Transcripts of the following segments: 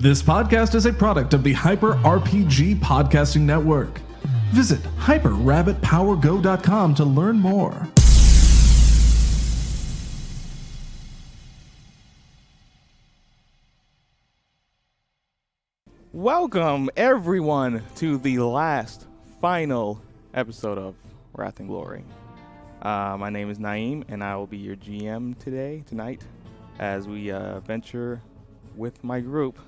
This podcast is a product of the Hyper RPG Podcasting Network. Visit hyperrabbitpowergo.com to learn more. Welcome, everyone, to the last, final episode of Wrath and Glory. Uh, my name is Naeem, and I will be your GM today, tonight, as we uh, venture with my group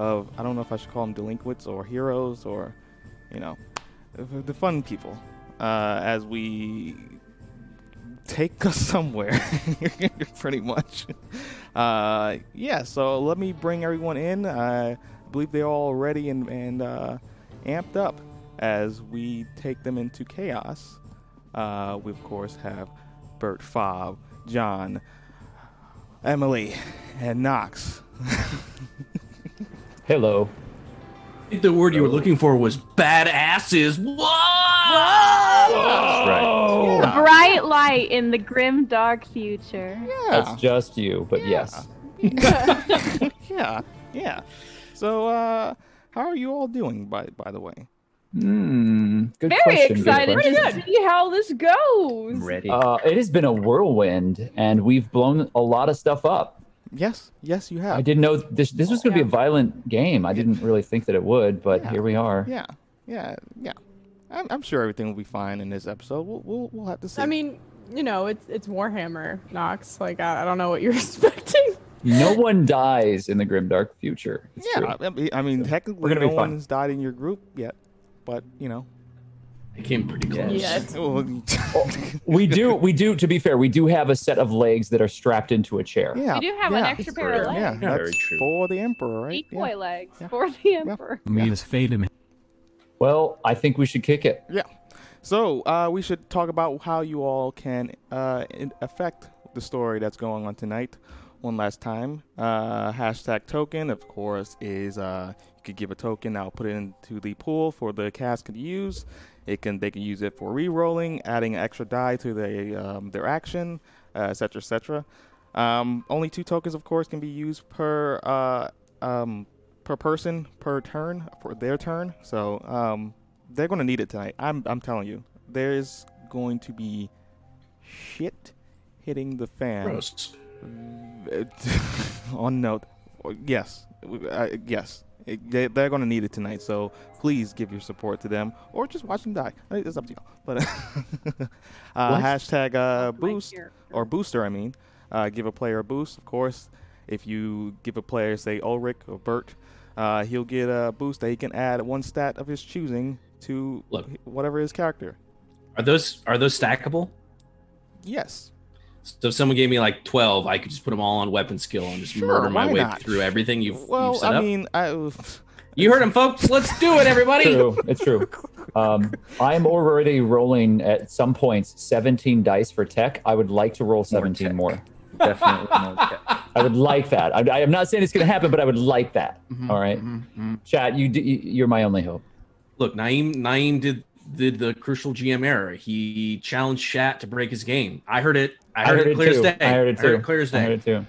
of, I don't know if I should call them delinquents or heroes or, you know, the fun people, uh, as we take us somewhere, pretty much. Uh, yeah, so let me bring everyone in. I believe they're all ready and, and uh, amped up as we take them into chaos. Uh, we, of course, have Bert, Fab, Jon, Emily, and Knox. Hello. I think the word you were looking for was badasses. Whoa! That's right. Yeah. Bright light in the grim dark future. Yeah. That's just you, but yes. yeah, yeah. So, uh, how are you all doing, by by the way? Hmm. Good Very question. good excited question. to see how this goes. I'm ready. Uh, it has been a whirlwind, and we've blown a lot of stuff up. Yes, yes, you have. I didn't know this. This was going to be a violent game. I didn't really think that it would, but Yeah. here we are. Yeah, yeah, yeah. I'm, I'm sure everything will be fine in this episode. We'll we'll, we'll have to see. I mean, you know, it's it's Warhammer, Knox. Like I, I don't know what you're expecting. No one dies in the grimdark future. It's yeah. true. I mean, technically, We're gonna no be fine. one's died in your group yet, but you know. I came pretty close. Yes. We do. We do. To be fair, we do have a set of legs that are strapped into a chair. yeah. You do have an extra pair of Yeah, legs. that's Very true. for the emperor, right? Decoy Yeah. legs Yeah. for the emperor. Means fate him. Well, I think we should kick it. Yeah. So uh, we should talk about how you all can uh, affect the story that's going on tonight. One last time. Uh, hashtag token, of course, is uh, you could give a token. I'll put it into the pool for the cast to use. It can they can use it for re-rolling, adding an extra die to the, um, their action, uh, et cetera, et cetera. Um, only two tokens, of course, can be used per uh, um, per person per turn for their turn. So um, they're going to need it tonight. I'm I'm telling you, there's going to be shit hitting the fan Gross. on note. Yes, uh, yes, It- they, they're going to need it tonight. So please give your support to them, or just watch them die. It's up to y'all. But uh, hashtag uh, boost or booster. I mean, uh, give a player a boost. Of course, if you give a player, say Ulrich or Bert, uh, he'll get a boost that he can add one stat of his choosing to Look. whatever his character. Are those are those stackable? Yes. So if someone gave me like twelve, I could just put them all on weapon skill and just Sure, murder my way not? through everything you've, Well, you've set I up. mean, I. you heard him, folks. Let's do it, everybody. True. It's true. Um, I'm already rolling at some points 17 dice for tech. I would like to roll 17 tech. more. Definitely more tech. I would like that. I, I am not saying it's going to happen, but I would like that. Mhm, All right. mhm, mhm. Chat, You, you you're my only hope. Look, Naeem Naeem did did the crucial GM error. He challenged Shat to break his game. I heard it. I heard, it clear as too. day. I heard it too. clear as I heard it too.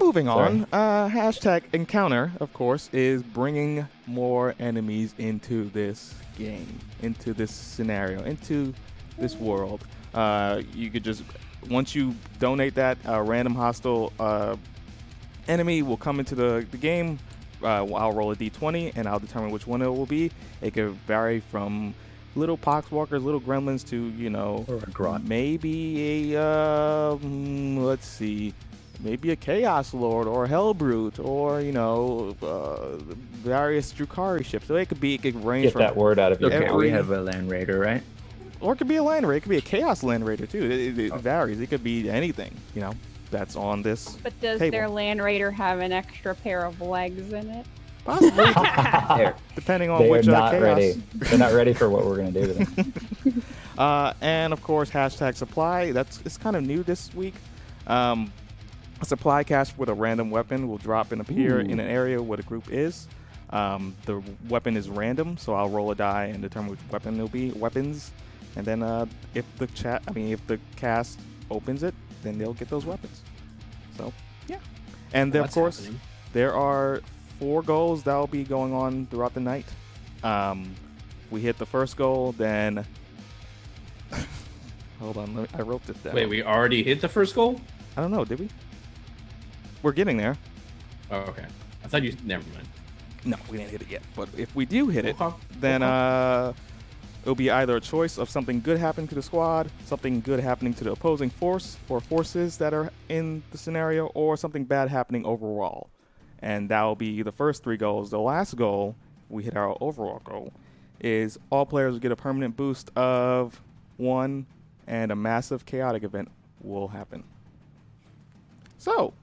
Moving on, uh, hashtag encounter, of course, is bringing more enemies into this game, into this scenario, into this world. Uh, you could just, once you donate that, a random hostile uh, enemy will come into the, the game. Uh, I'll roll a d20 and I'll determine which one it will be. It could vary from little poxwalkers, little gremlins to, you know, Or a grot. maybe a uh, mm, let's see maybe a chaos lord or a hellbrute or you know uh, various Drukhari ships so it could be it could range Get from that word out of you. Okay, Every- we have a land raider, right? or it could be a land raider it could be a chaos land raider too it, it, it Oh. varies it could be anything you know that's on this But does Table. their Land Raider have an extra pair of legs in it? Possibly depending on They are which uh, not chaos ready. They're not ready for what we're going to do to them. Uh, and of course, hashtag supply. That's it's kind of new this week. Um, a supply cache with a random weapon will drop and appear in an area where the group is. Um, the weapon is random, so I'll roll a die and determine which weapon it'll be. Weapons, and then uh, if the chat, I mean, if the cast opens it, then they'll get those weapons. So yeah, and then, of course happening? there are four goals that will be going on throughout the night. Um, we hit the first goal, then. Hold on, let me, I wrote this down. Wait, we already hit the first goal? I don't know, did we? We're getting there. Oh, okay. I thought you. Never mind. No, we didn't hit it yet. But if we do hit it, then Okay. uh, it'll be either a choice of something good happening to the squad, something good happening to the opposing force or forces that are in the scenario, or something bad happening overall. And that will be the first three goals. The last goal, we hit our overall goal, is all players will get a permanent boost of one, and a massive chaotic event will happen. So,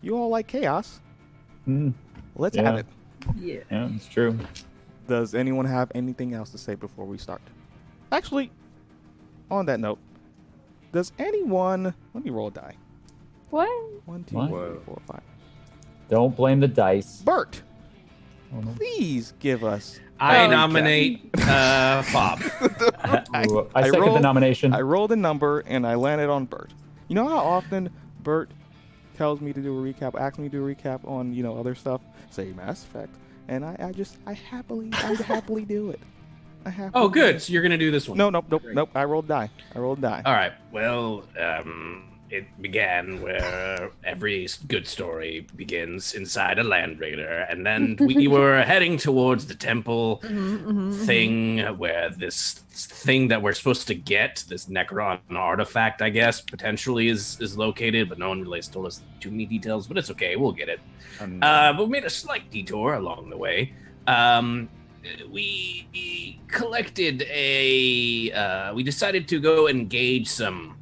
you all like chaos? Mm, Let's Yeah. have it. Yeah. yeah, it's true. Does anyone have anything else to say before we start? Actually, on that note, does anyone let me roll a die? What? One, two, What? three, four, five. Don't blame the dice. Bert, Oh, please give us. I nominate uh, Fab. I- Ooh, I, I second the nomination. I rolled a number and I landed on Bert. You know how often Bert tells me to do a recap, asks me to do a recap on you know other stuff, say Mass Effect, and I, I just I happily I happily do it. I happily Oh, do good. it. So you're gonna do this one. No, nope, nope, nope. I rolled die. I rolled die. All right. Well, um, it began where every good story begins inside a land raider, and then we were heading towards the temple Mhm, mhm, thing where this thing that we're supposed to get, this Necron artifact, I guess, potentially is is located, but no one really has told us too many details. But it's okay, we'll get it. Uh, but we made a slight detour along the way. Um, we collected a. Uh, we decided to go engage some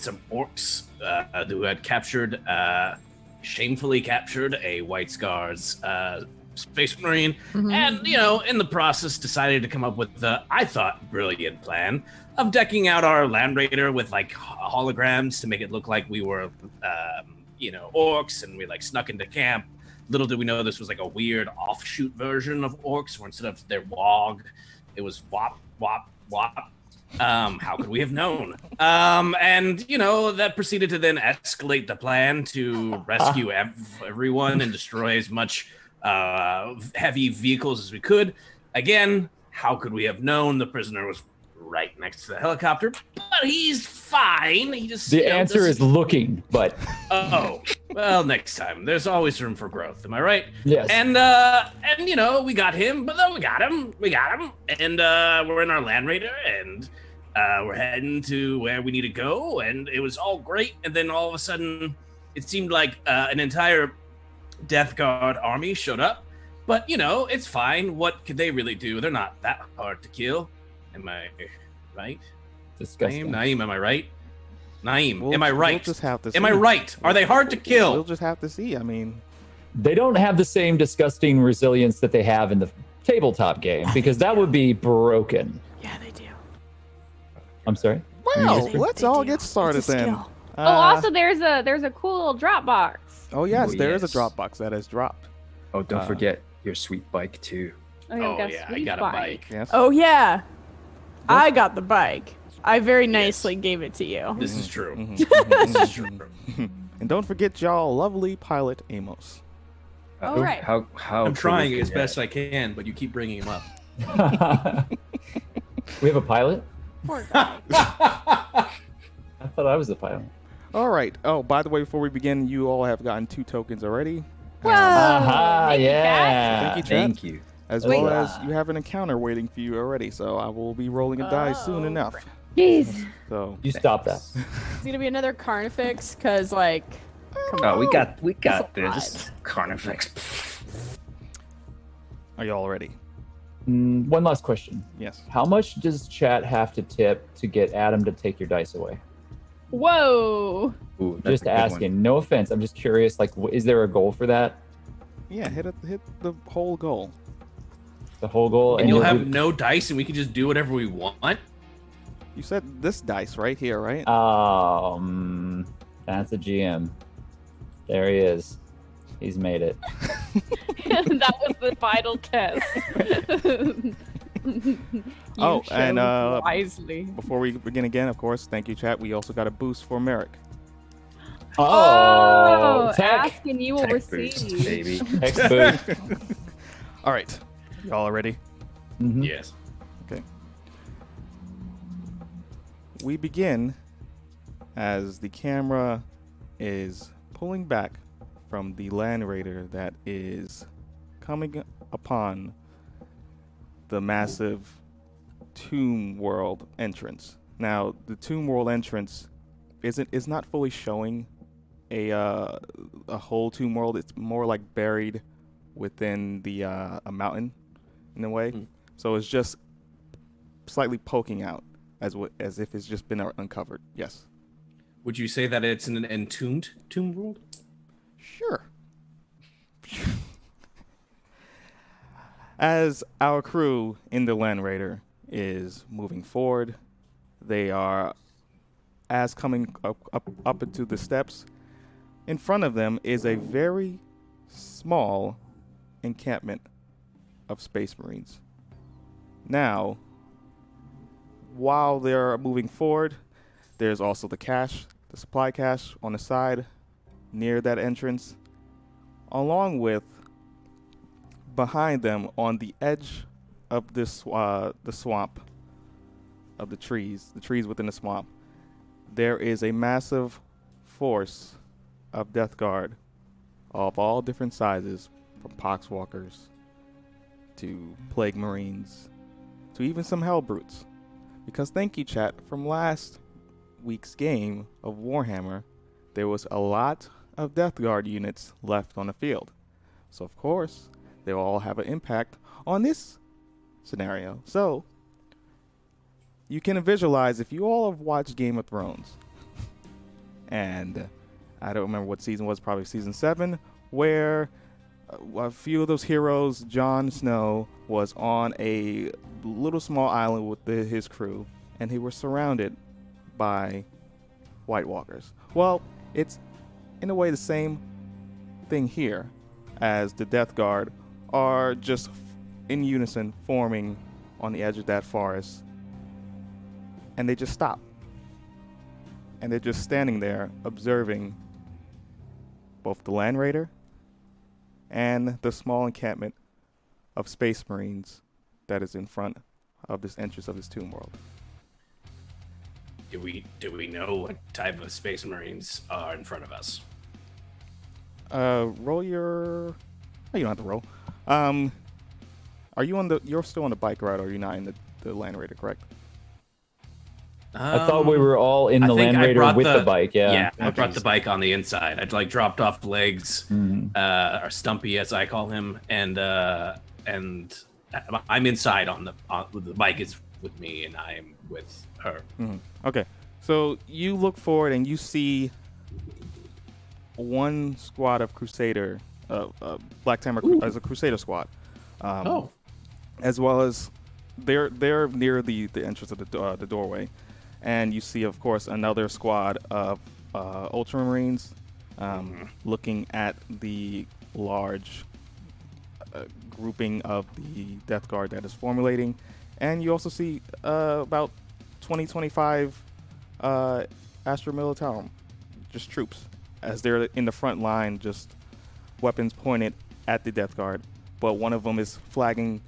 some orcs uh, who had captured, uh, shamefully captured a White Scars uh, space marine, mhm. and you know, in the process, decided to come up with the I thought brilliant plan of decking out our Land Raider with like holograms to make it look like we were, um, you know, orcs, and we like snuck into camp. Little did we know this was like a weird offshoot version of orcs, where instead of their wog, it was wop wop wop. Um, how could we have known? Um, and you know that proceeded to then escalate the plan to rescue ev- everyone and destroy as much uh, heavy vehicles as we could. Again, how could we have known the prisoner was right next to the helicopter? But he's fine. He just the answer is looking, but oh well. Next time, there's always room for growth. Am I right? yes. And uh and you know, we got him, but then we got him, we got him, and uh we're in our Land Raider and uh we're heading to where we need to go, and it was all great, and then all of a sudden it seemed like uh, an entire Death Guard army showed up. But you know, it's fine. What could they really do? They're not that hard to kill. Am I right? Disgusting. Naeem, Naeem, am I right? Naeem, We'll- am I right? we'll right? just have to Am I see. right? Are they hard to kill? We'll just have to see. I mean, They don't have the same disgusting resilience that they have in the tabletop game because that would be broken. yeah, they do. I'm sorry. wow. They Let's do. all get started then. skill. oh, Uh, also there's a there's a cool little drop box. Oh yes, Oh, there is yes. a Dropbox that is dropped. Oh, don't Uh, forget your sweet bike too. Oh, Oh got yeah, I sweet got a bike. Yes. Oh yeah, I got the bike. I very nicely gave it to you. This is true. Mhm, This is true. and don't forget y'all lovely pilot Amos. Oh, Uh, right. How how I'm trying as best I can, but you keep bringing him up. we have a pilot? Poor guy. I thought I was the pilot. All right. Oh, by the way, before we begin, you all have gotten two tokens already. Whoa! Um, Aha, thank yeah. Thank you, Thank you. As Wait. well as you have an encounter waiting for you already. So I will be rolling a die soon Oh, enough. Jeez. So You stop that. It's gonna be another Carnifex, cause like, come Oh, we got we got That's a this. Carnifex. are y'all ready? Mm, one last question. Yes. How much does chat have to tip to get Adam to take your dice away? Whoa! Ooh, just a good one. asking. No offense. I'm just curious. Like, is there a goal for that? Yeah. Hit it. Hit the whole goal. The whole goal. And you'll you- have no dice, and we can just do whatever we want. You said this dice right here, right? Um, that's a GM. There he is. He's made it. that was the final test. Oh, and, uh, wisely. Before we begin again, of course, thank you, chat. We also got a boost for Merrick. Oh, tech. ask and you will Tech receive. boost, baby. All right, y'all are ready. Mhm. Yes. Okay. We begin as the camera is pulling back from the land raider that is coming upon the massive tomb world entrance. Now, the tomb world entrance isn't is not fully showing a uh, a whole tomb world. It's more like buried within the uh, a mountain in a way. Hmm. So it's just slightly poking out as what as if it's just been uncovered. Yes. Would you say that it's an entombed tomb world? Sure. As our crew in the Land Raider is moving forward, they are, as coming up, up, up into the steps, in front of them is a very small encampment of Space Marines. Now, while they're moving forward, there's also the cache, the supply cache on the side near that entrance, along with behind them on the edge of this uh, the swamp of the trees, the trees within the swamp, there is a massive force of Death Guard of all different sizes, from Poxwalkers to Plague Marines to even some Hell Brutes. Because thank you, chat, from last week's game of Warhammer, there was a lot of Death Guard units left on the field. So, of course, they will all have an impact on this scenario. So, you can visualize if you all have watched Game of Thrones, and I don't remember what season was, probably season seven, where a few of those heroes, Jon Snow, was on a little small island with the, his crew, and they were surrounded by White Walkers. Well, it's in a way the same thing here, as the Death Guard are just in unison forming on the edge of that forest, and they just stop. And they're just standing there observing both the Land Raider and the small encampment of Space Marines that is in front of this entrance of this tomb world. Do we do we know what type of space marines are in front of us? Uh, roll your. Oh, you don't have to roll. Um, are you on the? You're still on the bike, right? Or are you not in the, the Land Raider, correct? I thought we were all in the think Land I Raider with the, the- bike. Yeah. Yeah, I brought the bike on the inside. I'd like dropped off legs, Mhm. uh, or Stumpy as I call him, and uh, and I'm inside on the on, the bike is with me, and I'm with her. Okay. So you look forward and you see one squad of Crusader, uh, uh, Black Timer as a Crusader squad. Um, Oh, as well as they're they're near the the entrance of the uh, the doorway, and you see, of course, another squad of uh, Ultramarines um, looking at the large uh, grouping of the Death Guard that is formulating, and you also see uh, about 20, 25 uh, Astra Militarum, just troops, as they're in the front line, just weapons pointed at the Death Guard, but one of them is flagging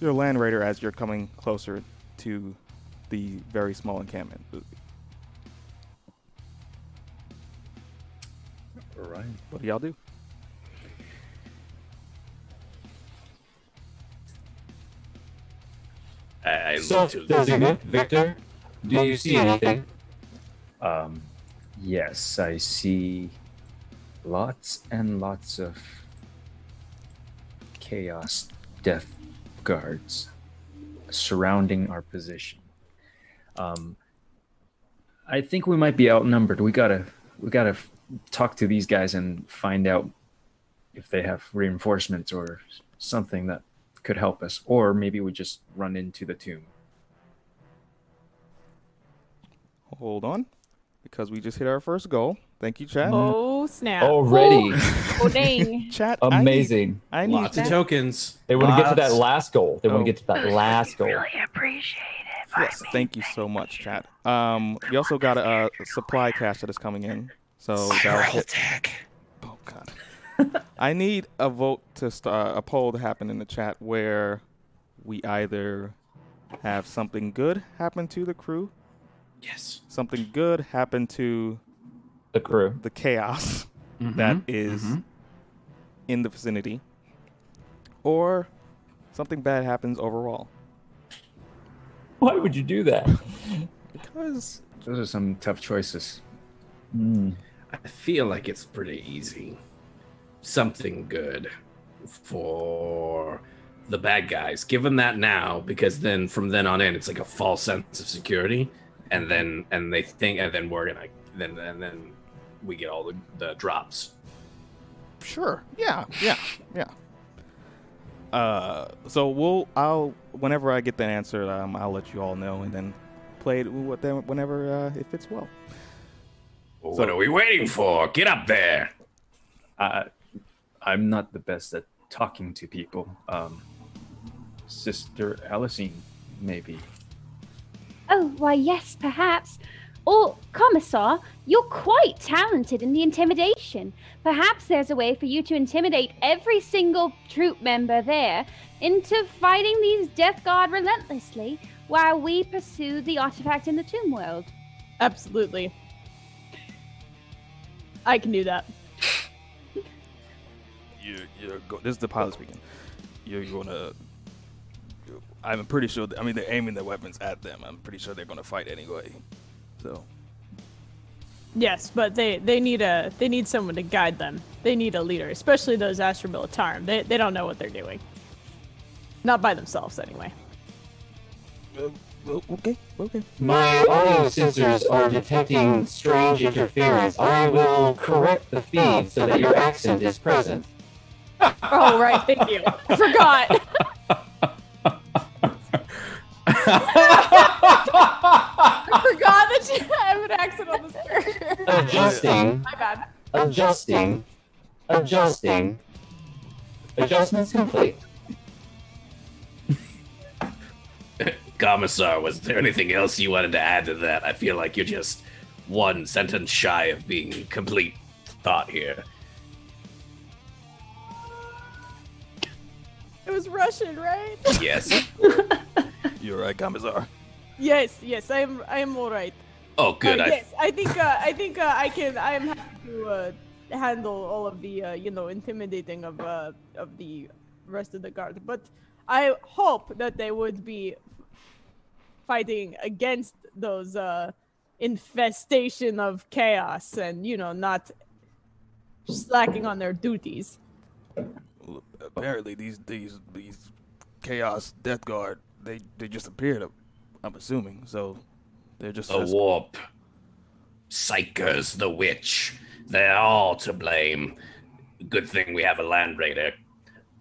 your Land Raider as you're coming closer to the very small encampment. All right. What do y'all do? I, I So, look to does Viktor? Do you see anything? Um, yes, I see lots and lots of chaos death guards surrounding our position. Um, I think we might be outnumbered. We gotta we gotta talk to these guys and find out if they have reinforcements or something that could help us, or maybe we just run into the tomb. Hold on, because we just hit our first goal. Thank you, chat. Oh snap! Already. Oh dang. Chat, I need- Amazing. I need, lots of tokens. They want to get to that last goal. They want Oh. to get to that last goal. Yes, thank you so much, chat. Um, we also got a, uh supply cache that is coming in. So that'll hit. Oh god. I need a vote to start a poll to happen in the chat where we either have something good happen to the crew, Yes. something good happen to The crew. the chaos Mm-hmm. that is in the vicinity, or something bad happens overall. Why would you do that? Because Those are some tough choices. Hmm. I feel like it's pretty easy. Something good for the bad guys. Give them that now, because then from then on in, it's like a false sense of security, and then and they think, and then we're gonna then and then we get all the, the drops. Sure. Yeah. Yeah. Yeah. Uh, so we'll I'll whenever I get that answer, um, I'll let you all know, and then play it with them whenever uh, it fits well. Well, what are we waiting for? Get up there! I, I'm not the best at talking to people. Um, Sister Alisine, maybe. Oh, why, yes, perhaps. Or, Commissar, you're quite talented in the intimidation. Perhaps there's a way for you to intimidate every single troop member there into fighting these Death Guard relentlessly while we pursue the artifact in the Tomb World. Absolutely. I can do that. You you're go- this is the pilot speaking. You're gonna. I'm pretty sure. I mean, they're aiming their weapons at them. I'm pretty sure they're gonna fight anyway. So Yes, but they they need a they need someone to guide them. They need a leader, especially those Astra Militarum. They they don't know what they're doing. Not by themselves, anyway. uh, okay, okay. My audio sensors are detecting strange interference. I will correct the feed so that your accent is present. Oh right, thank you. I forgot. I forgot that you have an accent on this character. Adjusting, My bad. adjusting, adjusting. Adjustments complete. Commissar, was there anything else you wanted to add to that? I feel like you're just one sentence shy of being complete thought here. It was Russian, right? Yes. You're right, Commissar. Yes, yes, I am. I am all right. Oh, good. Uh, I, yes, I think. Uh, I think uh, I can. I am happy to uh, handle all of the, uh, you know, intimidating of uh, of the rest of the guard. But I hope that they would be fighting against those uh, infestation of chaos, and you know, not slacking on their duties. Apparently, these these these chaos death guard they they just appeared. I'm assuming so. They're just the warp, psykers, the witch. They're all to blame. Good thing we have a land raider.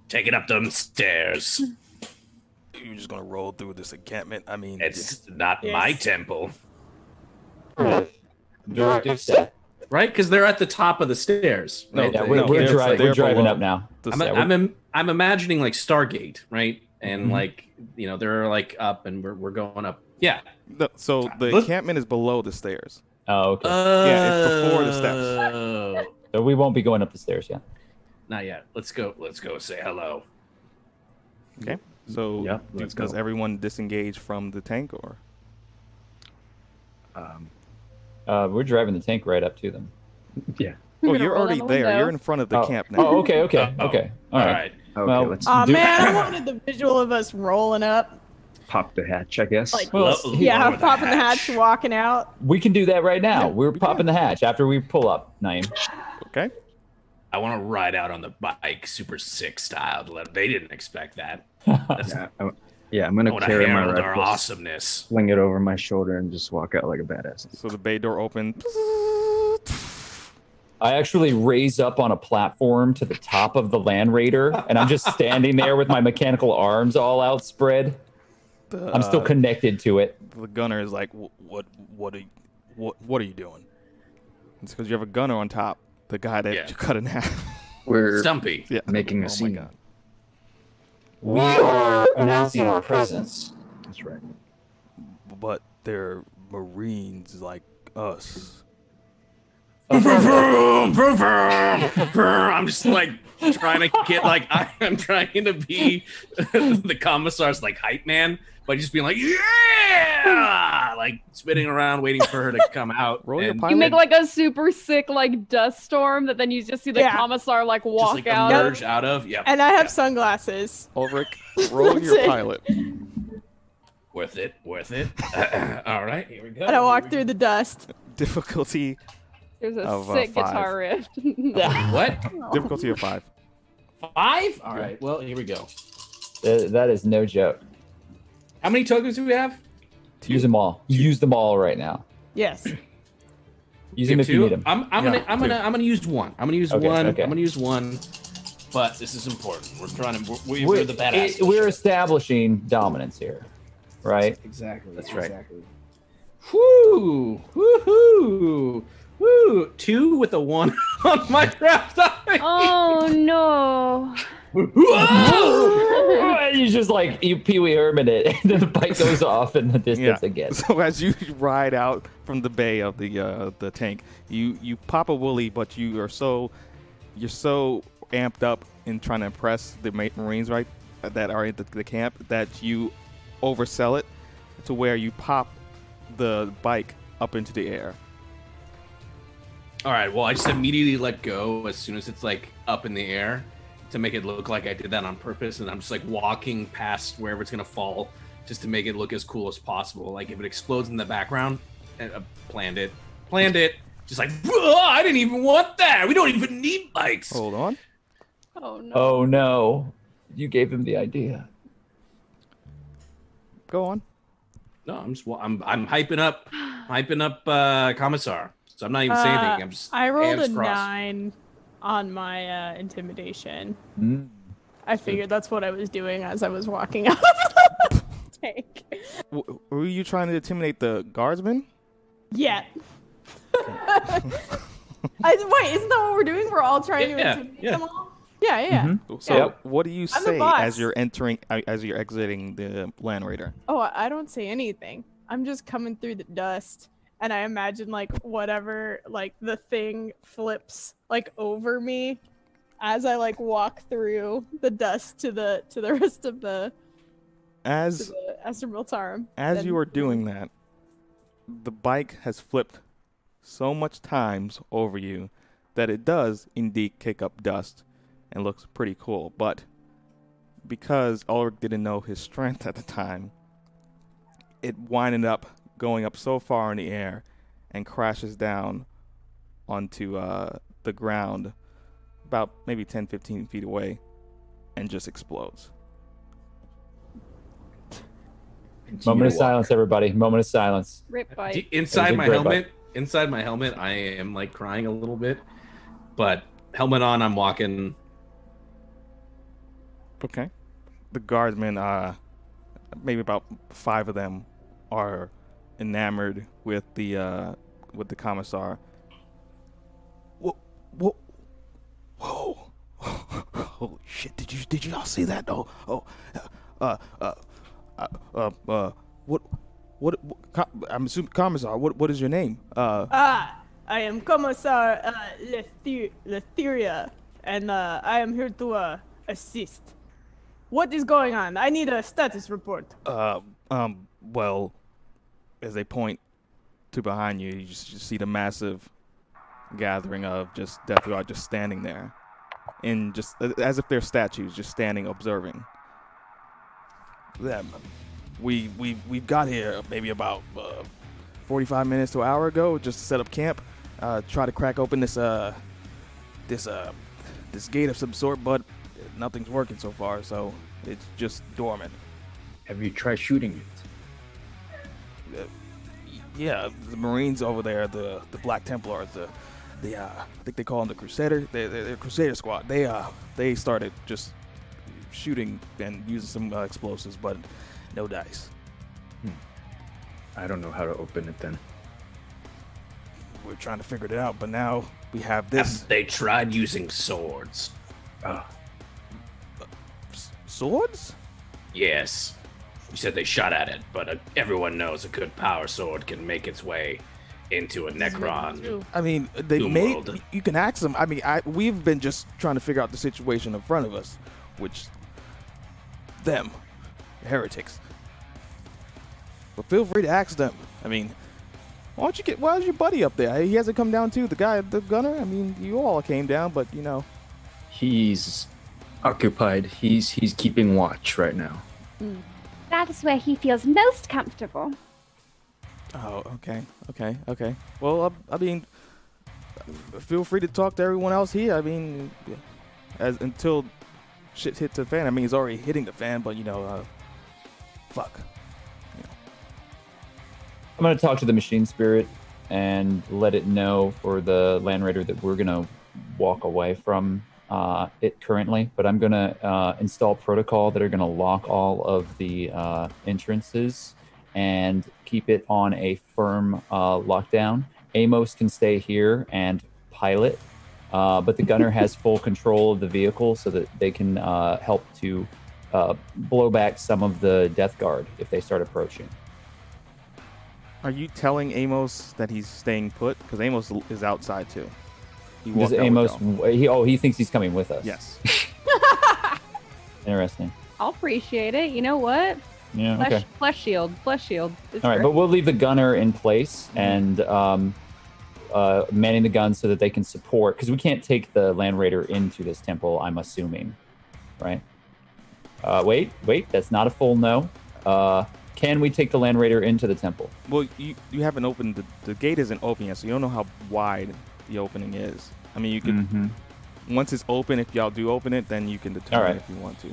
Take it up them stairs. you're just gonna roll through this encampment. I mean, It's not Yes. my temple. Directive set. Right? Because they're at the top of the stairs. No. Yeah, they- we're, no, we're, dri- they're we're driving below. up now. I'm, Yeah, I'm, im- I'm imagining like Stargate, right? And Mhm. like, you know, they're like up and we're, we're going up. Yeah. no, so the Look- encampment is below the stairs. Oh, okay. Yeah, it's before the steps. Oh. so we won't be going up the stairs yet. Not yet. Let's go. Let's go say hello. Okay. So Yeah, do- let's does go. everyone disengage from the tank or? Um, Uh, we're driving the tank right up to them. yeah. Oh, you're already there. You're in front of the oh. camp now. Oh, okay, okay, Oh, okay. All All right. Right. Okay, Well, let's Oh do man, I wanted the visual of us rolling up, pop the hatch, I guess. like Well, yeah, lower the popping the hatch, walking out. We can do that right now. Yeah, We're we popping the hatch after we pull up, Naeem. Okay. I want to ride out on the bike, super sick style. They didn't expect that. Yeah, I, yeah, I'm gonna carry my rifle, awesomeness. sling it over my shoulder, and just walk out like a badass. So the bay door open. I actually raise up on a platform to the top of the Land Raider, and I'm just standing there with my mechanical arms all outspread. I'm still Uh, connected to it. the gunner is like, "What? What are you? What? What are you doing?" It's because you have a gunner on top. The guy that Yeah. you cut in half. We're Stumpy. yeah. making a oh scene. my god. We are announcing our presence. That's right. But they're Marines like us. I'm just like trying to get like I'm trying to be the commissar's like hype man by just being like yeah, like spinning around waiting for her to come out. Roll your and pilot. You make like a super sick like dust storm that then you just see the Yeah. commissar like just walk like out. emerge out of. Yeah, And I have sunglasses. Ulrich, roll your it. pilot. worth it, worth it. All right, here we go. And I walk through the dust. Difficulty There's a of, uh, sick five. guitar riff. What? difficulty of five. Five? All right. Well, here we go. Th- that is no joke. How many tokens do we have? Use them all. Use them all right now. Yes. Use them have if you need them. I'm, I'm Yeah, gonna I'm two. gonna I'm gonna use one. I'm gonna use Okay, one. okay. I'm gonna use one. But this is important. We're trying to we're, we're We're, the badass. it- we're establishing dominance here, right? exactly. That's right. Exactly. Whoo! Woohoo! Woo! Two with a one on my wrath die. oh no. Whoa! you just like you Pee Wee Herman it, and then the bike goes off in the distance again. So as you ride out from the bay of the uh, the tank, you you pop a woolly, but you are so you're so amped up in trying to impress the ma- Marines right that are in the, the camp that you oversell it to where you pop the bike up into the air. All right. Well, I just immediately let go as soon as it's like up in the air to make it look like I did that on purpose, and I'm just like walking past wherever it's gonna fall, just to make it look as cool as possible. Like if it explodes in the background, and uh, planned it, planned it. Just like I didn't even want that. We don't even need bikes. Hold on. Oh no. Oh no, you gave him the idea. Go on. No, I'm just I'm I'm hyping up, hyping up uh, Commissar. So I'm not even saying Uh, anything. I'm just I rolled a crossed. nine on my uh, intimidation. Mm. I figured that's what I was doing as I was walking out of the tank. W- were you trying to intimidate the guardsmen? Yeah. I, wait, isn't that what we're doing? We're all trying Yeah, to intimidate yeah. them all? Yeah, yeah. Mm-hmm. So Yep. what do you say as you're entering, uh, as you're exiting the land raider? Oh, I I don't say anything. I'm just coming through the dust, and I imagine like whatever, like the thing flips like over me as I like walk through the dust to the to the rest of the As the Astra Militarum. as you are doing that, the bike has flipped so much times over you that it does indeed kick up dust and looks pretty cool. But because Ulrich didn't know his strength at the time, it winded up going up so far in the air and crashes down onto uh, the ground about maybe 10 15 feet away and just explodes. Moment of silence, everybody. Moment of silence. Rip bite. Inside my great helmet, inside my helmet, I am like crying a little bit, but helmet on, I'm walking. Okay. The guardsmen, uh, maybe about five of them, are enamored with the uh, with the commissar. Whoa! Whoa! Whoa! Holy shit! Did you did you all see that? Oh! Oh! Uh! Uh! Uh! Uh! uh what? What? what com- I'm assuming commissar. What? What is your name? Uh. Ah, I am Commissar uh, Lether- Letheria, and uh, I am here to uh, assist. What is going on? I need a status report. Uh, um, well, as they point to behind you, you just, just see the massive gathering of just Death Guard just standing there, and just as if they're statues, just standing observing. Them, we we we got here maybe about uh, 45 minutes to an hour ago, just to set up camp, uh, try to crack open this uh this uh this gate of some sort, but nothing's working so far, so it's just dormant. Have you tried shooting it? Yeah, the Marines over there, the the Black Templars, the the uh, I think they call them the Crusader, they they're, they're Crusader Squad. They uh they started just shooting and using some uh, explosives, but no dice. I don't know how to open it then. We're trying to figure it out, but now we have this They tried using swords. S- swords. Yes. You said they shot at it, but uh, everyone knows a good power sword can make its way into a Necron. I mean, they Doom may. world. You can ask them. I mean, I, we've been just trying to figure out the situation in front of us, which them, heretics. But feel free to ask them. I mean, why don't you get? Why is your buddy up there? He hasn't come down too. The guy, the gunner. I mean, you all came down, but you know, He's occupied. He's he's keeping watch right now. That is where he feels most comfortable. Oh, okay, okay, okay. Well, I, I mean, feel free to talk to everyone else here. I mean, as until shit hits the fan. I mean, he's already hitting the fan, but you know, uh, fuck. I'm going to talk to the machine spirit and let it know for the land raider that we're going to walk away from uh, it currently. But I'm going to uh, install protocol that are going to lock all of the uh, entrances and keep it on a firm uh, lockdown. Amos can stay here and pilot, uh, but the gunner has full control of the vehicle so that they can uh, help to uh, blow back some of the death guard if they start approaching. Are you telling Amos that he's staying put? Because Amos is outside too. He Does walked out Amos? He oh he thinks he's coming with us. Yes. Interesting. I'll appreciate it. You know what? Yeah. Flesh, Okay. flesh shield. Flesh shield. It's All right, great. but we'll leave the gunner in place and um, uh, manning the gun so that they can support because we can't take the land raider into this temple. I'm assuming, right? Uh, wait, wait. That's not a full no. Uh, can we take the land raider into the temple? Well, you you haven't opened the, the gate isn't open yet, so you don't know how wide the opening is. I mean, you could Mhm. once it's open. If y'all do open it, then you can determine right. if you want to.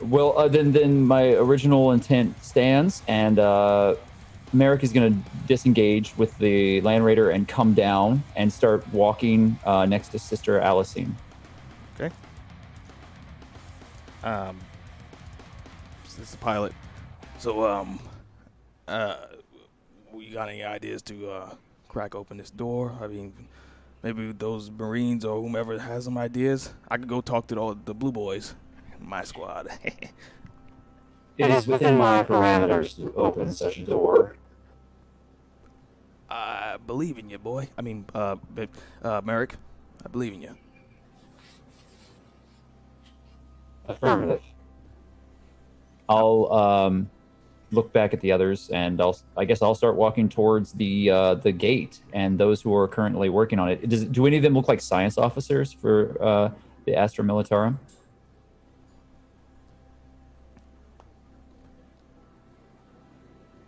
Well, uh, then then my original intent stands, and uh, Merrick is going to disengage with the Land Raider and come down and start walking uh, next to Sister Alisine. Okay. Um, this is the pilot. So, um, uh, we got any ideas to uh, crack open this door? I mean, maybe those Marines or whomever has some ideas. I could go talk to the, the Blue Boys, my squad. It is within my parameters to open such a door. I believe in you, boy. I mean, uh, uh, Merrick, I believe in you. Affirmative. I'll um, look back at the others, and I'll I guess I'll start walking towards the uh, the gate and those who are currently working on it. Does do any of them look like science officers for uh, the Astra Militarum?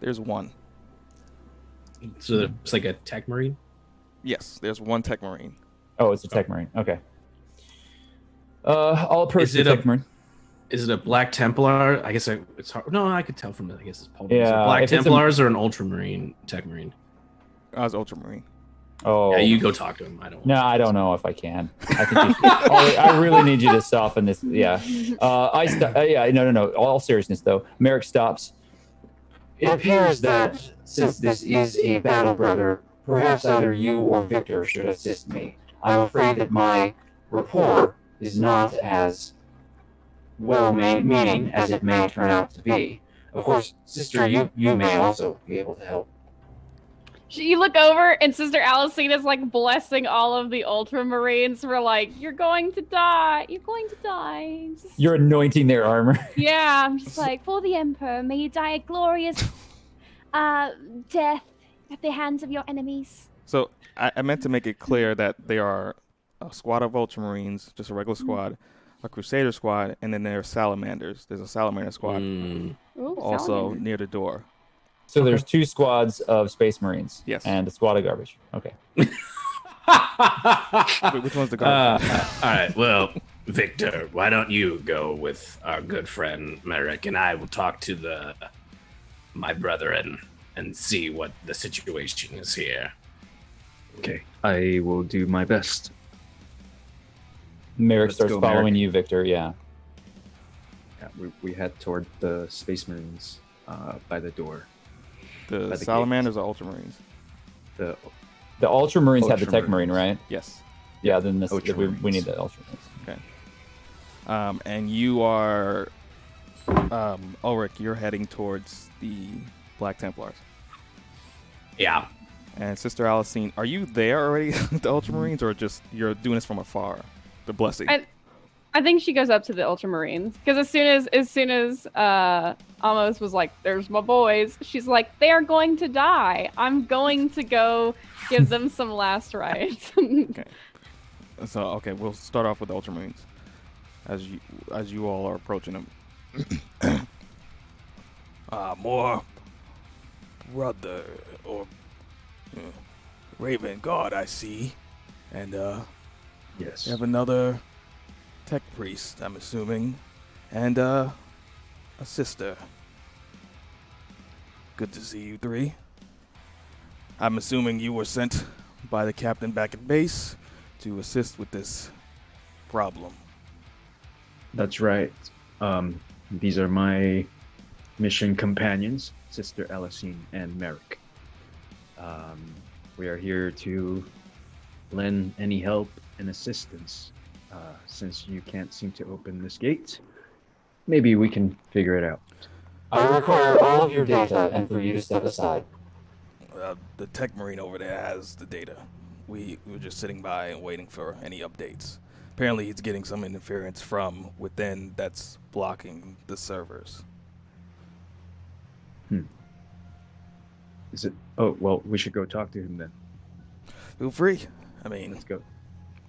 There's one. So it's like a tech marine. Yes, there's one Tech Marine. Oh, it's a Tech Marine. Okay. Uh, I'll approach Is the it a- Tech Marine. Is it a Black Templar? I guess I, it's hard. No, I could tell from it. I guess it's probably is it Yeah, Black if it's a- Templars or an Ultramarine Tech Marine. I was Ultramarine. Oh, Yeah, you go talk to him. I don't. No, I don't know if I can. I think you should, oh, I really need you to soften this. Yeah, uh, I st- uh, yeah no no no. All seriousness though, Merrick stops. It appears that since this is a battle brother, perhaps either you or Viktor should assist me. I'm afraid that my rapport is not as well ma- meaning as it may turn out to be. Of course, sister, you you may also be able to help. You look over, and Sister Alisine is like blessing all of the Ultramarines. For like, you're going to die. You're going to die. Just- You're anointing their armor. Yeah, I'm just like, for the Emperor, may you die a glorious uh, death at the hands of your enemies. So I, I meant to make it clear that they are a squad of Ultramarines, just a regular squad, a Crusader squad, and then there are Salamanders. There's a Salamander squad Mm. Ooh, also salamander. near the door. So there's two squads of Space Marines. Yes. And a squad of garbage. Okay. Wait, which one's the guard? Uh, all right. Well, Viktor, why don't you go with our good friend Merrick, and I will talk to the my brethren and see what the situation is here. Okay, I will do my best. Merrick Let's starts go, following Merrick. you, Viktor. Yeah. Yeah, we, we head toward the Space Marines uh, by the door. the by the gate. Salamanders or Ultramarines? The The Ultramarines have the Tech Marine, right? Yes. Yeah, then this, we, we need the Ultramarines. Okay. Um, and you are, um, Ulrich, you're heading towards the Black Templars. Yeah. And Sister Alisine, are you there already the Ultramarines, or just you're doing this from afar? The blessing. I, I think she goes up to the Ultramarines because as soon as as soon as uh Amos was like, "There's my boys," she's like, "They are going to die. I'm going to go give them some last rites." Okay. So okay, we'll start off with the Ultramarines, as you as you all are approaching them. uh, more brother or uh, Raven God, I see, and uh, Yes. you have another tech priest, I'm assuming, and uh, a sister. Good to see you three. I'm assuming you were sent by the captain back at base to assist with this problem. That's right. Um, these are my mission companions, Sister Alisine and Merrick. Um, we are here to lend any help and assistance. Uh, since you can't seem to open this gate, maybe we can figure it out. I require all of your data and for you to step aside. Uh, the tech marine over there has the data. We, we were just sitting by and waiting for any updates. Apparently, he's getting some interference from within that's blocking the servers. Hmm. Is it? Oh well, we should go talk to him then. Feel free. I mean, Let's go.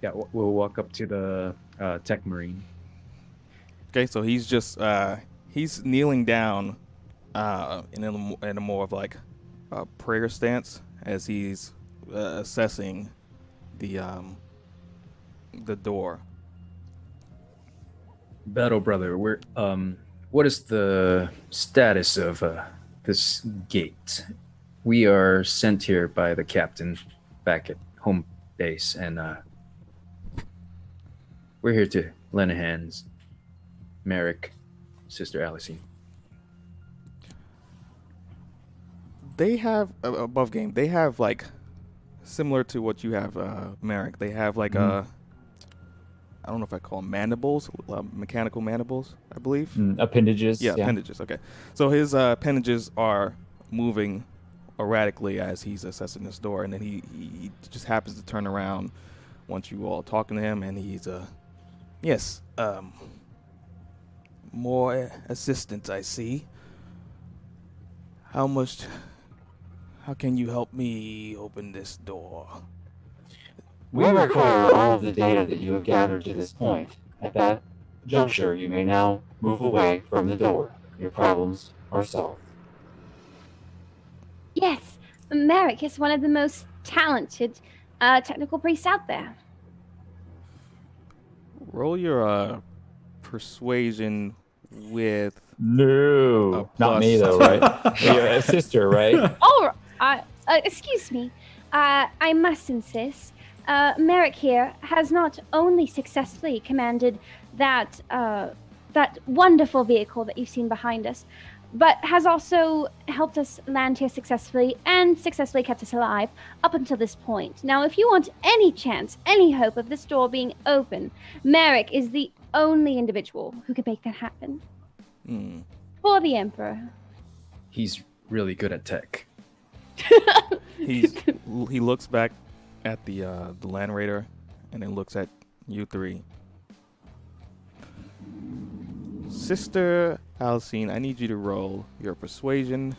Yeah, we'll- we'll walk up to the uh, tech marine. Okay, so he's just uh, he's kneeling down uh, in a, in a more of like a prayer stance as he's uh, assessing the um, the door. Battle brother, where um, what is the status of uh, this gate? We are sent here by the captain back at home base, and uh, we're here to lend a hand. Merrick, Sister Alisine. They have uh, above game. They have like similar to what you have, uh, Merrick. They have like Mm-hmm. uh, don't know if I call them mandibles, uh, mechanical mandibles, I believe. Mm, appendages. Yeah, appendages. Okay, so his uh, appendages are moving erratically as he's assessing this door, and then he, he he just happens to turn around once you all talking to him, and he's uh, yes, um, more assistance. I see. How much? How can you help me open this door? We require all of the data that you have gathered to this point. At that juncture, you may now move away from the door. Your problems are solved. Yes, Merrick is one of the most talented uh, technical priests out there. Roll your uh, persuasion with No, not me though, right? You're sister, right? Oh, uh, uh, excuse me. Uh, I must insist. Uh, Merrick here has not only successfully commanded that uh, that wonderful vehicle that you've seen behind us, but has also helped us land here successfully and successfully kept us alive up until this point. Now, if you want any chance, any hope of this door being open, Merrick is the only individual who can make that happen hmm, for the Emperor. He's really good at tech. he's he looks back at the uh, the land raider and then looks at you three. Sister Alisine, I need you to roll your persuasion.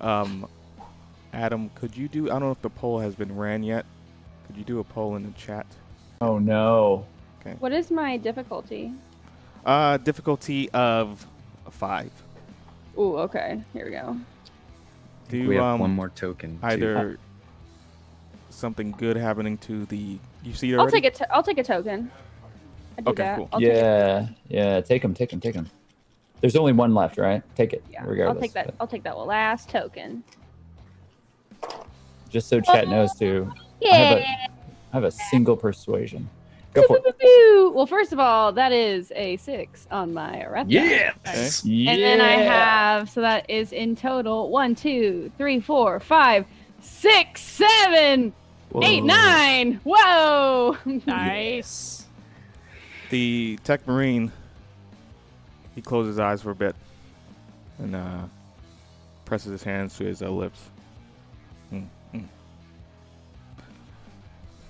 Um, Adam, could you do? I don't know if the poll has been ran yet. Could you do a poll in the chat? Oh no. Okay. What is my difficulty? Uh, difficulty of five. Ooh, okay. Here we go. Do we have um, one more token. too. either something good happening to the you see it I'll take a. To- I'll take a token. I do Okay, cool. I'll take. Yeah, yeah. Take them, take them, take them. There's only one left, right? Take it. Yeah, regardless. I'll take that. I'll take that last token. Just so chat knows too. I Yeah. have a, I have a single persuasion. Go for it. Well, first of all, that is a six on my arithmetic. Yeah. Okay. And then I have, so that is in total one, two, three, four, five, six, seven, eight, Whoa. nine. Whoa! nice. The tech marine he closes his eyes for a bit and uh, presses his hands to his uh, lips.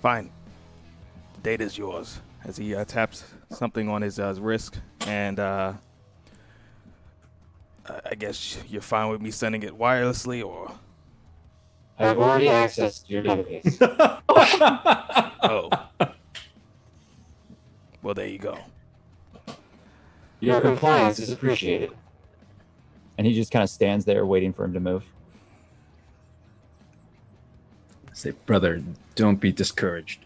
Fine. The data's yours. As he uh, taps something on his uh, wrist, and uh, I- I guess you're fine with me sending it wirelessly, or I've already accessed your database. oh. Well, there you go. Your compliance is appreciated. And he just kind of stands there waiting for him to move. Say, brother, don't be discouraged.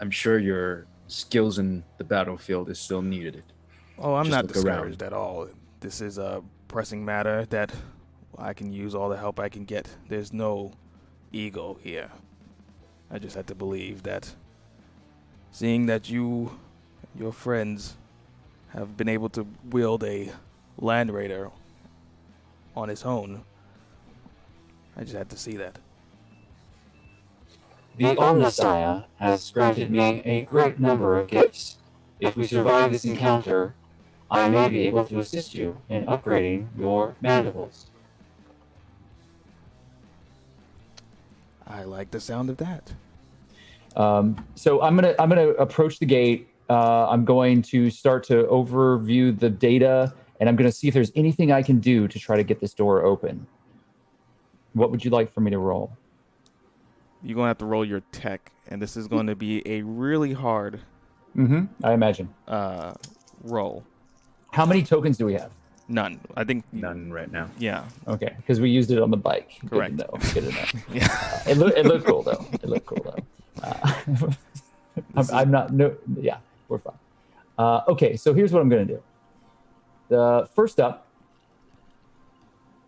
I'm sure your skills in the battlefield is still needed. Oh, I'm Just not look around. discouraged at all. This is a pressing matter that I can use all the help I can get. There's no ego here. I just had to believe that seeing that you, your friends, have been able to wield a Land Raider on his own, I just had to see that. The Omnissiah has granted me a great number of gifts. If we survive this encounter, I may be able to assist you in upgrading your mandibles. I like the sound of that. Um, so I'm gonna I'm gonna approach the gate. Uh, I'm going to start to overview the data, and I'm gonna see if there's anything I can do to try to get this door open. What would you like for me to roll? You're going to have to roll your tech, and this is going to be a really hard Mm-hmm. I imagine. uh, roll. How many tokens do we have? None. I think None right now. Yeah. Okay, because we used it on the bike. Good to Correct. know. Good to know. Yeah. it, look, it looked cool though. It looked cool though. Uh, I'm, I'm not no yeah we're fine. Uh, okay, so here's what I'm gonna do. The first up,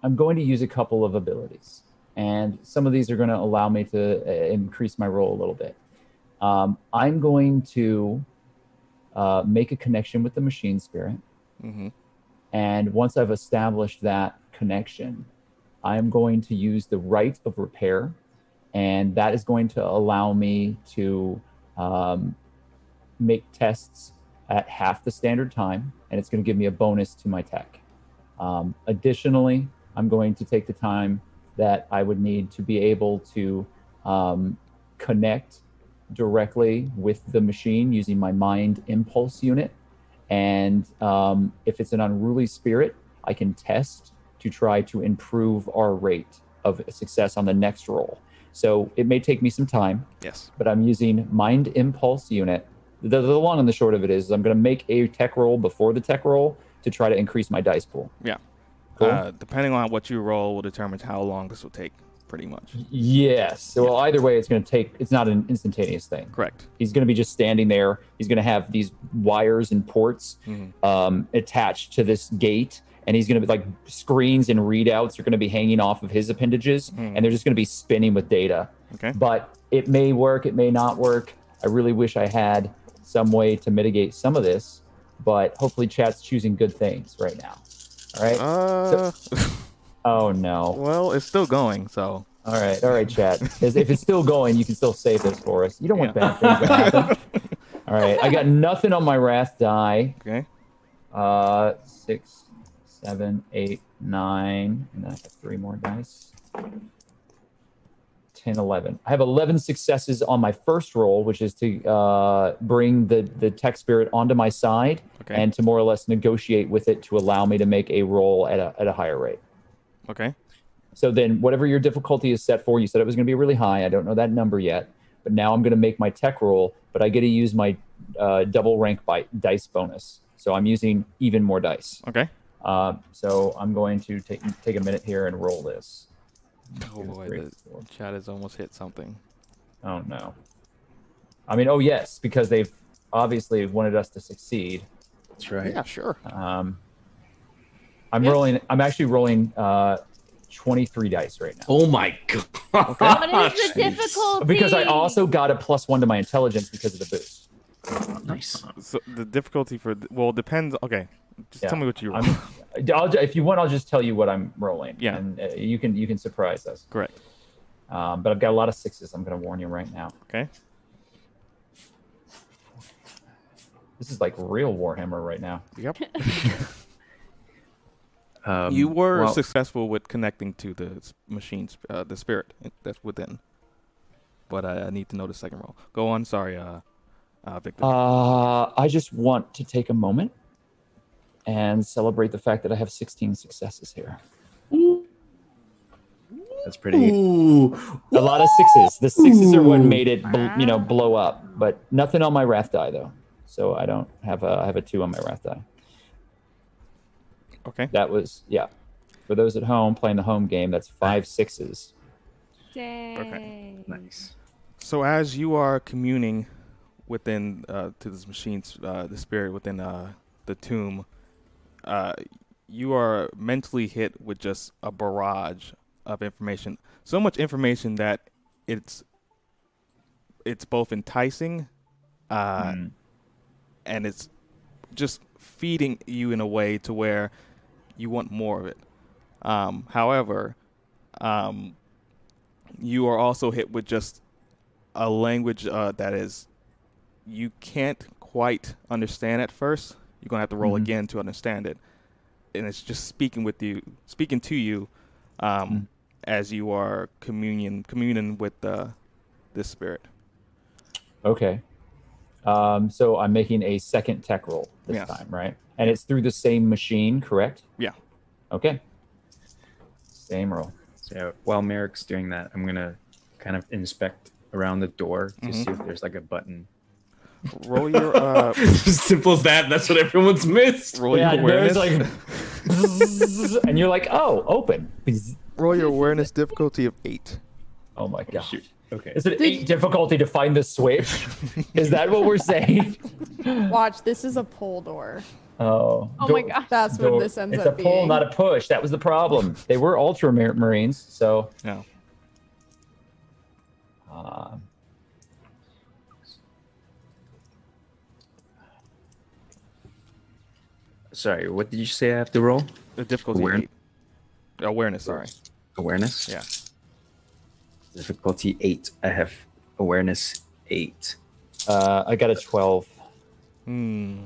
I'm going to use a couple of abilities, and some of these are going to allow me to uh, increase my roll a little bit. Um, I'm going to uh, make a connection with the machine spirit. hmm And once I've established that connection, I'm going to use the rite of repair. And that is going to allow me to um, make tests at half the standard time. And it's going to give me a bonus to my tech. Um, additionally, I'm going to take the time that I would need to be able to um, connect directly with the machine using my mind impulse unit. And um, if it's an unruly spirit, I can test to try to improve our rate of success on the next roll. So it may take me some time, Yes. but I'm using mind impulse unit. The, the long and the short of it is I'm going to make a tech roll before the tech roll to try to increase my dice pool. Yeah. Cool. Uh, depending on what you roll will determine how long this will take, pretty much. yes. So well, either way, it's going to take. It's not an instantaneous thing. Correct. He's going to be just standing there. He's going to have these wires and ports Mhm. um, attached to this gate, and he's going to be like screens and readouts are going to be hanging off of his appendages, Mhm. and they're just going to be spinning with data. Okay. But it may work. It may not work. I really wish I had some way to mitigate some of this, but hopefully, chat's choosing good things right now. All right. Uh, oh no. well, it's still going, so. All right, all right, chat. If it's still going, you can still save this for us. You don't want Yeah. bad things to happen. All right, I got nothing on my wrath die. Okay. Uh, six, seven, eight, nine, and then I have three more dice. 10, 11. I have 11 successes on my first roll, which is to uh, bring the, the tech spirit onto my side Okay. and to more or less negotiate with it to allow me to make a roll at a, at a higher rate. Okay. So then, whatever your difficulty is set for, you said it was going to be really high. I don't know that number yet, but now I'm going to make my tech roll, but I get to use my uh, double rank by dice bonus. So I'm using even more dice. Okay. Uh, so I'm going to take take a minute here and roll this. Oh Two, boy, three, the four. chat has almost hit something. Oh no. I mean, oh yes, because they've obviously wanted us to succeed. That's right. Yeah, sure. Um, I'm Yes. rolling. I'm actually rolling uh, 23 dice right now. Oh my god! What is the Jeez. difficulty? Because I also got a plus one to my intelligence because of the boost. Nice. So the difficulty for well depends. Okay, just Yeah. tell me what you roll. I'm, I'll, ju- if you want, I'll just tell you what I'm rolling. Yeah. and uh, you can you can surprise us. Correct. Um, but I've got a lot of sixes. I'm going to warn you right now. Okay. This is like real Warhammer right now. Yep. Um, you were well, successful with connecting to the s- machines, uh, the spirit that's within. But I, I need to know the second roll. Go on. Sorry, uh, uh, Viktor. Uh, I just want to take a moment and celebrate the fact that I have 16 successes here. that's pretty. Ooh. A lot of sixes. The sixes are what made it, bl- you know, blow up. But nothing on my wrath die though. So I don't have a. I have a two on my wrath die. okay. That was yeah. For those at home playing the home game, that's five sixes. Dang. Nice. So as you are communing within uh, to this machine's uh, the spirit within uh, the tomb, uh, you are mentally hit with just a barrage of information. So much information that it's it's both enticing, uh, Mm. and it's just feeding you in a way to where you want more of it. Um, however, um, you are also hit with just a language uh, that is you can't quite understand at first. You're gonna have to roll Mhm. again to understand it, and it's just speaking with you, speaking to you, um, Mhm. as you are communion communing with the this spirit. Okay. Um, so I'm making a second tech roll this Yes. time, right? And it's through the same machine, correct? Yeah. Okay. Same roll. So while Merrick's doing that, I'm gonna kind of inspect around the door to Mhm. see if there's like a button. Roll your uh, Simple as that. That's what everyone's missed. roll Yeah, your awareness. like, and you're like, oh, open. roll your awareness difficulty of eight. Oh my god. Shoot. Okay. Is it eight difficulty to find the switch? Is that what we're saying? Watch, this is a pull door. Oh. Oh Do- my god. That's what this ends up. It's a up pull, being. not a push. That was the problem. They were ultramarines, so. No. Uh, Sorry, what did you say I have to roll? The difficulty Aware- eight. Awareness. Sorry. Awareness. Yeah. Difficulty eight. I have awareness eight. uh, I got a 12. Hmm.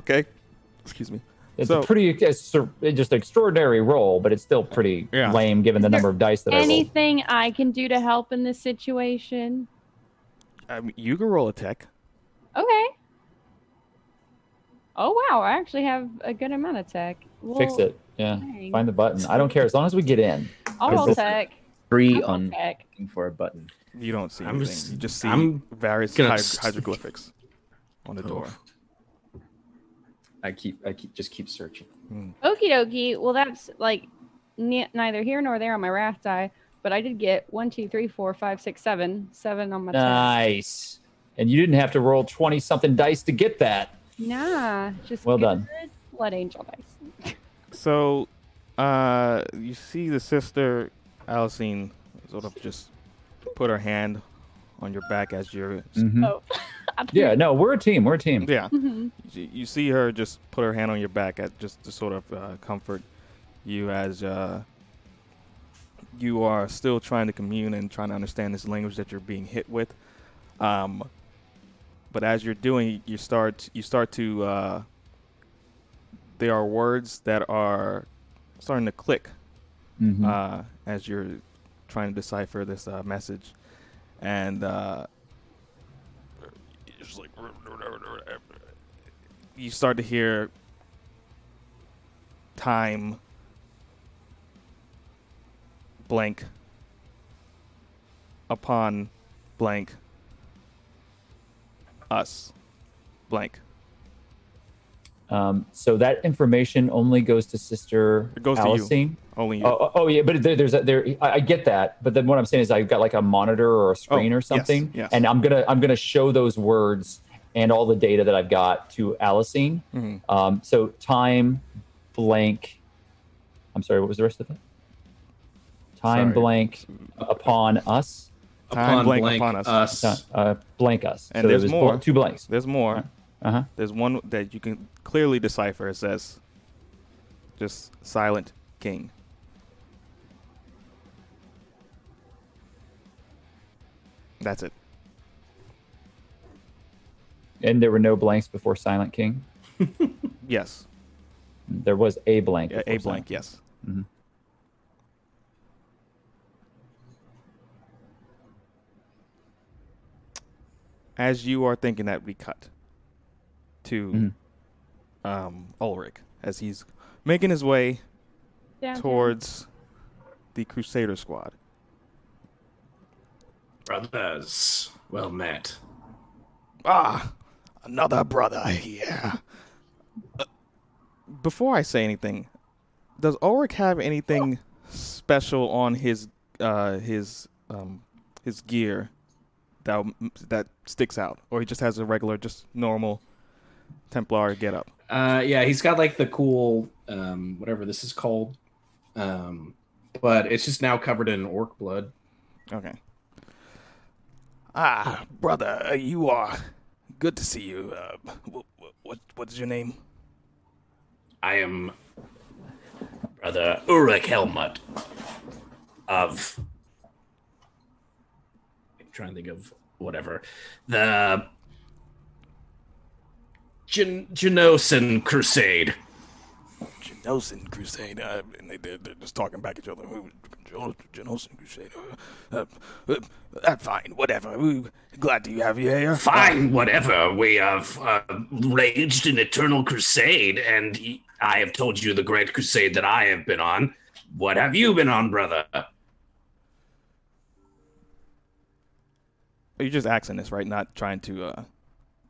Okay. Excuse me. It's So- a pretty it's sur- just extraordinary roll, but it's still pretty Yeah. lame given the number of dice that I. Anything I can do to help in this situation? I mean, you can roll a tech. Okay. Oh wow, I actually have a good amount of tech. Fix it. Yeah. dang. Find the button. I don't care as long as we get in. I'll roll Is tech. Three I'll on tech. looking for a button. You don't see I'm anything. just- you just see I'm various hy- s- hieroglyphics on the oh. door. I keep I keep just keep searching. Hmm. Okie dokie. Well, that's like ne- neither here nor there on my wrath die, but I did get one, two, three, four, five, six, seven, seven on my tech. Nice. And you didn't have to roll 20 something dice to get that. Nah, just Well good done. Blood angel dice. So, uh, you see the sister Alisine sort of just put her hand on your back as you're. Mhm. Oh, Yeah, no, we're a team. We're a team. Yeah. Mhm. You you see her just put her hand on your back at just to sort of uh, comfort you as uh, you are still trying to commune and trying to understand this language that you're being hit with. Um, but as you're doing, you start you start to uh, there are words that are starting to click Mhm. uh, as you're trying to decipher this uh, message, and uh, it's like you start to hear time blank upon blank us blank. Um, so that information only goes to Sister It goes to you. Only you. Oh, oh, oh, yeah, but there, there's a there. I, I get that, but then what I'm saying is I've got like a monitor or a screen Oh, or something, yes. and I'm gonna I'm gonna show those words and all the data that I've got to Alisine. Mhm. Um, so time blank. I'm sorry. What was the rest of it? Time Sorry. blank upon us. Time blank upon us. Uh, uh, blank us. And so there there's more. bl- two blanks. There's more. Uh huh. There's one that you can clearly decipher. It says, just silent king. That's it. And there were no blanks before Silent King. Yes. There was a blank. Yeah, a blank. silent. Yes. Mhm. As you are thinking that, we cut to Mhm. um, Ulrich as he's making his way Downtown. towards the Crusader squad. Brothers, well met. Ah, another brother here. Uh, before I say anything, does Ulrich have anything special on his uh, his um, his gear that that sticks out, or he just has a regular, just normal Templar getup? Uh, yeah, he's got like the cool, um, whatever this is called, um, but it's just now covered in orc blood. Okay. Ah, brother, you are good to see you. Uh, what, what what's your name? I am brother Ulrich Helmut of. Trying to think of whatever the Gen- Genosan Crusade. Genosan Crusade. Uh, and they, they're, they're just talking back at each other. Gen- Genosan Crusade. Uh, uh, uh, fine, whatever. Uh, glad to have you here. Fine, whatever. We have uh, raged an eternal crusade, and I have told you the great crusade that I have been on. What have you been on, brother? You're just asking this, right? Not trying to. Uh,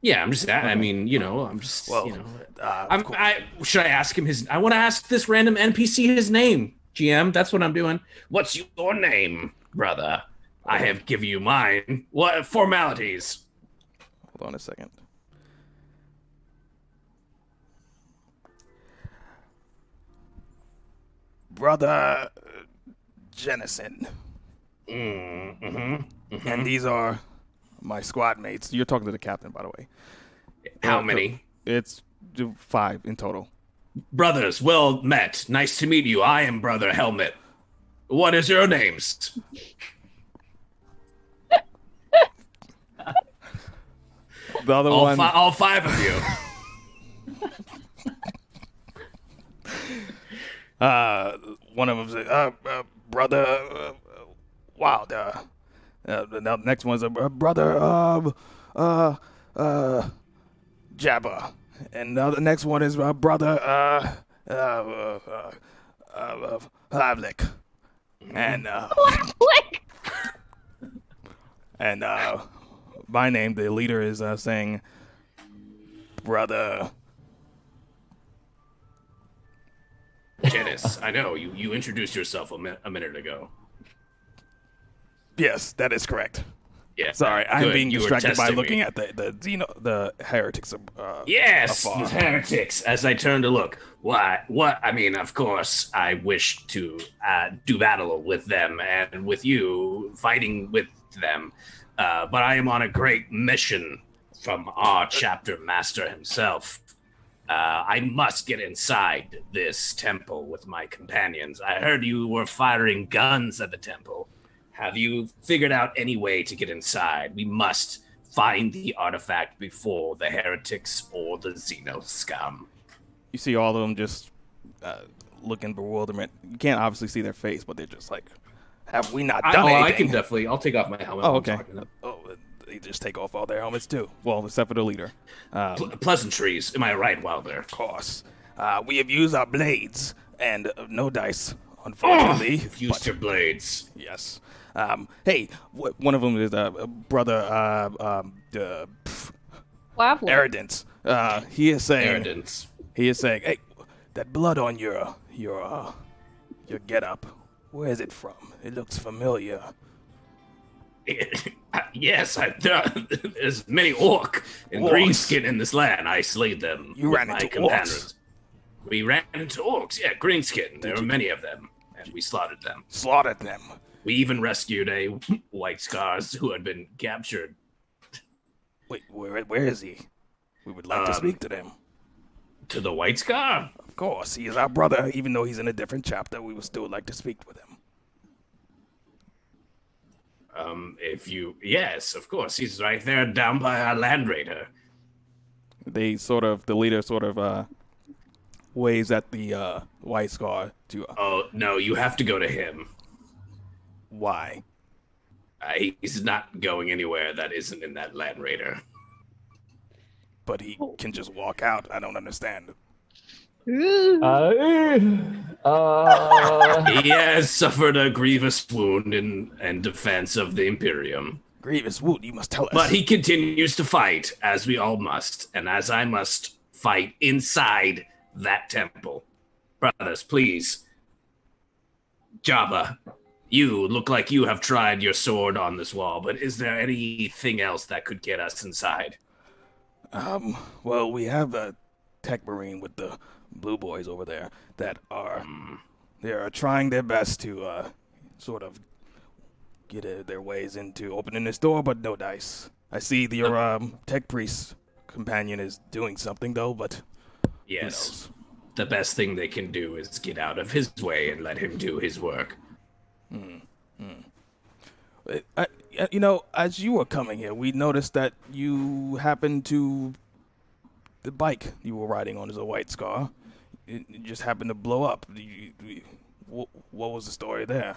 Yeah, I'm just. I mean, you know, I'm just. well, you know, uh, I'm, I should I ask him his? I want to ask this random NPC his name. GM, that's what I'm doing. What's your name, brother? I have give you mine. What formalities? hold on a second. Brother Jennison. Mm-hmm. And these are my squad mates. You're talking to the captain, by the way. How Uh, many? It's uh, five in total. Brothers, well met. Nice to meet you. I am Brother Helmet. What is your names? The other All, one, fi- all five of you. uh, one of them's uh, uh, brother uh, Wilder. Uh, the the next one's a uh, brother uh, uh, uh, Jabba, and now the next one is uh, brother uh, uh, uh, uh, uh, Havlik. and uh, Like, and uh, my name, the leader, is uh, saying, brother. Janice, I know you, you introduced yourself a, mi- a minute ago. Yes, that is correct. Yeah. Sorry, I'm good. being You distracted by testing me. looking at the the Xeno, the heretics. Of, uh, Yes, afar. the heretics. As I turn to look, why? What? I mean, of course, I wish to uh, do battle with them and with you, fighting with them. Uh, but I am on a great mission from our chapter master himself. Uh, I must get inside this temple with my companions. I heard you were firing guns at the temple. Have you figured out any way to get inside? We must find the artifact before the heretics or the Xeno scum. you see all of them just uh, look in bewilderment. You can't obviously see their face, but they're just like, "Have we not I, done oh, I can definitely. I'll take off my helmet. oh, okay. Oh, they just take off all their helmets too. Well, except for the leader. Um, Ple- pleasantries. Am I right, Wilder? of course, uh, we have used our blades and uh, no dice, unfortunately. You've used but- your blades. Yes. Um, hey, w- one of them is uh, brother uh, um, uh, pff, Lavely. Eridance. Uh, he is saying Arrogance. he is saying, hey, that blood on your your uh, your getup. Where is it from? It looks familiar. yes, I, there, there's many orc and Orcs. greenskin in this land. I slayed them. You with ran my into companions. We ran into orcs. Yeah, greenskin. There Did were many of them, and we slaughtered them. Slaughtered them. We even rescued a white scars who had been captured. Wait, where where is he? We would like to Um, speak to them. To the white scar? Of course, he is our brother. Even though he's in a different chapter, we would still like to speak with him. Um, if you yes, of course, he's right there down by our land raider. They sort of the leader sort of uh waves at the uh, White Scar to uh, Oh no, you have to go to him. why? Uh, he's not going anywhere that isn't in that Land Raider. But he can just walk out. I don't understand. Uh, uh, he has suffered a grievous wound in, in defense of the Imperium. Grievous wound, you must tell us. But he continues to fight, as we all must, and as I must fight inside that temple. Brothers, please. Java, you look like you have tried your sword on this wall, but is there anything else that could get us inside? Um, well, we have a tech marine with the blue boys over there that are they are trying their best to uh sort of get uh, their ways into opening this door, but no dice. I see the, your um tech priest companion is doing something though, but Yes. The best thing they can do is get out of his way and let him do his work. Uh, I, I- you know, as you were coming here, we noticed that you happened to the bike you were riding on is a white scar. It, it just happened to blow up. You, you, what, what was the story there?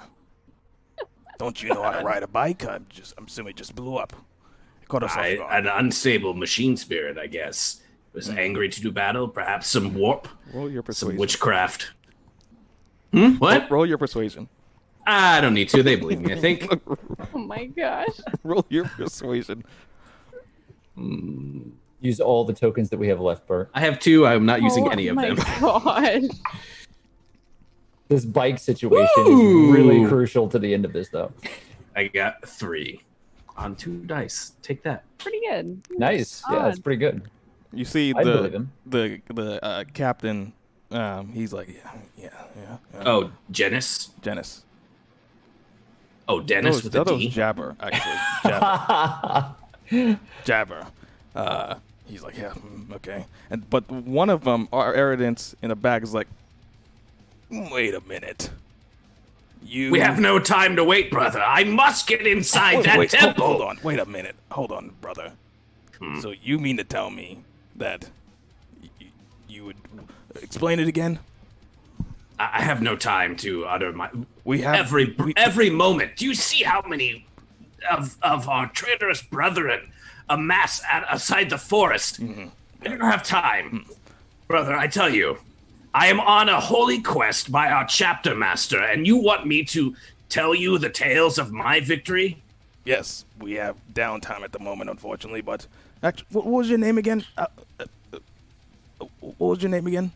Don't you know how to ride a bike? I'm just, I'm assuming it just blew up. It caught us I, off guard. an unstable machine spirit, I guess. Was angry to do battle, perhaps some warp, Roll your some persuasion. witchcraft. Hmm? What? Roll your persuasion. I don't need to. They believe me, I think. Oh my gosh. Roll your persuasion. use all the tokens that we have left, Bert. I have two. I'm not using oh any of them. Oh my them. gosh. This bike situation Ooh. is really crucial to the end of this, though. I got three on two dice. Take that. Pretty good. Nice. Yeah, it's pretty good. You see I the the the uh, captain. Um, he's like, yeah, yeah, yeah. yeah. Oh, Janice. Janice. Oh, Dennis That was- with that a was Jabber, actually. Jabber. Jabber. Uh, he's like, yeah, mm, okay. And but one of them, our arrogance in the back, is like, wait a minute. You. We have no time to wait, brother. I must get inside Wait, that wait, hold- temple. Hold, on. Wait a minute. Hold on, brother. Hmm. So you mean to tell me that y- you would explain it again? I I have no time to utter my We have every we- every moment. Do you see how many of of our traitorous brethren amass at, outside the forest? Mm-hmm. I don't have time, brother. I tell you, I am on a holy quest by our chapter master, and you want me to tell you the tales of my victory? Yes, we have downtime at the moment, unfortunately. But what, what was your name again? Uh, uh, uh, what was your name again?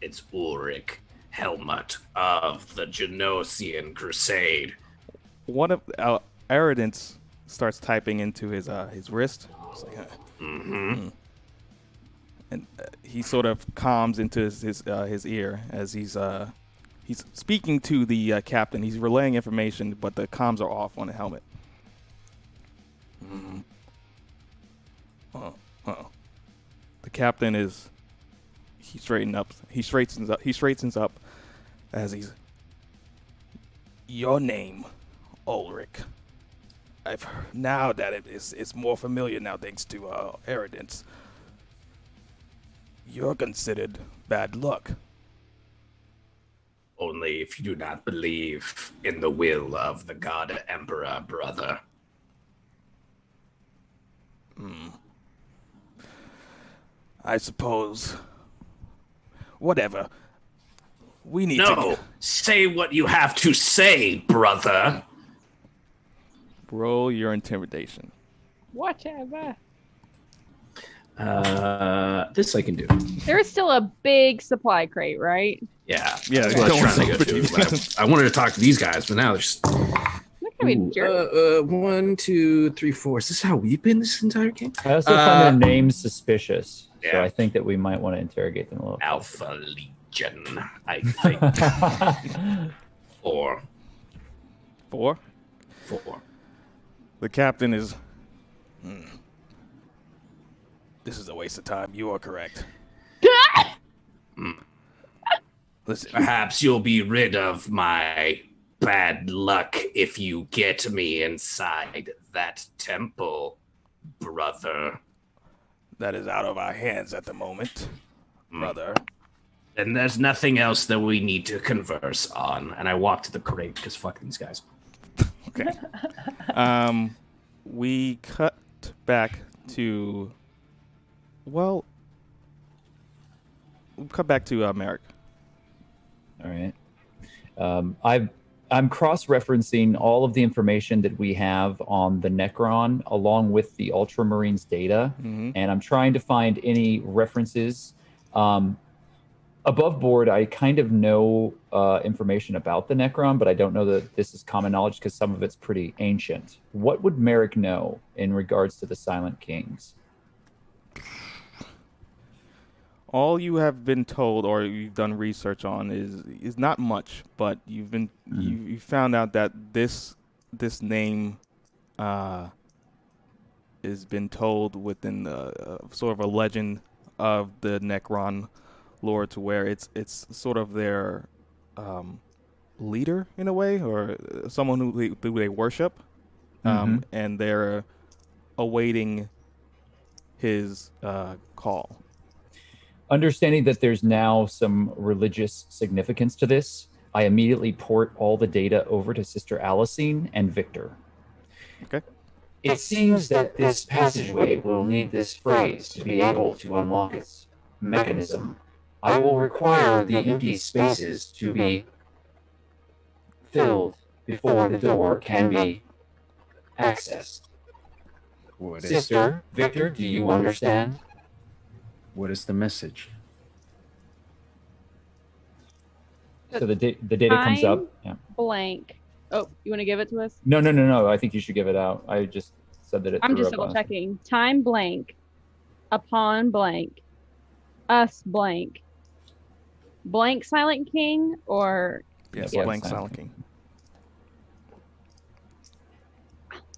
It's Ulrich Helmut of the Genosian Crusade. One of uh, Arrogance starts typing into his uh, his wrist. Like, uh, Mm-hmm. and uh, he sort of calms into his his, uh, his ear as he's uh, he's speaking to the uh, captain. He's relaying information, but the comms are off on the helmet. Mm-hmm. Oh. The captain is he straightened up. He straightens up. He straightens up as he's your name, Ulrich. I've heard now that it is it's more familiar now thanks to uh, Arrogance. You're considered bad luck. Only if you do not believe in the will of the God Emperor, brother. I suppose. Whatever. We need No, to say what you have to say, brother. roll your intimidation. Whatever. Uh, this I can do. There is still a big supply crate, right? Yeah, Yeah, that's I was don't trying to over go to. I, I wanted to talk to these guys, but now they're just Look at me, Ooh, uh, uh, one, two, three, four. Is this how we've been this entire game? I also Uh, find their names suspicious, so. I think that we might want to interrogate them a little. Alpha Legion, I think. four, Four. four. The captain is. Hmm. This is a waste of time. You are correct. Listen, Perhaps you'll be rid of my bad luck if you get me inside that temple, brother. That is out of our hands at the moment, Hmm. brother. And there's nothing else that we need to converse on. And I walk to the crate because fuck these guys. Okay. um, we cut back to. Well, we cut back to uh, Merrick. All right. Um, I've I'm cross-referencing all of the information that we have on the Necron along with the Ultramarines data, Mhm. and I'm trying to find any references. Um, above board, I kind of know uh, information about the Necron, but I don't know that this is common knowledge because some of it's pretty ancient. What would Merrick know in regards to the Silent Kings? All you have been told or you've done research on is is not much, but you've been you, you found out that this this name uh has been told within the uh, sort of a legend of the Necron lore to where it's it's sort of their um leader in a way or someone who they, who they worship um and they're awaiting his uh call Understanding that there's now some religious significance to this, I immediately port all the data over to Sister Alisine and Viktor. Okay. It seems that this passageway will need this phrase to be able to unlock its mechanism. I will require the empty spaces to be filled before the door can be accessed. What is Sister, Viktor, do you understand? What is the message? So the da- the data comes up. Yeah. Blank. Oh, you want to give it to us? No, no, no, no. I think you should give it out. I just said that it. I'm just double checking. Time blank. Upon blank. Us blank. Blank Silent King or yes Yeah, blank Silent silent king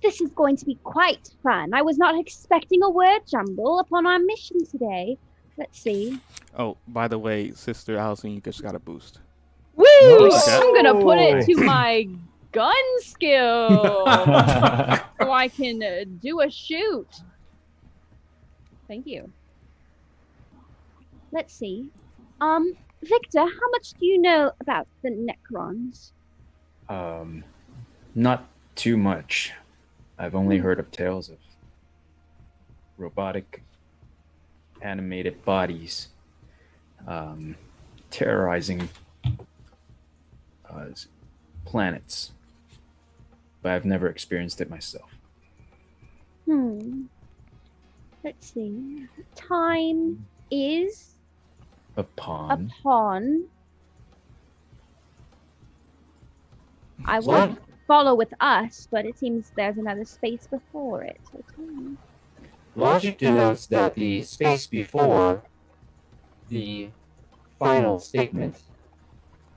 This is going to be quite fun. I was not expecting a word jumble upon our mission today. Let's see. oh by the way sister allison you just got a boost Woo! Nice. I'm gonna put it to my gun skill so I can uh, do a shoot. Thank you. Let's see. Um, Viktor, how much do you know about the Necrons? Um, not too much. I've only heard of tales of robotic animated bodies um, terrorizing uh, planets, but I've never experienced it myself. Hmm. Let's see. Time is pawn. upon. I What? follow with us, but it seems there's another space before it. Okay. Logic denotes that the space before the final statement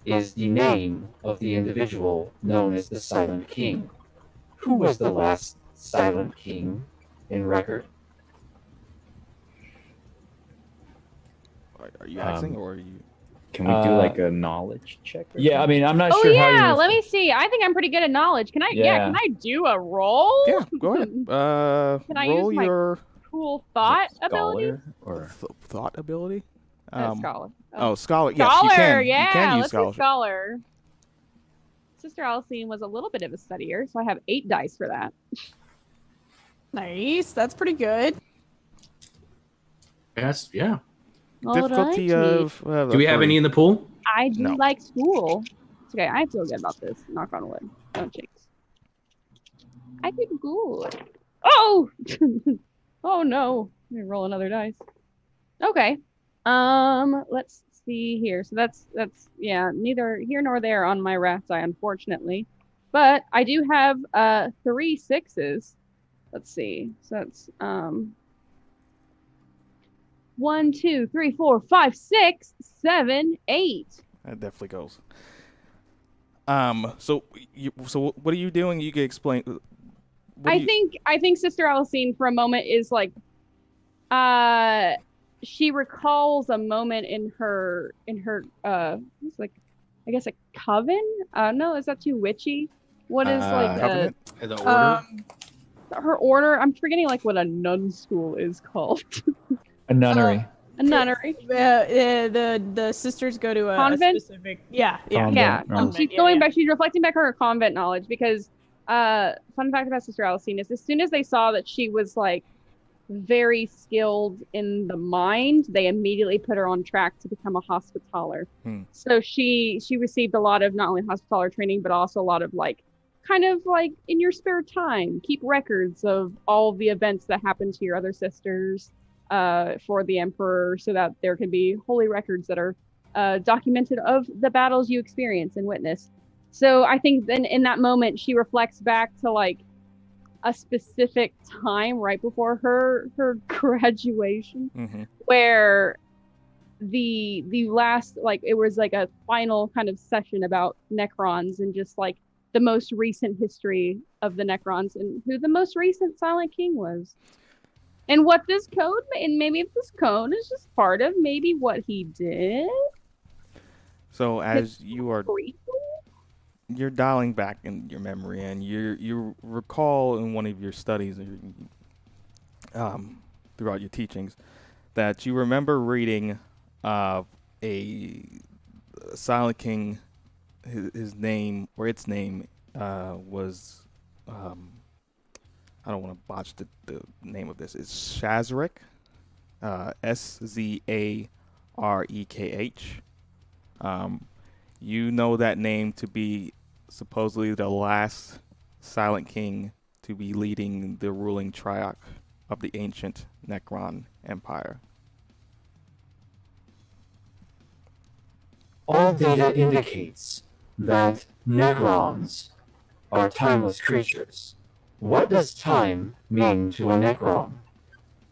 is the name of the individual known as the Silent King. Who was the last Silent King in record? are, are you asking Um, or are you Can we do Uh, like a knowledge check? or yeah, I mean, I'm not Oh sure how. yeah, you're- let me see. I think I'm pretty good at knowledge. Can I? Yeah, Yeah. can I do a roll? yeah go ahead uh Can I roll use my- your Cool thought ability. or th- thought ability Uh, um, scholar. oh scholar yes scholar. you can yeah, you can use let's do scholar. Sister Alisine was a little bit of a studier, so I have eight dice for that. Nice. That's pretty good. Yes, yeah. difficulty Alrighty. of uh, Do we have any in the pool? I do No. like school. It's okay. I feel good about this. Knock on wood. Don't jinx. I did good. Oh! oh no. Let me roll another dice. Okay. Um, let's see here. So that's that's yeah, neither here nor there on my wrath die, unfortunately. But I do have uh three sixes. Let's see. So that's um one, two, three, four, five, six, seven, eight. That definitely goes. Um. So you. So what are you doing? You can explain. What I you- think I think Sister Alisine for a moment is like uh she recalls a moment in her in her uh it's like I guess a coven? Uh no, is that too witchy? What is Uh, like Covenant. The order? Um, uh, her order? I'm forgetting like what a nun school is called. A nunnery. A nunnery. Uh, uh, the the sisters go to a, a Convent? specific. Yeah, yeah. Convent, Yeah, right. um, she's Yeah, going yeah. back. She's reflecting back her convent knowledge because, uh, fun fact about Sister Alisine is as soon as they saw that she was like very skilled in the mind, they immediately put her on track to become a hospitaller. Hmm. So she she received a lot of not only hospitaller training but also a lot of like kind of like in your spare time keep records of all the events that happened to your other sisters uh, for the emperor so that there can be holy records that are uh, documented of the battles you experience and witness. So I think then in that moment she reflects back to like a specific time right before her her graduation hmm where the the last like it was like a final kind of session about necrons and just like the most recent history of the necrons and who the most recent silent king was. And what this code and maybe if this code is just part of maybe what he did. So as you are. You're dialing back in your memory and you you recall in one of your studies um, throughout your teachings that you remember reading uh, a Silent King his, his name or its name uh, was um, I don't want to botch the, the name of this it's Shazarek uh, S Z A R E K H. Um, you know that name to be supposedly the last Silent King to be leading the ruling triarch of the ancient Necron Empire. All data indicates that Necrons are timeless creatures. What does time mean to a Necron?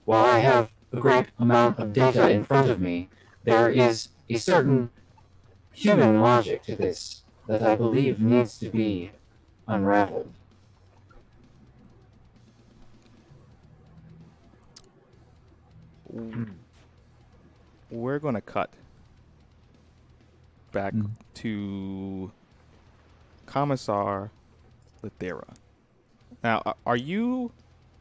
While I have a great amount of data in front of me, there is a certain human logic to this that I believe needs to be unraveled. We're going to cut back Mm. to Commissar Lethira. Now, are you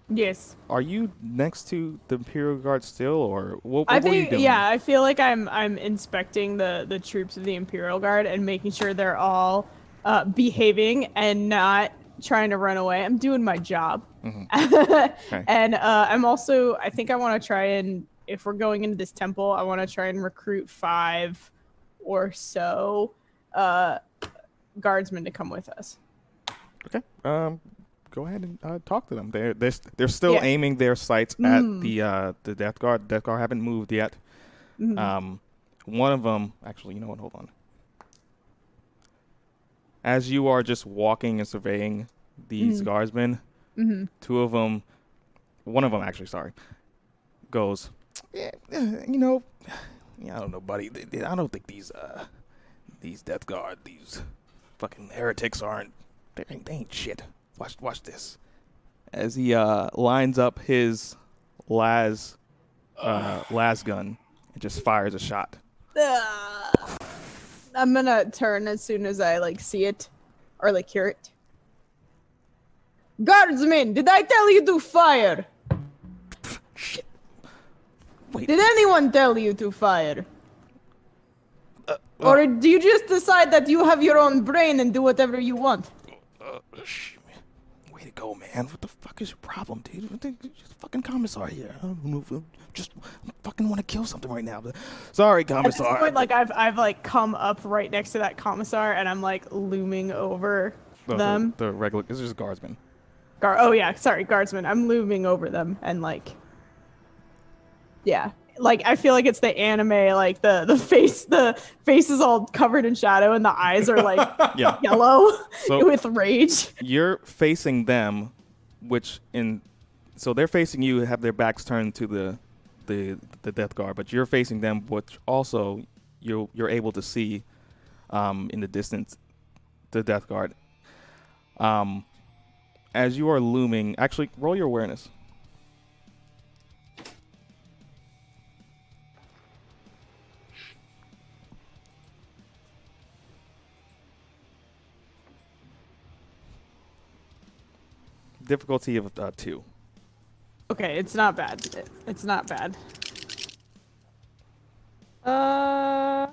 Yes. are you next to the Imperial Guard still, or what, what I think yeah, I feel like I'm I'm inspecting the the troops of the Imperial Guard and making sure they're all uh, behaving and not trying to run away. I'm doing my job. and uh, I'm also I think I want to try and if we're going into this temple, I want to try and recruit five or so uh, guardsmen to come with us. Okay. Um, go ahead and uh, talk to them. They're they're, st- they're still Yeah. aiming their sights Mm. at the uh, the Death Guard. Death Guard haven't moved yet. Mhm. Um, one of them, actually, you know what? Hold on. As you are just walking and surveying these Mhm. guardsmen, Mhm. two of them, one of them actually, sorry, goes, yeah, you know, yeah, I don't know, buddy. I don't think these uh these Death Guard, these fucking heretics aren't they ain't, they ain't shit. Watch watch this. As he uh lines up his las uh las gun and just fires a shot. Ugh. I'm gonna turn as soon as I like see it or like hear it. Guardsmen, did I tell you to fire? Shit. Wait. Did anyone tell you to fire? uh, Or do you just decide that you have your own brain and do whatever you want? uh, sh- way to go, man. What the fuck is your problem, dude? What the- Just fucking commissar here. I don't know if I just fucking want to kill something right now. But sorry, At this commissar. point, like I've I've like come up right next to that commissar and I'm like looming over The- the- them. The, regular. This is guardsman. Guard. Oh yeah, sorry, guardsmen. I'm looming over them and like, yeah, like I feel like it's the anime, like the the face, the face is all covered in shadow and the eyes are like Yeah. yellow So- with rage. You're facing them, which in so they're facing you, have their backs turned to the the the death guard, but you're facing them, which also you you're able to see um, in the distance the death guard. Um, as you are looming, actually, roll your awareness. difficulty of uh, two. Okay, it's not bad. It's not bad. Uh,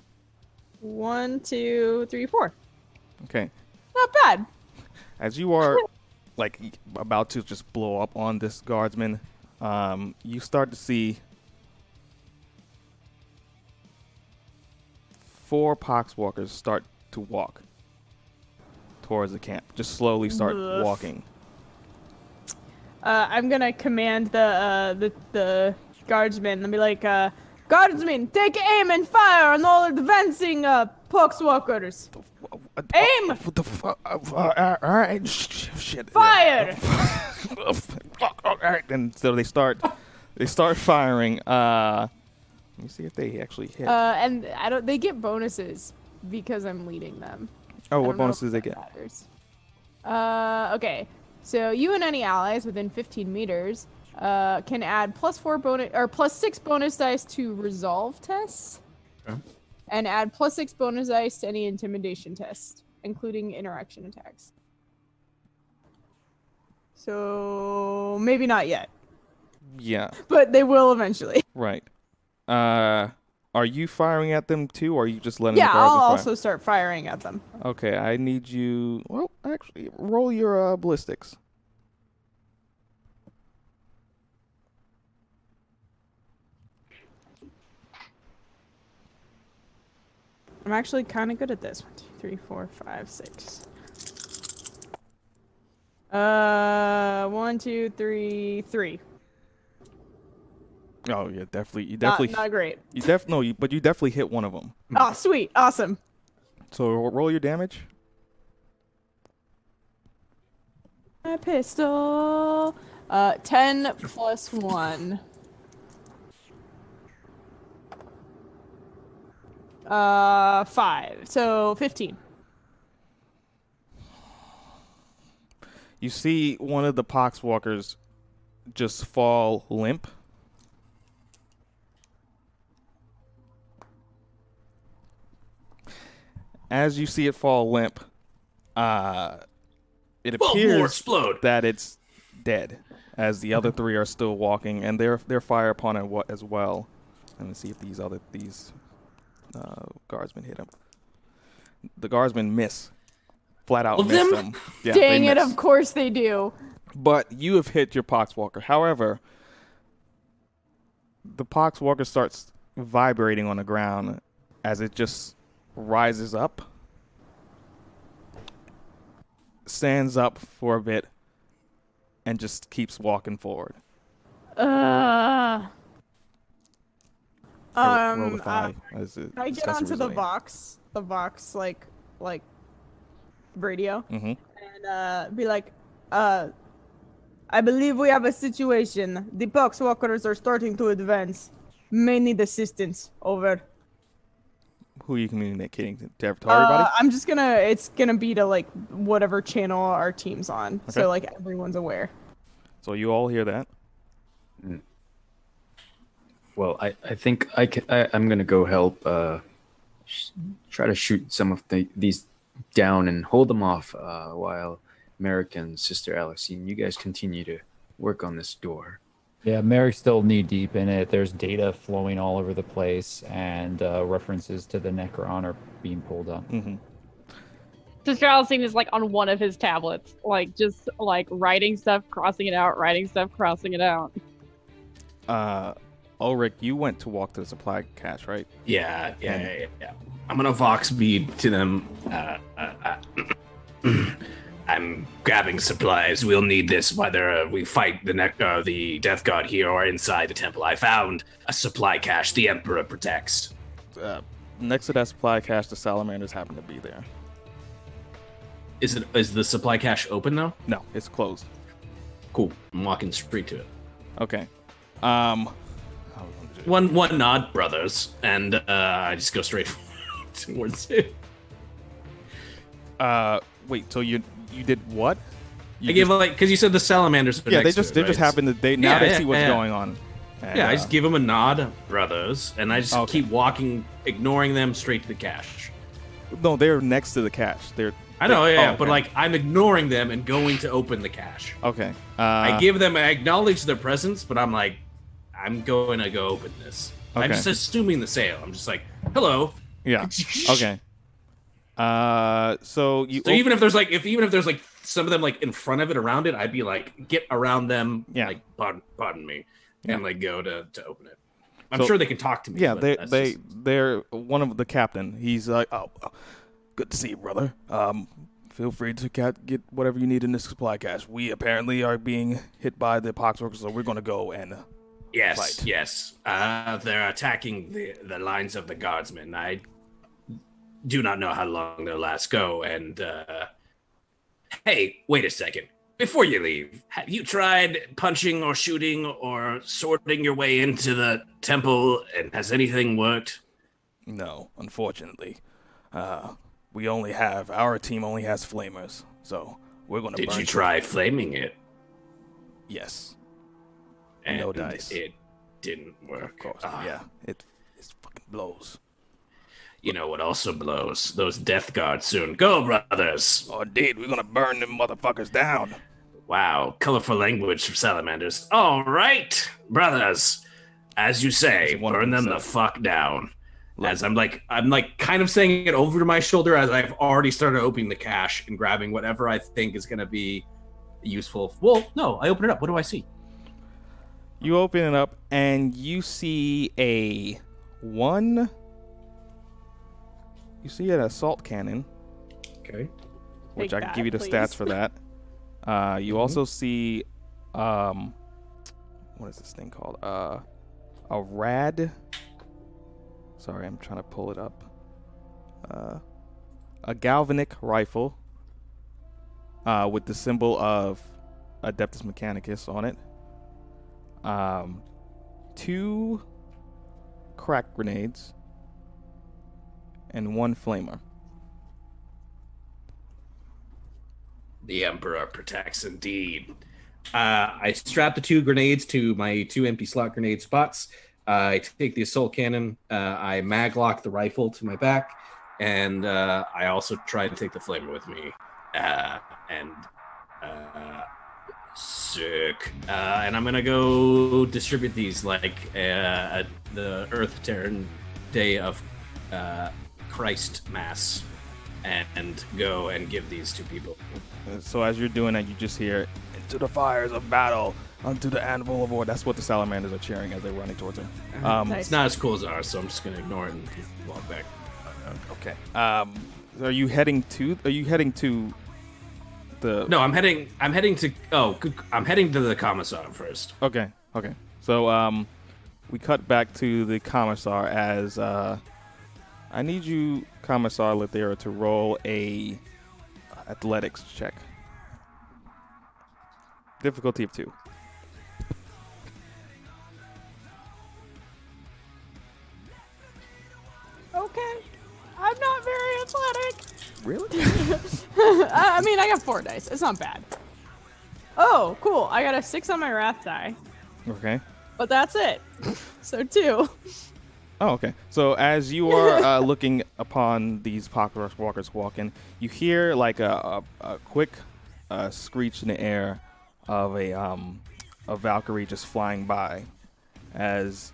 one, two, three, four. Okay. Not bad. As you are, like, about to just blow up on this guardsman, um, you start to see four poxwalkers start to walk towards the camp. Just slowly start walking. Uh, I'm gonna command the uh, the the guardsmen and be like, uh, guardsmen, take aim and fire on all advancing uh, poxwalkers. Aim! What the fuck? all right, sh- sh- shit. Fire! all right, and so they start, they start firing. Uh, let me see if they actually hit. Uh, and I don't. They get bonuses because I'm leading them. oh, what bonuses they get? matters. Uh, okay. So you and any allies within 15 meters uh, can add plus four bonus or plus six bonus dice to resolve tests, Okay. and add plus six bonus dice to any intimidation test, including interaction attacks. So maybe not yet, Yeah, but they will eventually. right. Uh, are you firing at them too, or are you just letting them? yeah, the I'll fire? also start firing at them. Okay, I need you. Well, actually, roll your uh, ballistics. I'm actually kind of good at this. One, two, three, four, five, six. Uh, one, two, three, three. Oh yeah, definitely. You definitely. not great. You def no, you, but you definitely hit one of them. Oh, sweet, awesome. So roll your damage. My pistol. Uh, ten plus one. Uh, five. So fifteen. You see one of the poxwalkers just fall limp. As you see it fall limp, uh, it Well, appears explode. that it's dead. As the other three are still walking, and they're they're fire upon it as well. Let me see if these other these uh, guardsmen hit him. The guardsmen miss, flat out All of miss them? them. Yeah, they Dang it! Of course they do. but you have hit your poxwalker. However, the poxwalker starts vibrating on the ground as it just rises up, stands up for a bit, and just keeps walking forward. Uh. Roll- Um. uh, as it Can I get onto the vox, the vox like, like, radio, Mhm. and uh, be like, uh, I believe we have a situation. The poxwalkers are starting to advance. May need assistance. Over. Who are you communicating to? To to everybody? Uh, I'm just gonna. It's gonna be to like whatever channel our team's on, Okay. so like everyone's aware. so you all hear that? Well, I, I think I can, I, I'm gonna go help. Uh, sh- try to shoot some of the, these down and hold them off uh, while Merrick and Sister Alisine, you guys continue to work on this door. Yeah, Merrick's still knee deep in it. There's data flowing all over the place, and uh, references to the Necron are being pulled up. Mm-hmm. Sister Alisine is like on one of his tablets, like just like writing stuff, crossing it out, writing stuff, crossing it out. Uh, Ulrich, you went to walk to the supply cache, right? Yeah, yeah, yeah, yeah, yeah. I'm gonna vox bead to them. Uh, uh, uh, I'm grabbing supplies. We'll need this whether uh, we fight the neck, uh, the death god here or inside the temple. I found a supply cache the emperor protects. Uh, next to that supply cache, the salamanders happen to be there. Is it is the supply cache open though? No, it's closed. Cool. I'm walking straight to it. Okay. Um. how we gonna do it? One one nod, brothers, and uh, I just go straight towards it. Uh, wait. So you you did what? You I give just- like because you said the salamanders. Are yeah. They next to just it, they just happen to they now Yeah, they yeah, see what's yeah. going on. And, Yeah, I uh, just give them a nod, brothers, and I just Okay. keep walking, ignoring them straight to the cache. no, they're next to the cache. They're. I know, yeah, oh, but okay. like I'm ignoring them and going to open the cache. Okay. Uh, I give them, I acknowledge their presence, but I'm like, I'm going to go open this. I'm just assuming the sale. I'm just like, hello. Yeah. Okay. Uh, so you So even if there's like if even if there's like some of them like in front of it around it, I'd be like get around them. Yeah. Like pardon, pardon me, Yeah. and like go to to open it. I'm So- sure they can talk to me. Yeah, they they just... they're one of the captain. He's like, oh, oh, good to see you, brother. Um, feel free to get get whatever you need in this supply cache. We apparently are being hit by the poxwalkers, so we're gonna go and yes, fight. yes. Uh, they're attacking the the lines of the guardsmen. I do not know how long they'll last go. And uh, hey, wait a second. Before you leave, have you tried punching or shooting or sorting your way into the temple? And has anything worked? no, unfortunately, uh, we only have our team only has flamers, so we're gonna. Did burn you try flaming it? Yes, And No dice. It didn't work. of course. Ah, yeah, it it fucking blows. You know what also blows? Those death guards soon. Go, brothers! Oh, indeed, we're gonna burn them motherfuckers down. Wow, colorful language from salamanders. All right, brothers. As you say, That's one burn them the fuck down. As I'm like, I'm like kind of saying it over to my shoulder as I've already started opening the cache and grabbing whatever I think is going to be useful. Well, no, I open it up. What do I see? You open it up and you see a one. You see an assault cannon, Okay. which Take I can give you the that, stats for that. Uh, you Mhm. also see, um, what is this thing called? Uh, a rad. Sorry, I'm trying to pull it up. Uh, a galvanic rifle. Uh, with the symbol of Adeptus Mechanicus on it. Um, two crack grenades and one flamer. The Emperor protects indeed. Uh, I strap the two grenades to my two empty slot grenade spots. Uh, I take the assault cannon. Uh, I maglock the rifle to my back, and uh, I also try to take the flamer with me. Uh, and uh, sick. And I'm gonna go distribute these like the Earth Terran Day of Christ Mass, and go and give these to people. Uh, So as you're doing that, you just hear "Into the fires of battle, unto the anvil of war." That's what the salamanders are cheering as they're running towards her. Um, Nice. It's not as cool as ours, so I'm just gonna ignore it and walk back. Okay. Um, are you heading to? Are you heading to the? No, I'm heading. I'm heading to. Oh, I'm heading to the commissar first. Okay. Okay. So um, we cut back to the commissar as uh, I need you, Commissar Lethira, to roll a athletics check. Difficulty of two. Okay. I'm not very athletic. Really? I I mean, I got four dice. It's not bad. Oh, cool. I got a six on my wrath die, Okay. but that's it. so two. Oh, okay. So as you are uh, looking upon these poxwalkers walking, you hear like a, a, a quick uh, screech in the air of a um, a Valkyrie just flying by. As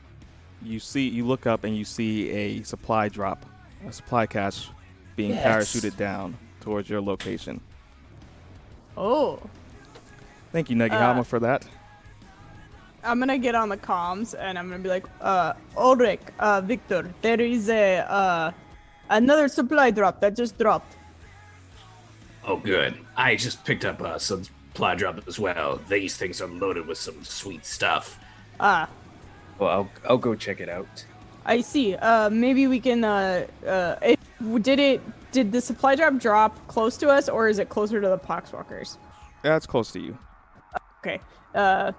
you see, you look up and you see a supply drop, a supply cache being Yes. parachuted down towards your location. Oh. Thank you, Negihama, Uh, for that. I'm gonna get on the comms and I'm gonna be like, uh, Ulrich, uh, Viktor, there is a, uh, another supply drop that just dropped. Oh, good. I just picked up uh, some supply drop as well. These things are loaded with some sweet stuff. Ah, Well, I'll I'll go check it out. I see. Uh, maybe we can, uh, uh, it, did it, did the supply drop drop close to us or is it closer to the poxwalkers? That's close to you. Okay. Uh,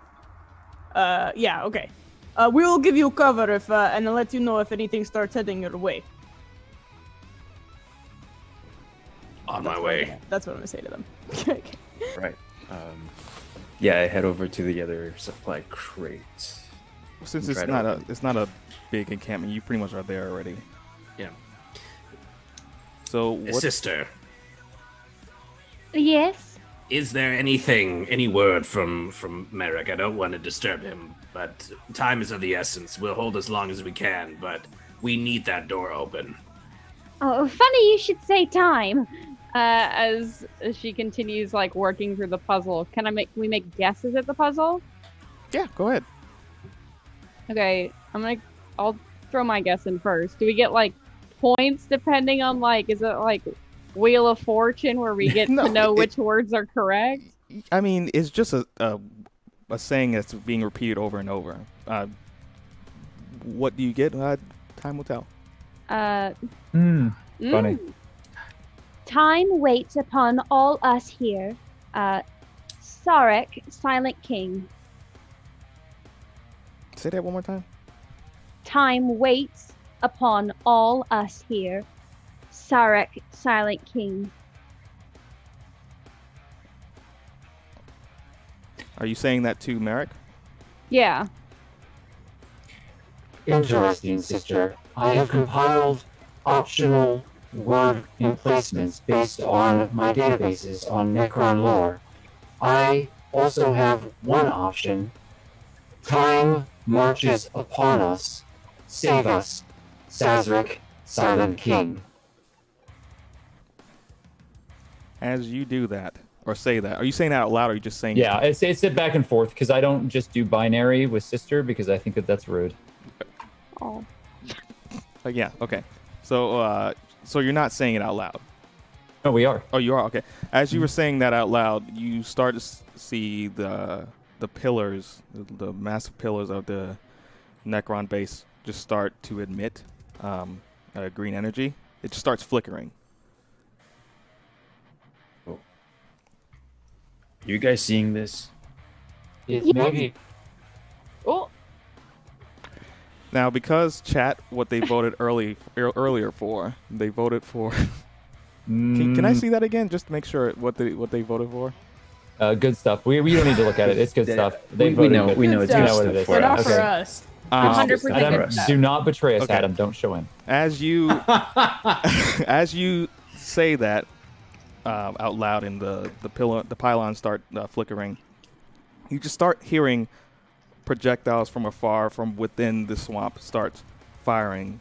uh, yeah, okay. Uh, we will give you cover if, uh, and I'll let you know if anything starts heading your way. On my That's what way. gonna- That's what I'm gonna say to them. Okay. Right. Um, yeah, I head over to the other supply crate. Since Try it's to not a it's not a big encampment, you pretty much are there already. Yeah. So what? Sister, Yes. Is there anything, any word from from Merrick? I don't want to disturb him, but time is of the essence. We'll hold as long as we can, but we need that door open. Oh, funny you should say time. Uh, as, as she continues like working through the puzzle, can I make? Can we make guesses at the puzzle? Yeah, go ahead. Okay, I'm gonna. I'll throw my guess in first. Do we get like points depending on like? Is it like Wheel of Fortune where we get No, to know it- which words are correct? I mean, it's just a a, a saying that's being repeated over and over. Uh, what do you get? Uh, time will tell. Uh, Hmm. Funny. mm, Time waits upon all us here. Uh, Szarekh, Silent King. Say that one more time. Time waits upon all us here. Szarekh, Silent King. Are you saying that to Merrick? yeah. Interesting, sister. I have compiled optional word emplacements based on my databases on Necron lore. I also have one option. Time marches upon us. Save us. Sazerac, Silent King. As you do that or say that, are you saying that out loud or are you just saying? Yeah, it's it's a back and forth because I don't just do binary with sister because I think that that's rude. Oh. Uh, yeah. Okay. So, uh, so you're not saying it out loud. No, we are. Oh, you are okay. As you were saying that out loud, you start to see the the pillars, the, the massive pillars of the Necron base, just start to emit um, uh, green energy. It just starts flickering. You guys seeing this? It Yeah. may be Oh. Now, because chat what they voted early ear- earlier for, they voted for. can, can I Mm, see that again, just to make sure what they what they voted for? Uh, good stuff. We, we don't need to look at it. It's good Yeah, stuff. we- They we voted know- good. we know it's You good know stuff it is. for But not us. for Okay. us. Um, Adam, do not betray us, Okay. Adam. Don't show in. as you as you say that uh, out loud and the the pillar the pylons start uh, flickering. You just start hearing projectiles from afar from within the swamp start firing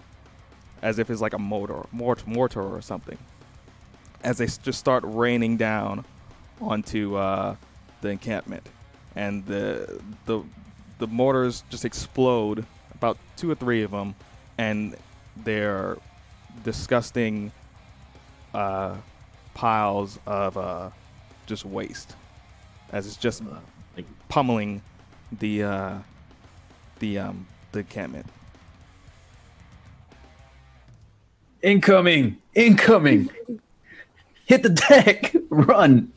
as if it's like a motor mort- mortar or something. As they just start raining down onto uh, the encampment. And the the the mortars just explode about two or three of them and they're disgusting uh, piles of uh, just waste as it's just like- pummeling the uh, the um, the encampment. Incoming! Incoming! Hit the deck! Run!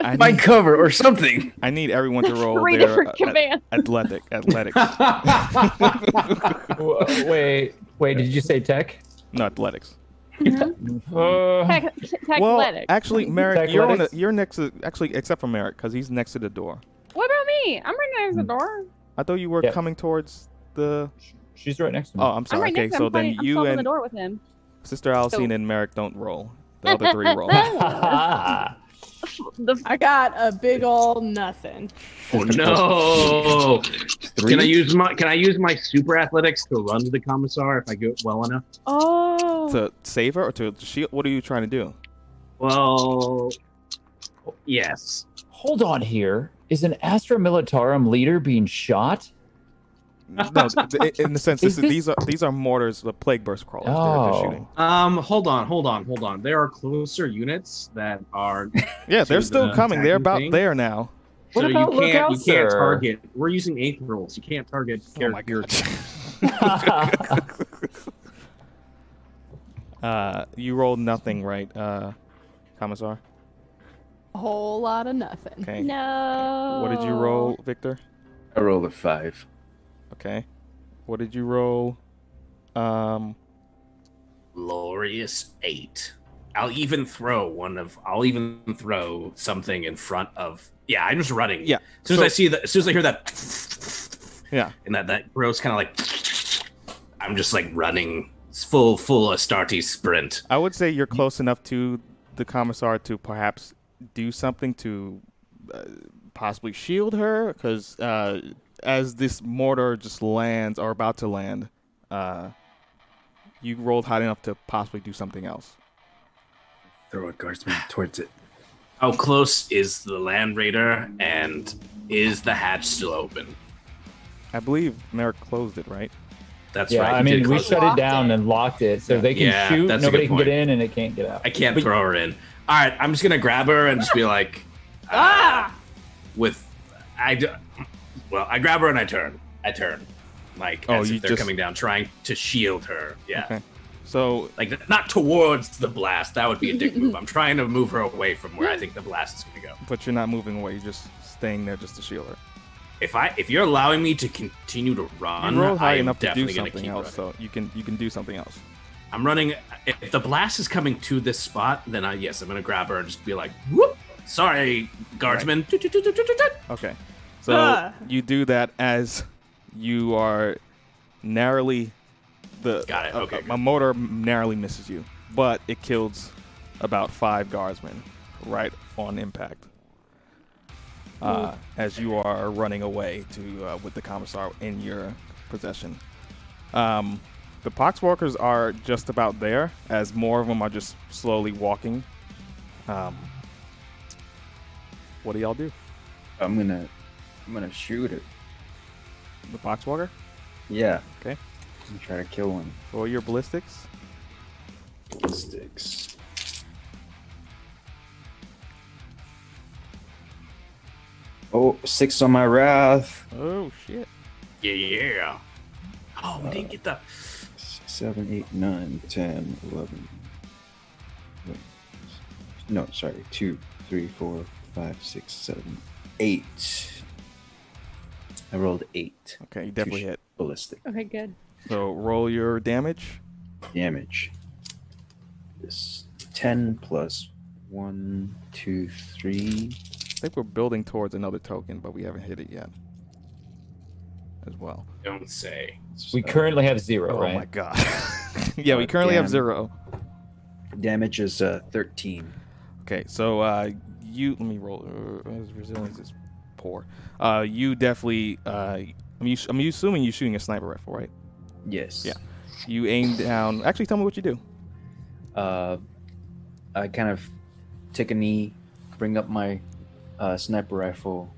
I Find need, cover or something! I need everyone to roll Three their different uh, commands. athletic athletics. Wait, wait. Did you say tech? no athletics. Uh, Tech, tech well, actually, Merrick, you're on the, you're next to actually except for Merrick because he's next to the door. What about me? I'm right next to the door. I thought you were Yeah. coming towards the. she's right next to me. Oh, I'm I'm sorry. right okay, next to so him. then I'm you stopping the and door with him. Sister Alisine So- and Merrick don't roll. The other three roll. The I got a big old nothing. Oh no! Three? Can I use my Can I use my super athletics to run to the commissar if I go well enough? oh, to save her or to shield? What are you trying to do? Well, yes. Hold on here. Is an Astra Militarum leader being shot? No, th- th- in the sense, this Is is, these are these are mortars, the plague burst crawlers. They're, Oh. they're shooting. Um, hold on, hold on, hold on. There are closer units that are Yeah, they're still the coming. They're about thing. there now. What so about you can't Lookout, you can't target. We're using eighth rolls. You can't target Oh my characters. god. uh, you rolled nothing, right, uh, Commissar? A whole lot of nothing. Okay. No. What did you roll, Viktor? I rolled a five. Okay. What did you roll? Um, Glorious eight. I'll even throw one of. I'll even throw something in front of. Yeah, I'm just running. Yeah, As soon so- as I see that, as soon as I hear that, yeah. and that that gross kind of like, I'm just like running full full Astarte sprint. I would say you're close enough to the commissar to perhaps do something to uh, possibly shield her, because uh, as this mortar just lands or about to land, uh, you rolled high enough to possibly do something else. Throw a guardsman towards it. How close is the land raider, and is the hatch still open? I believe Merrick closed it, right? That's yeah, right. I mean, we shut it. it down and locked it, so they can Yeah, shoot. that's Nobody can get in, and it can't get out. I can't But- throw her in. All right, I'm just gonna grab her and just be like, Ah! with, I, d- well, I grab her and I turn. I turn, like Oh, as you if they're just- coming down, trying to shield her. Yeah, Okay. So like not towards the blast. That would be a dick move. I'm trying to move her away from where I think the blast is gonna go. but you're not moving away. You're just staying there just to shield her. If I, if you're allowing me to continue to run, You rolled high I am enough to do definitely gonna something else, running. so you can you can do something else. I'm running. If the blast is coming to this spot, then I yes, I'm gonna grab her and just be like, "Whoop! Sorry, guardsman." Okay. So Ah. you do that as you are narrowly the Got it, a- okay, a, good. motor narrowly misses you, but it kills about five guardsmen right on impact. Uh, as you are running away to uh, with the commissar in your possession. Um, the poxwalkers are just about there, as more of them are just slowly walking. Um, what do y'all do? I'm gonna, I'm gonna shoot her. The poxwalker? Yeah. Okay. And try to kill one. Roll your ballistics. Sticks. Oh, six on my wrath. Oh shit! Yeah, yeah. Oh, we didn't get the. Seven, eight, nine, ten, eleven. Wait. No, sorry. Two, three, four, five, six, seven, eight. I rolled eight. Okay, you definitely hit. Ballistic Okay, good. So roll your damage. damage. This ten plus one, two, three. I think we're building towards another token, but we haven't hit it yet. As well. Don't say. We currently have zero, Oh right? Oh my god. yeah, we God currently have zero. Damage is uh, thirteen. Okay, so uh, you let me roll. Uh, resilience is poor. Uh, you definitely. Uh, I'm, I'm assuming you're shooting a sniper rifle, right? Yes. Yeah. You aim down. Actually, tell me what you do. Uh, I kind of take a knee, bring up my uh, sniper rifle,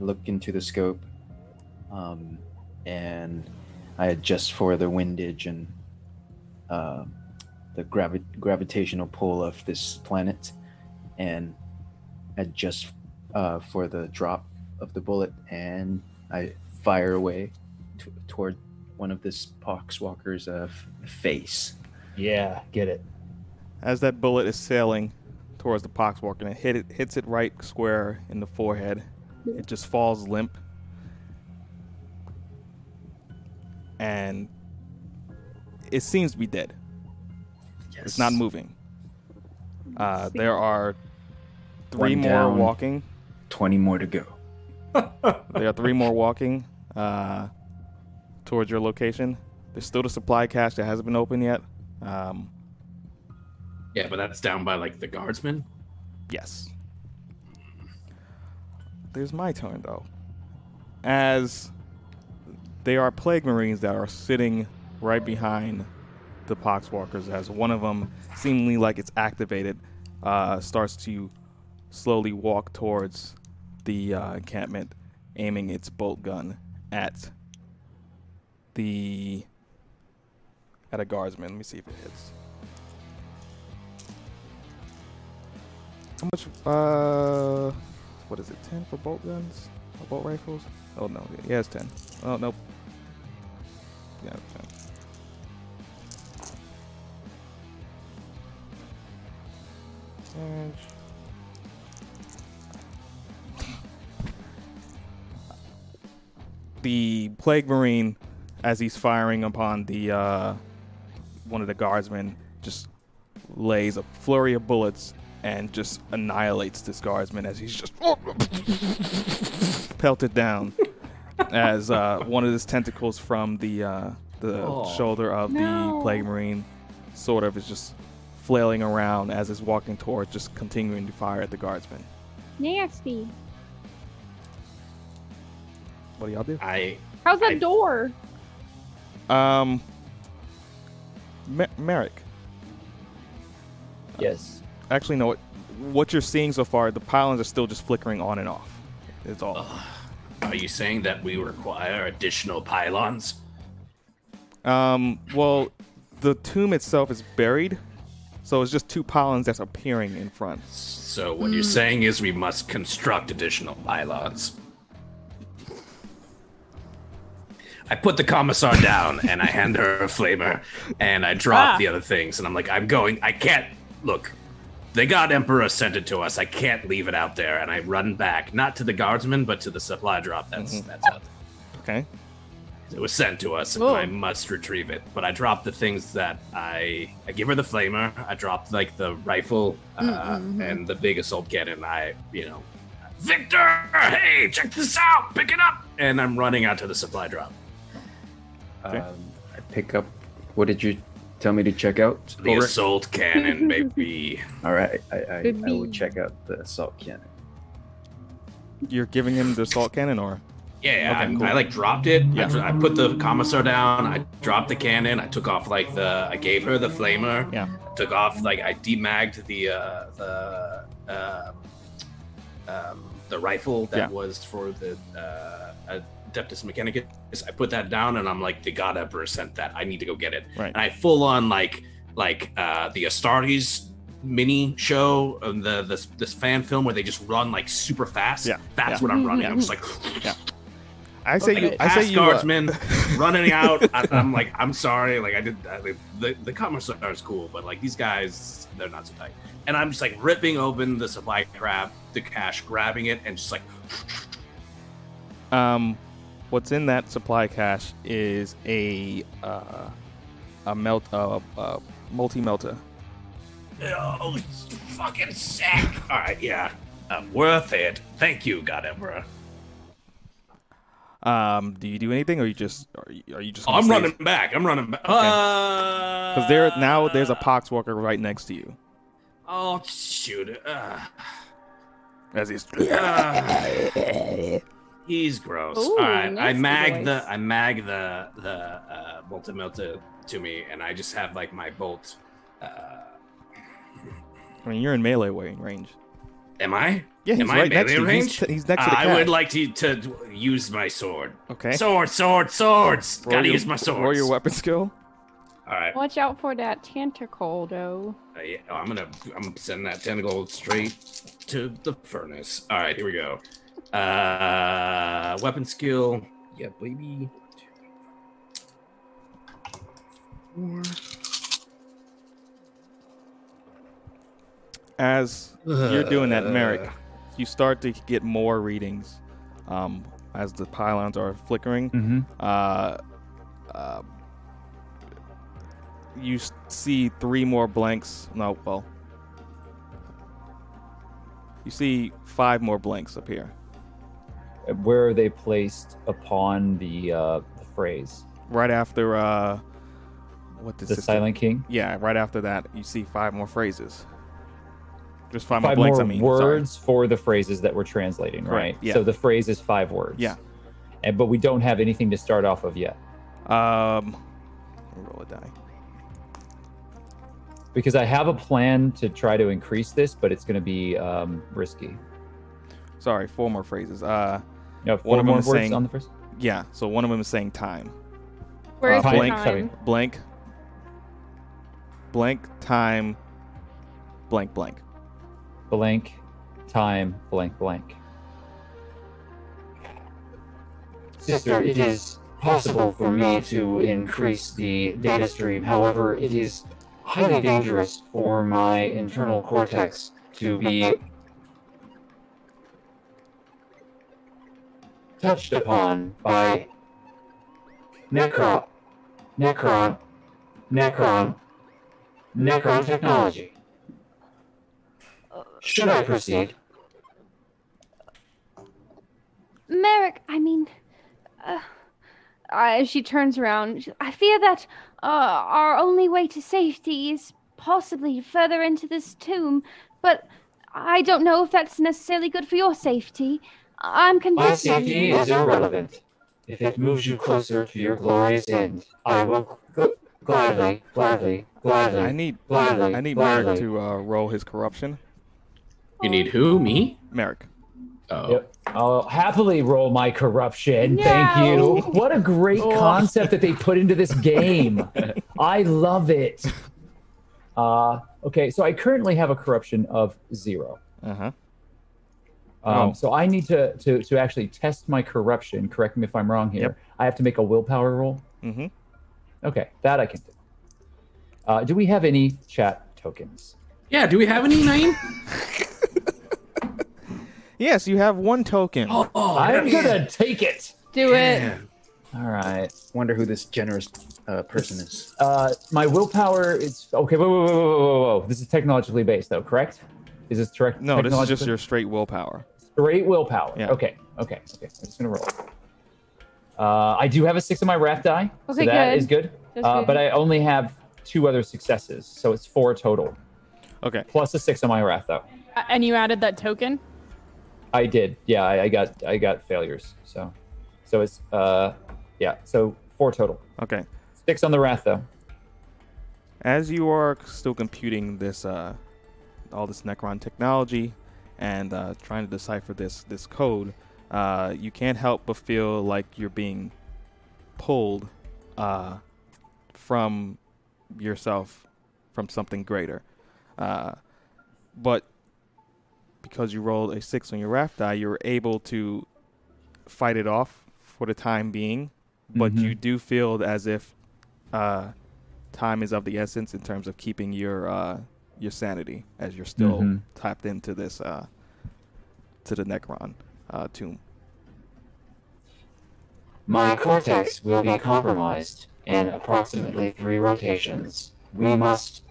look into the scope, um, and I adjust for the windage and uh, the gravi- gravitational pull of this planet, and adjust uh, for the drop of the bullet, and I fire away t- toward one of this poxwalker's uh, f- face. Yeah, get it. As that bullet is sailing towards the poxwalker and it hit it hits it right square in the forehead, it just falls limp. And it seems to be dead. It's not moving. Uh, there are three One more down. walking. Twenty more to go. There are three more walking uh, towards your location. There's still the supply cache that hasn't been opened yet. Um, Yeah, but that's down by like the guardsman. Yes. There's my turn though. As they are plague marines that are sitting right behind the poxwalkers, as one of them, seemingly like it's activated, uh, starts to slowly walk towards the uh, encampment, aiming its bolt gun at the at a guardsman. Let me see if it hits. How much? Uh, what is it? Ten for bolt guns or bolt rifles? Oh no, yeah, it's ten. Oh nope. Yeah, ten. The plague marine, as he's firing upon the uh, one of the guardsmen, just lays a flurry of bullets and just annihilates this guardsman as he's just pelted down as uh, one of his tentacles from the uh, the Oh. shoulder of No. the plague marine sort of is just flailing around as it's walking towards, just continuing to fire at the guardsman. Nasty. What do y'all do? I How's that I- door? Um, Mer- Merrick. Yes. Actually, no. What, what you're seeing so far, the pylons are still just flickering on and off. It's all. Are you saying that we require additional pylons? Um. Well, the tomb itself is buried, so it's just two pylons that's appearing in front. So what you're saying is we must construct additional pylons. I put the commissar down and I hand her a flamer and I drop Ah. the other things and I'm like, I'm going. I can't look. The God Emperor sent it to us. I can't leave it out there. And I run back, not to the guardsman, but to the supply drop. That's that's out there. Okay. It was sent to us, and I must retrieve it. But I dropped the things that I I give her the flamer. I dropped like the rifle uh, and the big assault cannon. I you know, Viktor, hey, check this out, pick it up. And I'm running out to the supply drop. Okay. Um, I pick up. What did you tell me to check out? The Ulrich? assault cannon, baby. All right, I, I, I will check out the assault cannon. You're giving him the assault cannon, or Yeah, yeah Okay, I, cool. I like dropped it. Yeah. I, I put the commissar down. I dropped the cannon. I took off like the. I gave her the flamer. Yeah. I Took off like I demagged the uh, the um, um, the rifle that Yeah. was for the uh, Adeptus Mechanicus. I put that down and I'm like, the God Emperor sent that. I need to go get it. Right. And I full on like like uh, the Astartes mini show, um, the this this fan film where they just run like super fast. Yeah, That's yeah. what I'm running. I'm just like. I say Okay. you. I say Past you. uh, guardsmen running out. I, I'm like, I'm sorry. Like I did. I, the the commissar is cool, but like these guys, they're not so tight. And I'm just like ripping open the supply crab, the cash, grabbing it, and just like, Um, what's in that supply cache is a uh, a melt uh, uh multi melter. oh, it's fucking sick. All right, yeah, uh, worth it. Thank you, God Emperor. Um, do you do anything, or you just are you, are you just? Oh, I'm running back. I'm running back. Because Because there now there's a poxwalker right next to you. Oh shoot. Uh, As he's He's gross. Ooh, All right, I mag voice. the I mag the the uh, multi to me, and I just have like my bolt. Uh, I mean, you're in melee weighing range. am I? Yeah, he's am I right in next to melee you. range? He's, he's next to the I would like to to use my sword. Okay. Sword, sword, swords. Roll Gotta your- use my sword. Roll your weapon skill. All right. Watch out for that tentacle, though. Uh, yeah, I'm gonna I'm sending that tentacle straight to the furnace. All right, here we go. Uh, weapon skill. Yeah, baby. Four. As you're doing that, Uh. Merrick, you start to get more readings um, as the pylons are flickering. Mm-hmm. Uh, uh, you see three more blanks. No, well, you see five more blanks appear. Where are they placed upon the uh, the phrase? Right after uh, what does The Silent King. Yeah, right after that, you see five more phrases. Just five, more Five blanks. more I mean, sorry. words for the phrases that we're translating, Correct, right? yeah. So the phrase is five words. Yeah. And but we don't have anything to start off of yet Um, roll a die. because I have a plan to try to increase this, but it's going to be um, risky. Sorry, four more phrases. Uh, You know, One four of more them is saying- on the first. yeah. So one of them is saying time. Where's Uh, the blank, time? sorry. Blank. Blank time. Blank blank. Blank, time, blank, blank. Sister, it is possible for me to increase the data stream. However, it is highly dangerous for my internal cortex to be touched upon by Necron, Necron, Necron, Necron technology. Should I proceed? Merrick, I mean, uh, she turns around. I fear that uh, our only way to safety is possibly further into this tomb, but I don't know if that's necessarily good for your safety. I'm My convinced. safety is irrelevant. If it moves you closer to your glorious end, I will go- Gladly, gladly, gladly. I need gladly, I need Merrick to uh, roll his corruption. You need who? Me? Merrick. Oh. Yep. I'll happily roll my corruption. Thank you. What a great concept that they put into this game. I love it. Uh, okay, so I currently have a corruption of zero. Uh huh. Um, Oh. So I need to, to to actually test my corruption. Correct me if I'm wrong here. Yep. I have to make a willpower roll. Mm-hmm. Okay, that I can do. Uh, do we have any chat tokens? Yeah, do we have any name? Yes, you have one token. Oh, I'm gonna take it. Do it. yeah. All right. Wonder who this generous uh, person is. Uh, my willpower is okay. Whoa, whoa, whoa, whoa, whoa, whoa! This is technologically based, though, correct? Is this correct? No, this is just your straight willpower. Straight willpower. Yeah. Okay. Okay. Okay. I'm just gonna roll. Uh, I do have a six on my wrath die, so that good. is good. That's Uh, good. but I only have two other successes, so it's four total, Okay. plus a six on my wrath though. And you added that token? I did. Yeah, I, I got I got failures. So, so it's uh, yeah. So four total. Okay. Six on the wrath though. As you are still computing this, uh, all this Necron technology, and uh, trying to decipher this this code, uh, you can't help but feel like you're being pulled uh, from yourself, from something greater. Uh, but because you rolled a six on your wrath die, you're able to fight it off for the time being. But Mhm. you do feel as if uh, time is of the essence in terms of keeping your uh, your sanity as you're still Mhm. tapped into this uh, to the Necron uh, tomb. My cortex will be compromised in approximately three rotations. We must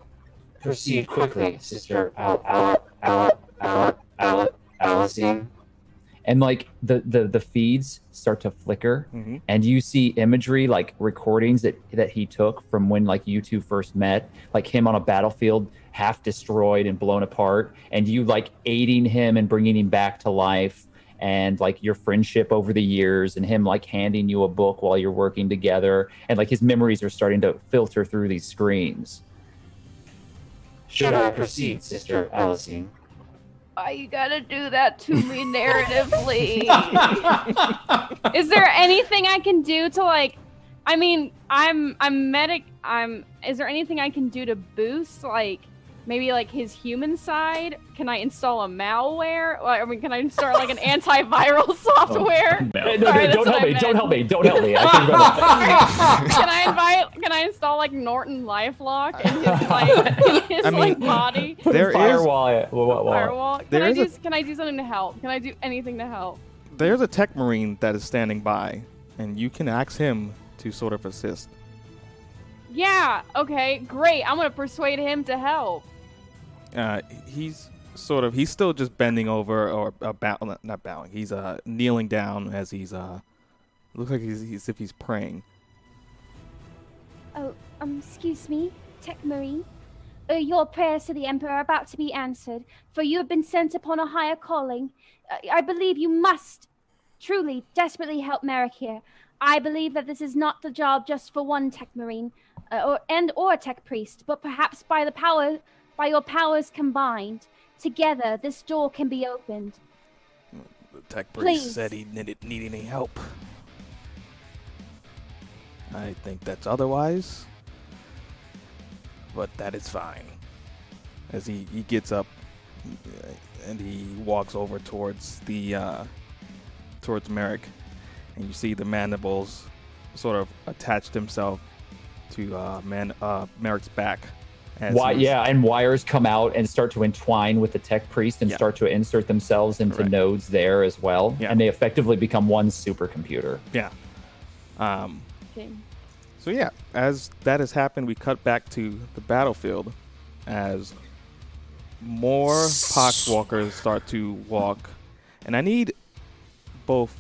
proceed quickly, Sister Al Al Al Al Al Alisine. and like the the the feeds start to flicker Mm-hmm. and you see imagery like recordings that that he took from when like you two first met like him on a battlefield half destroyed and blown apart and you like aiding him and bringing him back to life and like your friendship over the years and him like handing you a book while you're working together and like his memories are starting to filter through these screens Should I proceed, Sister Alisine? Why oh, you gotta do that to me narratively? Is there anything I can do to like? I mean, I'm I'm medic. I'm. Is there anything I can do to boost like maybe like his human side? Can I install a malware? I mean, can I install like an antiviral oh, software? No, no, Sorry, that's don't what help I me don't help me don't help me I think about that. can I invite? Can I install like Norton LifeLock in his like in his I mean, like body There is firewall wall, wall. firewall? Can there I is do? a- Can I do something to help? Can I do anything to help? there's a tech marine that is standing by, and you can ask him to sort of assist. Yeah. Okay. Great. I'm gonna persuade him to help. Uh, he's sort of he's still just bending over or uh, bow, not- bowing. He's uh kneeling down as he's uh looks like he's, he's if he's praying. Oh, um, excuse me, Tech Marine. Uh, your prayers to the Emperor are about to be answered, for you have been sent upon a higher calling. Uh, I believe you must truly, desperately help Merrick here. I believe that this is not the job just for one Tech Marine, uh, or and or Tech Priest, but perhaps by the power, by your powers combined, together this door can be opened. The tech Please. priest said he didn't need any help. I think that's otherwise, but that is fine. As he, he gets up and he walks over towards the uh, towards Merrick, and you see the mandibles sort of attached himself to uh, man uh, Merrick's back. As Why, he's- yeah, and wires come out and start to entwine with the tech priest and Yeah. start to insert themselves into Correct. nodes there as well, Yeah. and they effectively become one supercomputer. Yeah. Um, Okay. So yeah, as that has happened, we cut back to the battlefield as more poxwalkers start to walk, and I need both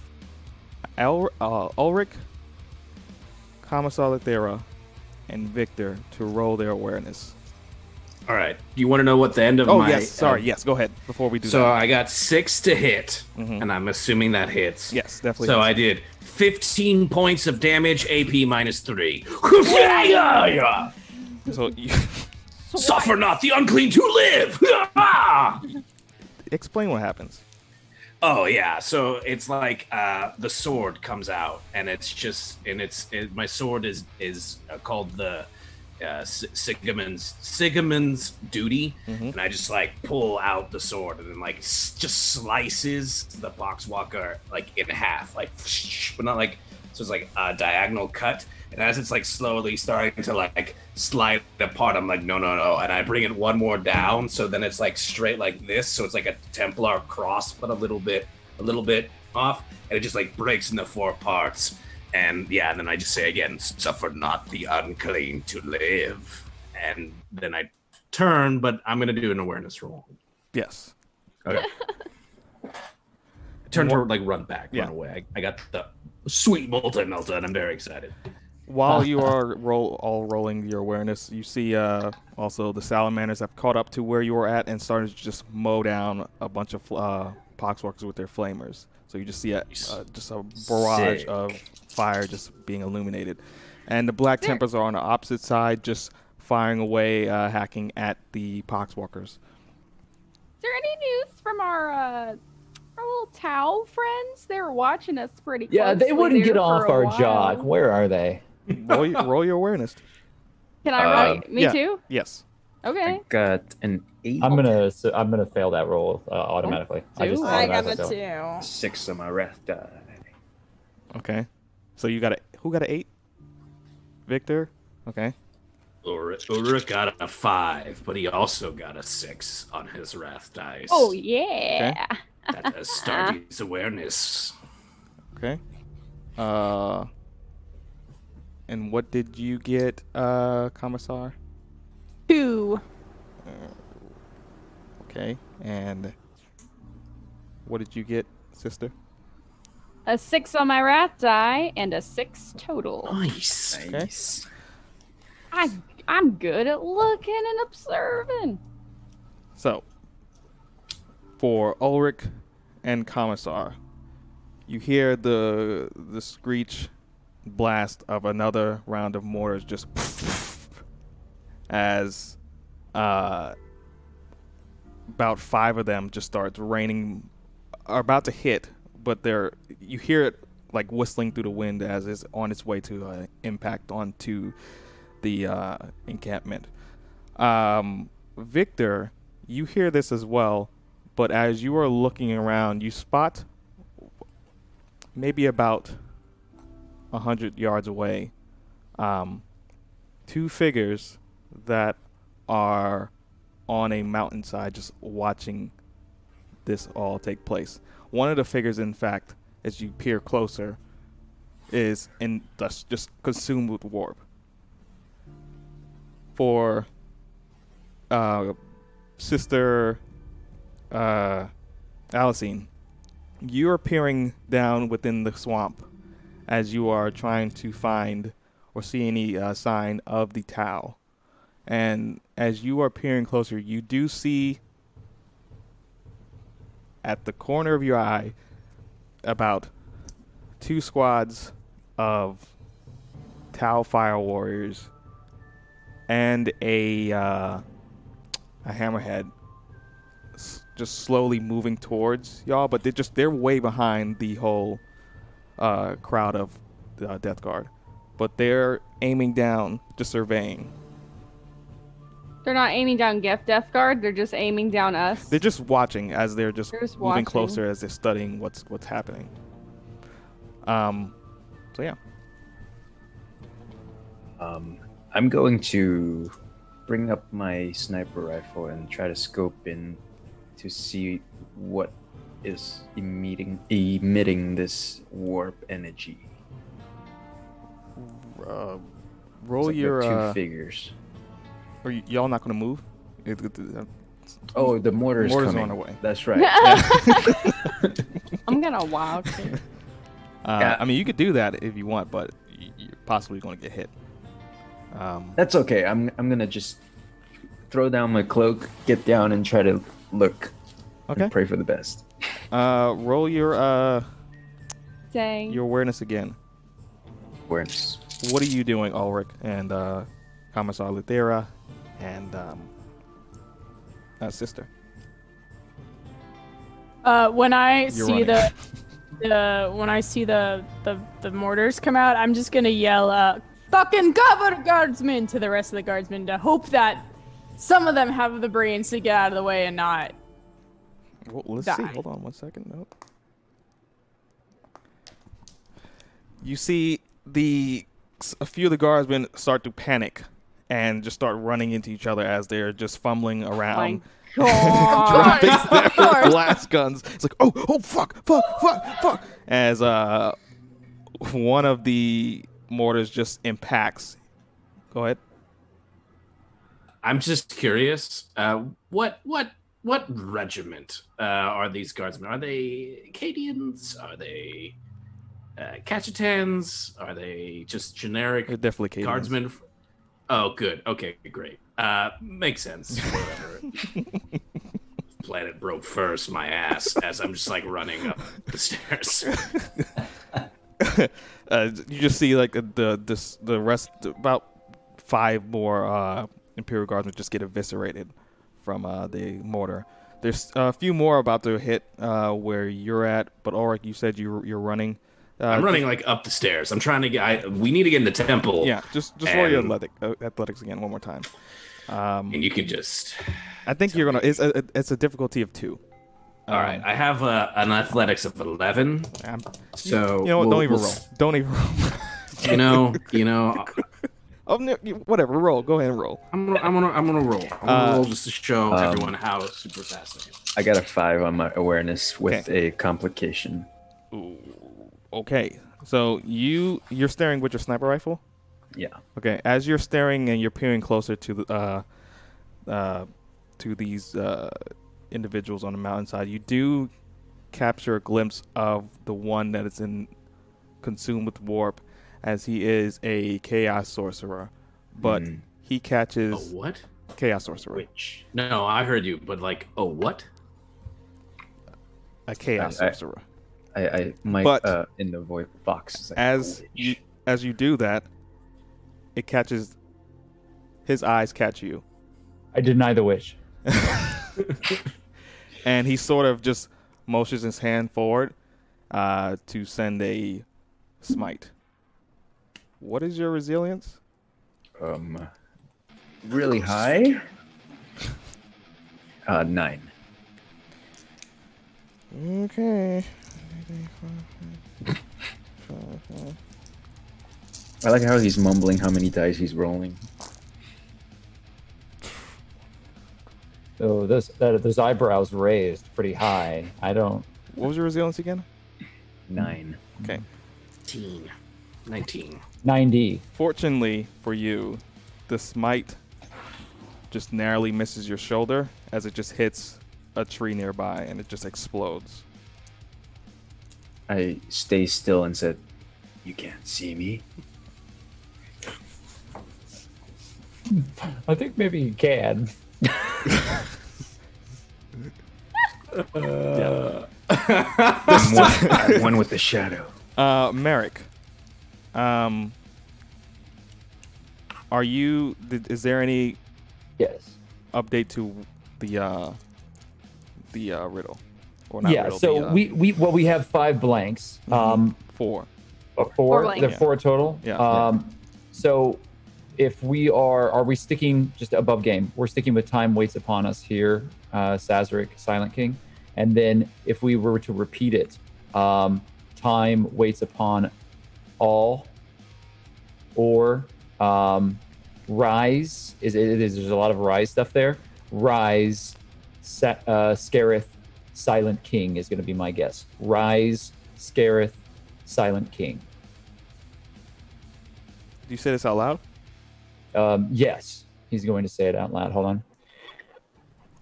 El- uh, Ulrich, Commissar Lethira, and Viktor to roll their awareness. All right. Do you want to know what the end of Oh my? yes, sorry. uh, yes, go ahead before we do So that. I got six to hit, Mhm. and I'm assuming that hits. Yes, definitely. So hits. I did 15 points of damage, AP minus three. So you, Suffer not the unclean to live. Explain what happens. Oh yeah, so it's like uh, the sword comes out, and it's just, and it's it, my sword is is uh, called the uh, S- Sigismund's Sigismund's duty, and I just like pull out the sword, and then like s- just slices the poxwalker like in half, like but not like so it's like a diagonal cut, and as it's like slowly starting to like slide apart, I'm like no no no, and I bring it one more down, so then it's like straight like this, so it's like a Templar cross, but a little bit a little bit off, and it just like breaks into four parts. And yeah, then I just say again, suffer not the unclean to live. And then I turn, but I'm gonna do an awareness roll. Yes. Okay. turn to like run back, Yeah. run away. I, I got the sweet multi melta, and I'm very excited. While you are roll all rolling your awareness, you see uh, also the salamanders have caught up to where you were at and started to just mow down a bunch of uh, poxwalkers with their flamers. So you just see a, uh, just a barrage Sick. of fire just being illuminated, and the Black Templars are on the opposite side, just firing away, uh, hacking at the poxwalkers. Is there any news from our uh, our little Tau friends? They were watching us pretty. Yeah, they wouldn't get off our while. jock. Where are they? roll, your, roll your awareness. Can I Uh, roll? Me yeah. too. Yes. Okay. I Got an eight. I'm gonna so I'm gonna fail that roll uh, automatically. I just I got a two. six of my wrath die. Okay. So you got a who got an eight? Viktor. Okay. Ulrich, Ulrich got a five, but he also got a six on his wrath dice. Oh yeah. That That is Stardy's awareness. Okay. Uh. And what did you get, uh, Commissar? Two. Okay. And what did you get, sister? A six on my wrath die and a six total. Nice. Nice. I I'm good at looking and observing. So, for Ulrich and Commissar, you hear the the screech blast of another round of mortars just as uh, about five of them just starts raining are about to hit, but they're you hear it like whistling through the wind as it's on its way to uh, impact onto the uh, encampment. Um, Viktor, you hear this as well, but as you are looking around, you spot maybe about a hundred yards away um, two figures that are on a mountainside just watching this all take place. One of the figures, in fact, as you peer closer, is in thus just consumed with warp. For uh, sister uh, Alisine, you are peering down within the swamp as you are trying to find or see any uh, sign of the Tau. And as you are peering closer, you do see at the corner of your eye about two squads of Tau fire warriors and a uh, a hammerhead s- just slowly moving towards y'all, but they're just they're way behind the whole uh, crowd of uh, Death Guard, but they're aiming down, just surveying. They're not aiming down Geth Death Guard. They're just aiming down us. They're just watching as they're just, They're just moving watching. closer as they're studying what's what's happening. Um, so yeah, Um, I'm going to bring up my sniper rifle and try to scope in to see what is emitting emitting this warp energy. uh, It's roll like your. two Uh, figures. Are y- y'all not gonna move? It- it- uh, Oh, the mortar's, mortar's coming. on the way. That's right. I'm gonna wow. too. Uh, Yeah. I mean, you could do that if you want, but you're possibly going to get hit. Um, That's okay. I'm I'm gonna just throw down my cloak, get down, and try to look. Okay. And pray for the best. Uh, roll your uh Dang. your awareness again. Awareness. What are you doing, Ulrich and uh, Commissar Lethira and um, uh, sister? Uh, when I You're see running. the the when I see the, the the mortars come out, I'm just gonna yell, uh, "Fucking cover, guardsmen!" to the rest of the guardsmen to hope that some of them have the brains to get out of the way and not. Well, let's see. Hold on one second. Nope. You see the a few of the guardsmen start to panic and just start running into each other as they're just fumbling around. God. dropping their course. blast guns. It's like, oh, oh, fuck, fuck, fuck, fuck. As uh, one of the mortars just impacts. Go ahead. I'm just curious. Uh, what what what regiment uh, are these guardsmen? Are they Acadians? Are they uh, Catachans? Are they just generic They're definitely Acadians. guardsmen? Oh, good. Okay, great. Uh, makes sense. Whatever. Planet broke first, my ass, as I'm just like running up the stairs. uh, you just see like the this the rest about five more uh, Imperial guardsmen just get eviscerated from uh, the mortar. There's a few more about to hit uh, where you're at, but Ulrich, you said you you're running. Uh, I'm running like up the stairs. I'm trying to get. I, we need to get in the temple. Yeah, just just roll your athletic, uh, athletics again one more time. Um, And you can just. I think you're gonna. It's a it's a difficulty of two. All right, I have uh, an athletics of 11. Um, So you know what? we'll- don't even we'll roll. Don't even roll. You know, you know, oh, whatever. Roll. Go ahead and roll. I'm gonna, I'm gonna, I'm gonna roll. I'm gonna Uh, roll just to show um, everyone how super fast I am. I got a five on my awareness with a complication. Okay. So you you're staring with your sniper rifle. Yeah. Okay. As you're staring and you're peering closer to the uh, uh, to these uh, individuals on the mountainside, you do capture a glimpse of the one that is in consumed with warp, as he is a chaos sorcerer, but Mm. he catches A what? chaos sorcerer, Which? No, I heard you, but like, oh, what? a chaos I- I- sorcerer. I, I might But- uh, in the voice Fox. like, as you as you do that, it catches his eyes catch you, I deny the wish. and he sort of just motions his hand forward uh, to send a smite. What is your resilience? um, really high. Uh, nine. Okay. I like how he's mumbling how many dice he's rolling. Oh, those that, those eyebrows raised pretty high. I don't. What was your resilience again? Nine. Okay. 19. 19. 90. Fortunately for you, the smite just narrowly misses your shoulder as it just hits a tree nearby and it just explodes. I stay still and said, "You can't see me." I think maybe you can. I'm one, I'm one with the shadow. Uh, Merrick, um, are you? th- Is there any Yes. update to the uh, the uh, riddle? Or not yeah. riddle, so the, uh, we we well we have five blanks. Um, four. uh, Four four. blanks. There Yeah. are four total. Yeah. Um, so if we are are we sticking just above game? We're sticking with time waits upon us here, uh, Szarekh, Silent King, and then if we were to repeat it, um, time waits upon all, or um, rise is it is there's a lot of rise stuff there. Rise, set, uh, Szarekh, Silent King is going to be my guess. Rise, Szarekh, Silent King. Do you say this out loud? Um, yes, he's going to say it out loud. Hold on.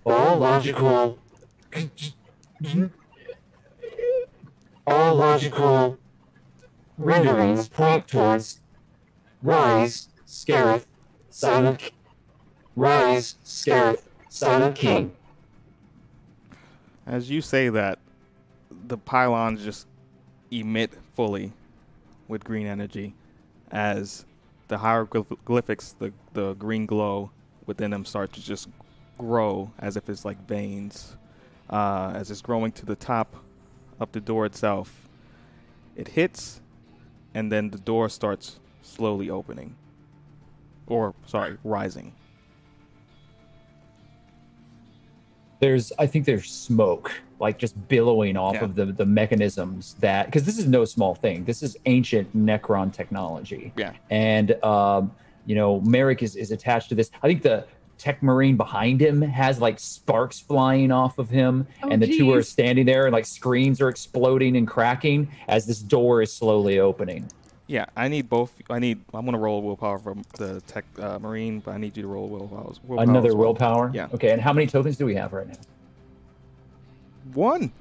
All logical. All logical renderings point towards Rise, Szarekh, Silent, Rise, Szarekh, Silent King. As you say that, the pylons just emit fully with green energy as the hieroglyphics, the, the green glow within them start to just grow as if it's like veins. Uh, as it's growing to the top of the door itself, it hits, and then the door starts slowly opening. Or, sorry, rising. There's I think there's smoke like just billowing off Yeah. of the the mechanisms that because this is no small thing. This is ancient Necron technology. Yeah. And um, you know, Merrick is is attached to this. I think the Tech Marine behind him has like sparks flying off of him, Oh, and the two are standing there, and like screens are exploding and cracking as this door is slowly opening. Yeah, I need both. I need. I'm gonna roll willpower from the tech uh, marine, but I need you to roll willpower. as- willpower Another well. willpower. Yeah. Okay. And how many tokens do we have right now? One.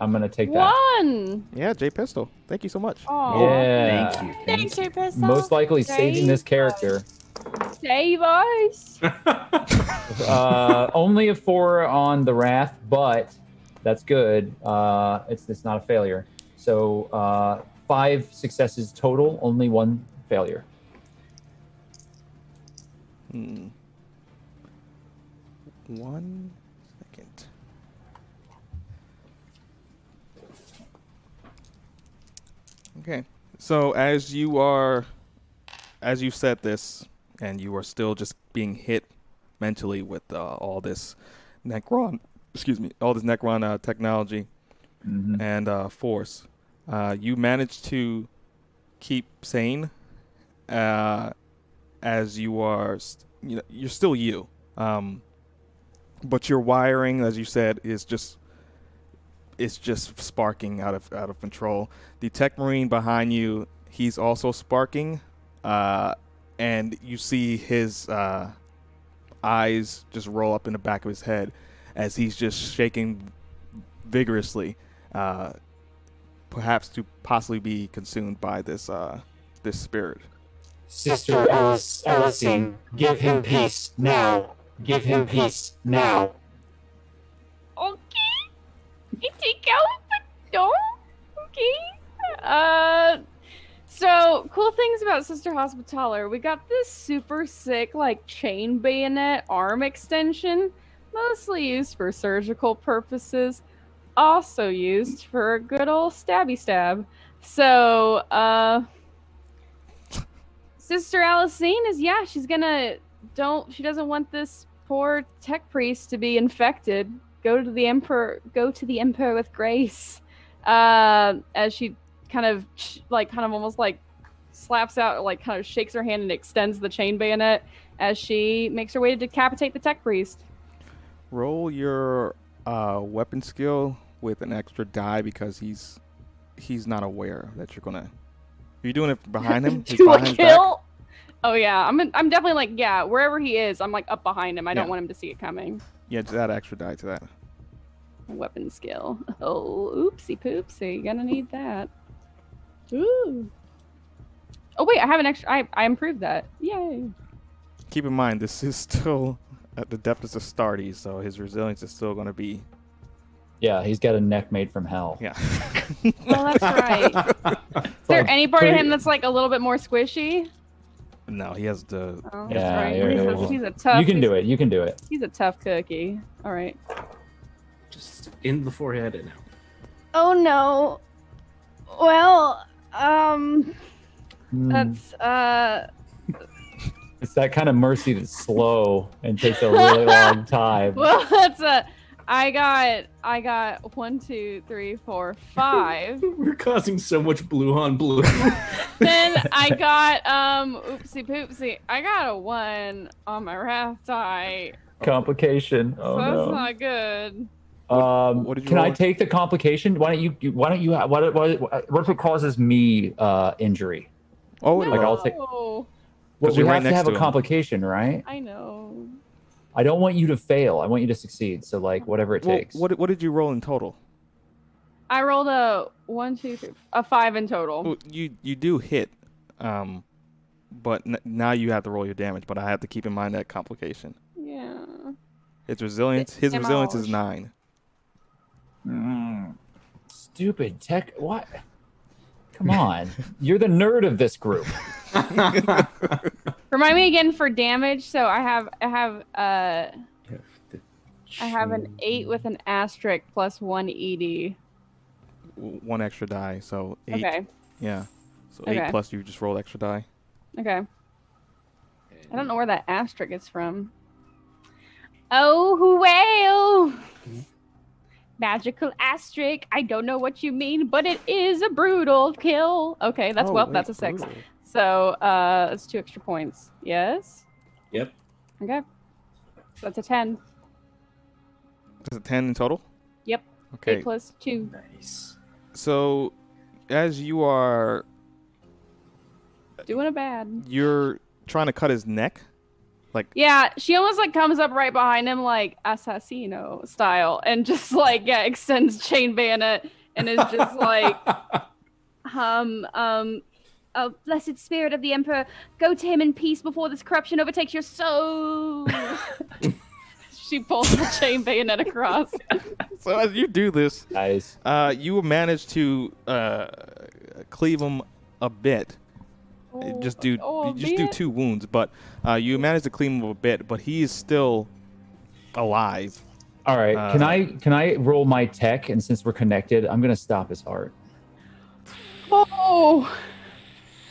I'm gonna take that. One. Yeah, J Pistol. Thank you so much. Oh, Yeah. Thank you. Thanks, J Pistol. Most likely saving Save this character. save us. uh, only a four on the wrath, but that's good. Uh, it's it's not a failure. So uh, five successes total, only one failure. Hmm. One second. Okay. So as you are, as you said this, and you are still just being hit mentally with uh, all this Necron, excuse me, all this Necron uh, technology and uh, force, uh, you manage to keep sane uh, as you are, st- you know, you're still you. Um, but your wiring, as you said, is just it's just sparking out of out of control. The tech marine behind you, he's also sparking, uh, and you see his uh, eyes just roll up in the back of his head as he's just shaking vigorously, uh, perhaps to possibly be consumed by this uh, this spirit. Sister Alice, Alisine, give him peace now. Give him peace now. Okay. Take out the door. Okay. Uh. So cool things about Sister Hospitaller. We got this super sick like chain bayonet arm extension, mostly used for surgical purposes, also used for a good old stabby stab. So, uh, Sister Alisine is yeah, she's gonna don't she doesn't want this poor tech priest to be infected. Go to the emperor. Go to the emperor with grace. Uh, as she kind of like kind of almost like slaps out, like kind of shakes her hand and extends the chain bayonet as she makes her way to decapitate the tech priest. Roll your uh, weapon skill with an extra die because he's he's not aware that you're gonna. Are you doing it behind him? To a back? kill. Oh yeah, I'm I'm definitely like yeah, wherever he is, I'm like up behind him. I don't want him to see it coming. Yeah, add extra die to that. Weapon skill. Oh, oopsie poopsie. you're Gonna need that. Ooh. Oh wait, I have an extra. I I improved that. Yay. Keep in mind, this is still at the depth of Astartes, so his resilience is still going to be. Yeah, he's got a neck made from hell. Yeah. Oh, that's right. Is there any part of him that's like a little bit more squishy? no, he has the. Oh, Yeah, that's right. yeah, he's, a, he's a tough. you can do it. You can do it. He's a tough cookie. All right. Just in the forehead and out. Oh no. Well, um, Hmm. that's uh. It's that kind of mercy that's slow and takes a really long time. Well, that's a. I got I got one, two, three, four, five. We're causing so much blue on blue. then I got um oopsie poopsie. I got a one on my wrath die. Complication. so Oh that's no. not good. Um, What did you can I roll? take the complication? Why don't you? you- Why don't you? What? What? What if it causes me uh, injury? Oh, no, Like, I'll take- Oh, Well, we right have to have to a him. complication, right? I know. I don't want you to fail. I want you to succeed. So, like, whatever it well, takes. what what did you roll in total? I rolled a one, two, three, a five in total. Well, you you do hit, um, but n- now you have to roll your damage. But I have to keep in mind that complication. Yeah. Its resilience. His resilience is nine. Mm, stupid tech. What? Come on. You're the nerd of this group. Remind me again for damage. So I have I have uh I have an eight with an asterisk plus one ED. One extra die, so eight. Okay. Yeah. So Okay. eight plus you just roll extra die. Okay. I don't know where that asterisk is from. Oh well. Magical asterisk. I don't know what you mean, but it is a brutal kill. Okay, that's Oh, well, wait, that's a six. brutal. So uh that's two extra points. Yes? Yep. Okay. So that's a ten. Is it ten in total? Yep. Okay. Eight plus two. Nice. So, as you are, Doing a bad. you're trying to cut his neck. Like Yeah, she almost like comes up right behind him like assassino style and just like yeah, extends chain bayonet and is just like um um oh blessed spirit of the emperor, go to him in peace before this corruption overtakes your soul. she pulls the chain bayonet across. so, as you do this, Guys. uh, you manage to uh, cleave him a bit. Uh, just do oh, you just do two wounds, but uh, you manage to cleave him a bit. But he is still alive. All right. can Uh, I can I roll my tech? And since we're connected, I'm gonna stop his heart. Oh,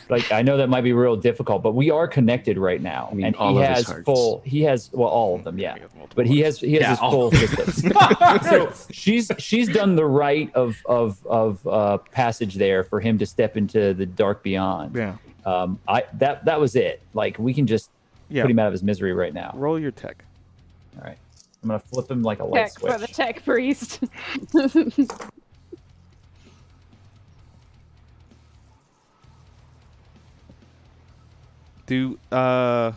Like I know that might be real difficult, but we are connected rite now, I mean, and all he of has full. He has well, all of them, yeah. He has multiple But he has he has Yeah, his full distance. so she's she's done the right of of of uh, passage there for him to step into the dark beyond. Yeah. Um, I that that was it. Like we can just Yeah. put him out of his misery right now. Roll your tech. All right. I'm gonna flip him like a light tech for the tech priest. Do uh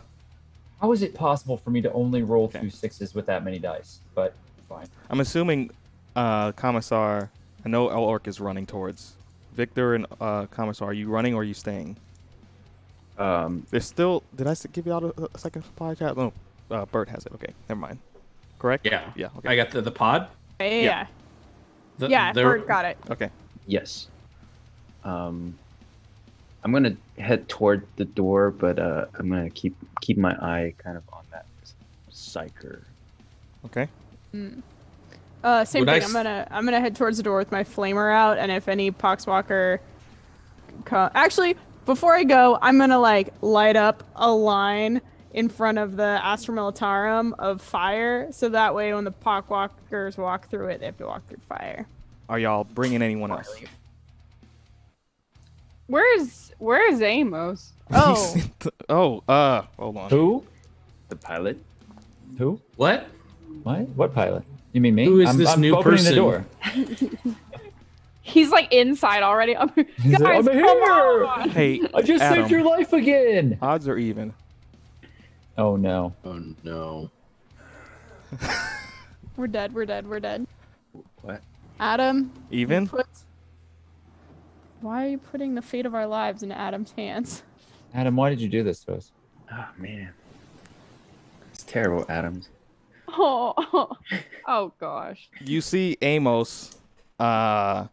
How is it possible for me to only roll Okay. two sixes with that many dice? But fine. I'm assuming uh Commissar I know Ulrich is running towards Viktor and uh Commissar, are you running or are you staying? Um, There's still did I give you out a, a second supply chat? No. Uh Bert has it. Okay, never mind. Correct? Yeah. Yeah, okay. I got the, the pod. Yeah, yeah, The, yeah. Bert got it. Okay. yes. Um, I'm gonna head toward the door, but uh, I'm gonna keep keep my eye kind of on that psyker. Okay. Uh, same Would I thing. s- I'm gonna I'm gonna head towards the door with my flamer out, and if any poxwalker, co- actually, before I go, I'm gonna like light up a line in front of the Astra Militarum of fire, so that way when the poxwalkers walk through it, they have to walk through fire. Are y'all bringing anyone else? Where's where's Amos? Oh, oh, uh, hold on. Who? The pilot. Who? What? What? What pilot? You mean me? Who is I'm, this I'm new opening person? the door. He's like inside already. I'm, guys, like, "I'm come here!" on! Hey, I just Adam, saved your life again. odds are even. Oh no. Oh no. we're dead. We're dead. We're dead. What? Adam, Even? put- Why are you putting the fate of our lives in Adam's hands? Adam, why did you do this to us? Oh man, it's terrible, Adams. Oh, oh gosh. You see Amos, uh,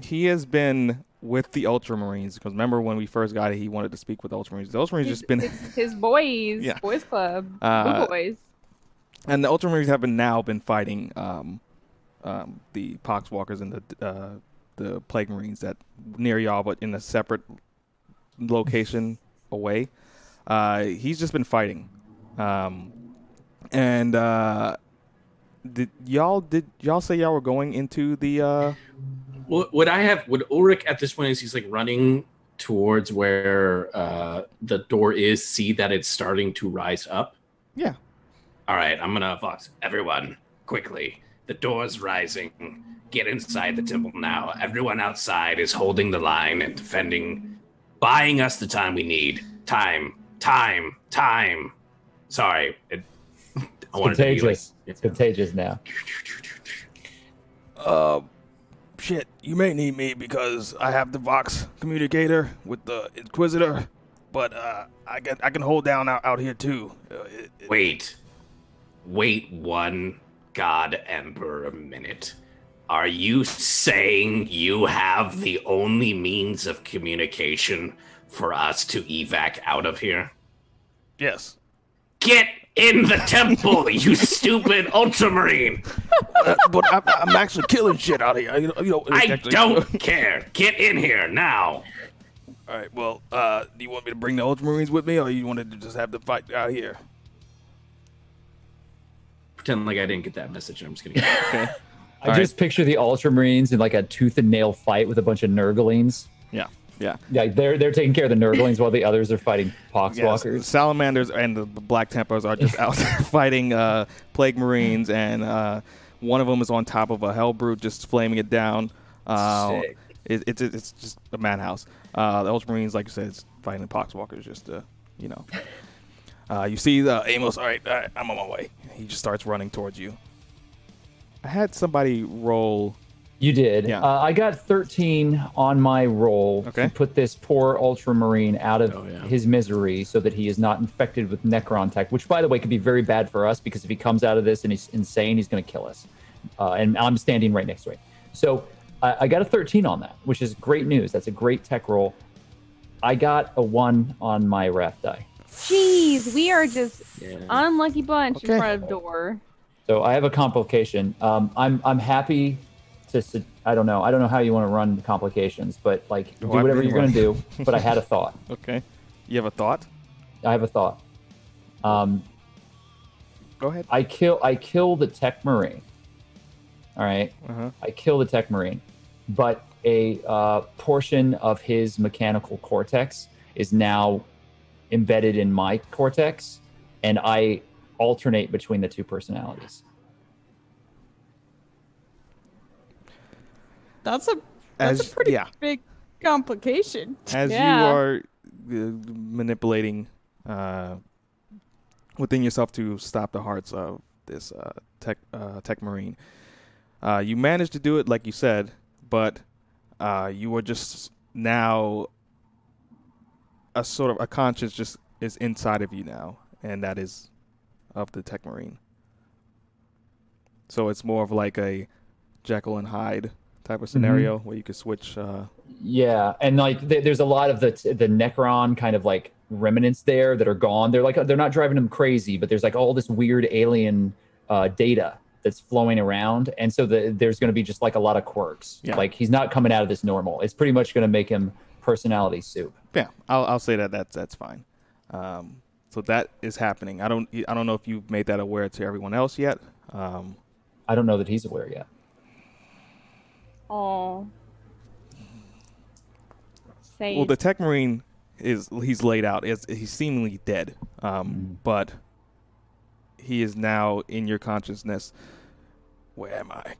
he has been with the Ultramarines because remember when we first got it, he wanted to speak with the Ultramarines. The Ultramarines His, just been, his, his boys, Yeah. boys club, Uh, boys. and the Ultramarines have been now been fighting um, um, the Poxwalkers and the uh, the Plague Marines that near y'all, but in a separate location away. Uh, he's just been fighting, um, and uh, did y'all did y'all say y'all were going into the? Uh, Would, would I have? Would Ulrich at this point, is he's like running towards where uh, the door is, see that it's starting to rise up? Yeah. All right, I'm gonna vox everyone quickly. The door's rising. Get inside the temple now. Everyone outside is holding the line and defending, buying us the time we need. Time, time, time. Sorry, it, I It's wanted to like, contagious. It's contagious now. Uh, shit. You may need me because I have the Vox communicator with the Inquisitor, but uh, I can I can hold down out, out here too. Uh, it- it- Wait, wait one god emperor a minute. Are you saying you have the only means of communication for us to evac out of here? Yes. Get in the temple, you stupid ultramarine! Uh, but I'm, I'm actually killing shit out of here. You know, you know I actually- don't care. Get in here now. All right. Well, uh, do you want me to bring the Ultramarines with me, or you wanted to just have the fight out here? Pretend like I didn't get that message. I'm just kidding. Okay. I just picture the Ultramarines in like a tooth and nail fight with a bunch of Nurglings. Yeah. Yeah. Yeah, they're they're taking care of the Nurglings while the others are fighting Yes, Poxwalkers. Salamanders and the Black Templars are just out there fighting uh, Plague Marines, and uh, one of them is on top of a Hellbrute, just flaming it down. Uh, it, it's it's just a madhouse. Uh, the Ultramarines, like you said, is fighting the Poxwalkers, just to, you know. Uh, you see the Amos. All right, all right, I'm on my way. He just starts running towards you. I had somebody roll. You did. Yeah. Uh, I got 13 on my roll Okay. to put this poor Ultramarine out of Oh, yeah. his misery so that he is not infected with Necron tech, which, by the way, could be very bad for us because if he comes out of this and he's insane, he's going to kill us. Uh, and I'm standing right next to him. So I, I got a 13 on that, which is great news. That's a great tech roll. I got a 1 on my wrath die. Jeez, we are just Yeah. unlucky bunch Okay. in front of door. So I have a complication. Um, I'm I'm happy to. I don't know. I don't know how you want to run the complications, but like do Oh, whatever you're gonna wanna- do. But I had a thought. Okay. You have a thought? I have a thought. Um, Go ahead. I kill. I kill the tech marine. All right. Uh-huh. I kill the tech marine, but a uh, portion of his mechanical cortex is now embedded in my cortex, and I alternate between the two personalities. That's a that's As- a pretty yeah. big complication. as Yeah. you are uh, manipulating uh, within yourself to stop the hearts of this uh, tech uh, tech marine, uh, you managed to do it like you said, but uh, you are just now a sort of a conscience just is inside of you now, and that is of the tech marine. So it's more of like a Jekyll and Hyde type of scenario where you could switch. Uh, Yeah, and like th- there's a lot of the the Necron kind of like remnants there that are gone. They're like they're not driving them crazy, but there's like all this weird alien uh, data that's flowing around, and so the, there's going to be just like a lot of quirks. Yeah. Like he's not coming out of this normal. It's pretty much going to make him personality soup. Yeah, I'll I'll say that that's that's fine. Um, so that is happening. I don't I don't know if you've made that aware to everyone else yet. Um, I don't know that he's aware yet. Oh. Say well, the Tech Marine is he's laid out. Is he's seemingly dead, um, but he is now in your consciousness. Where am I?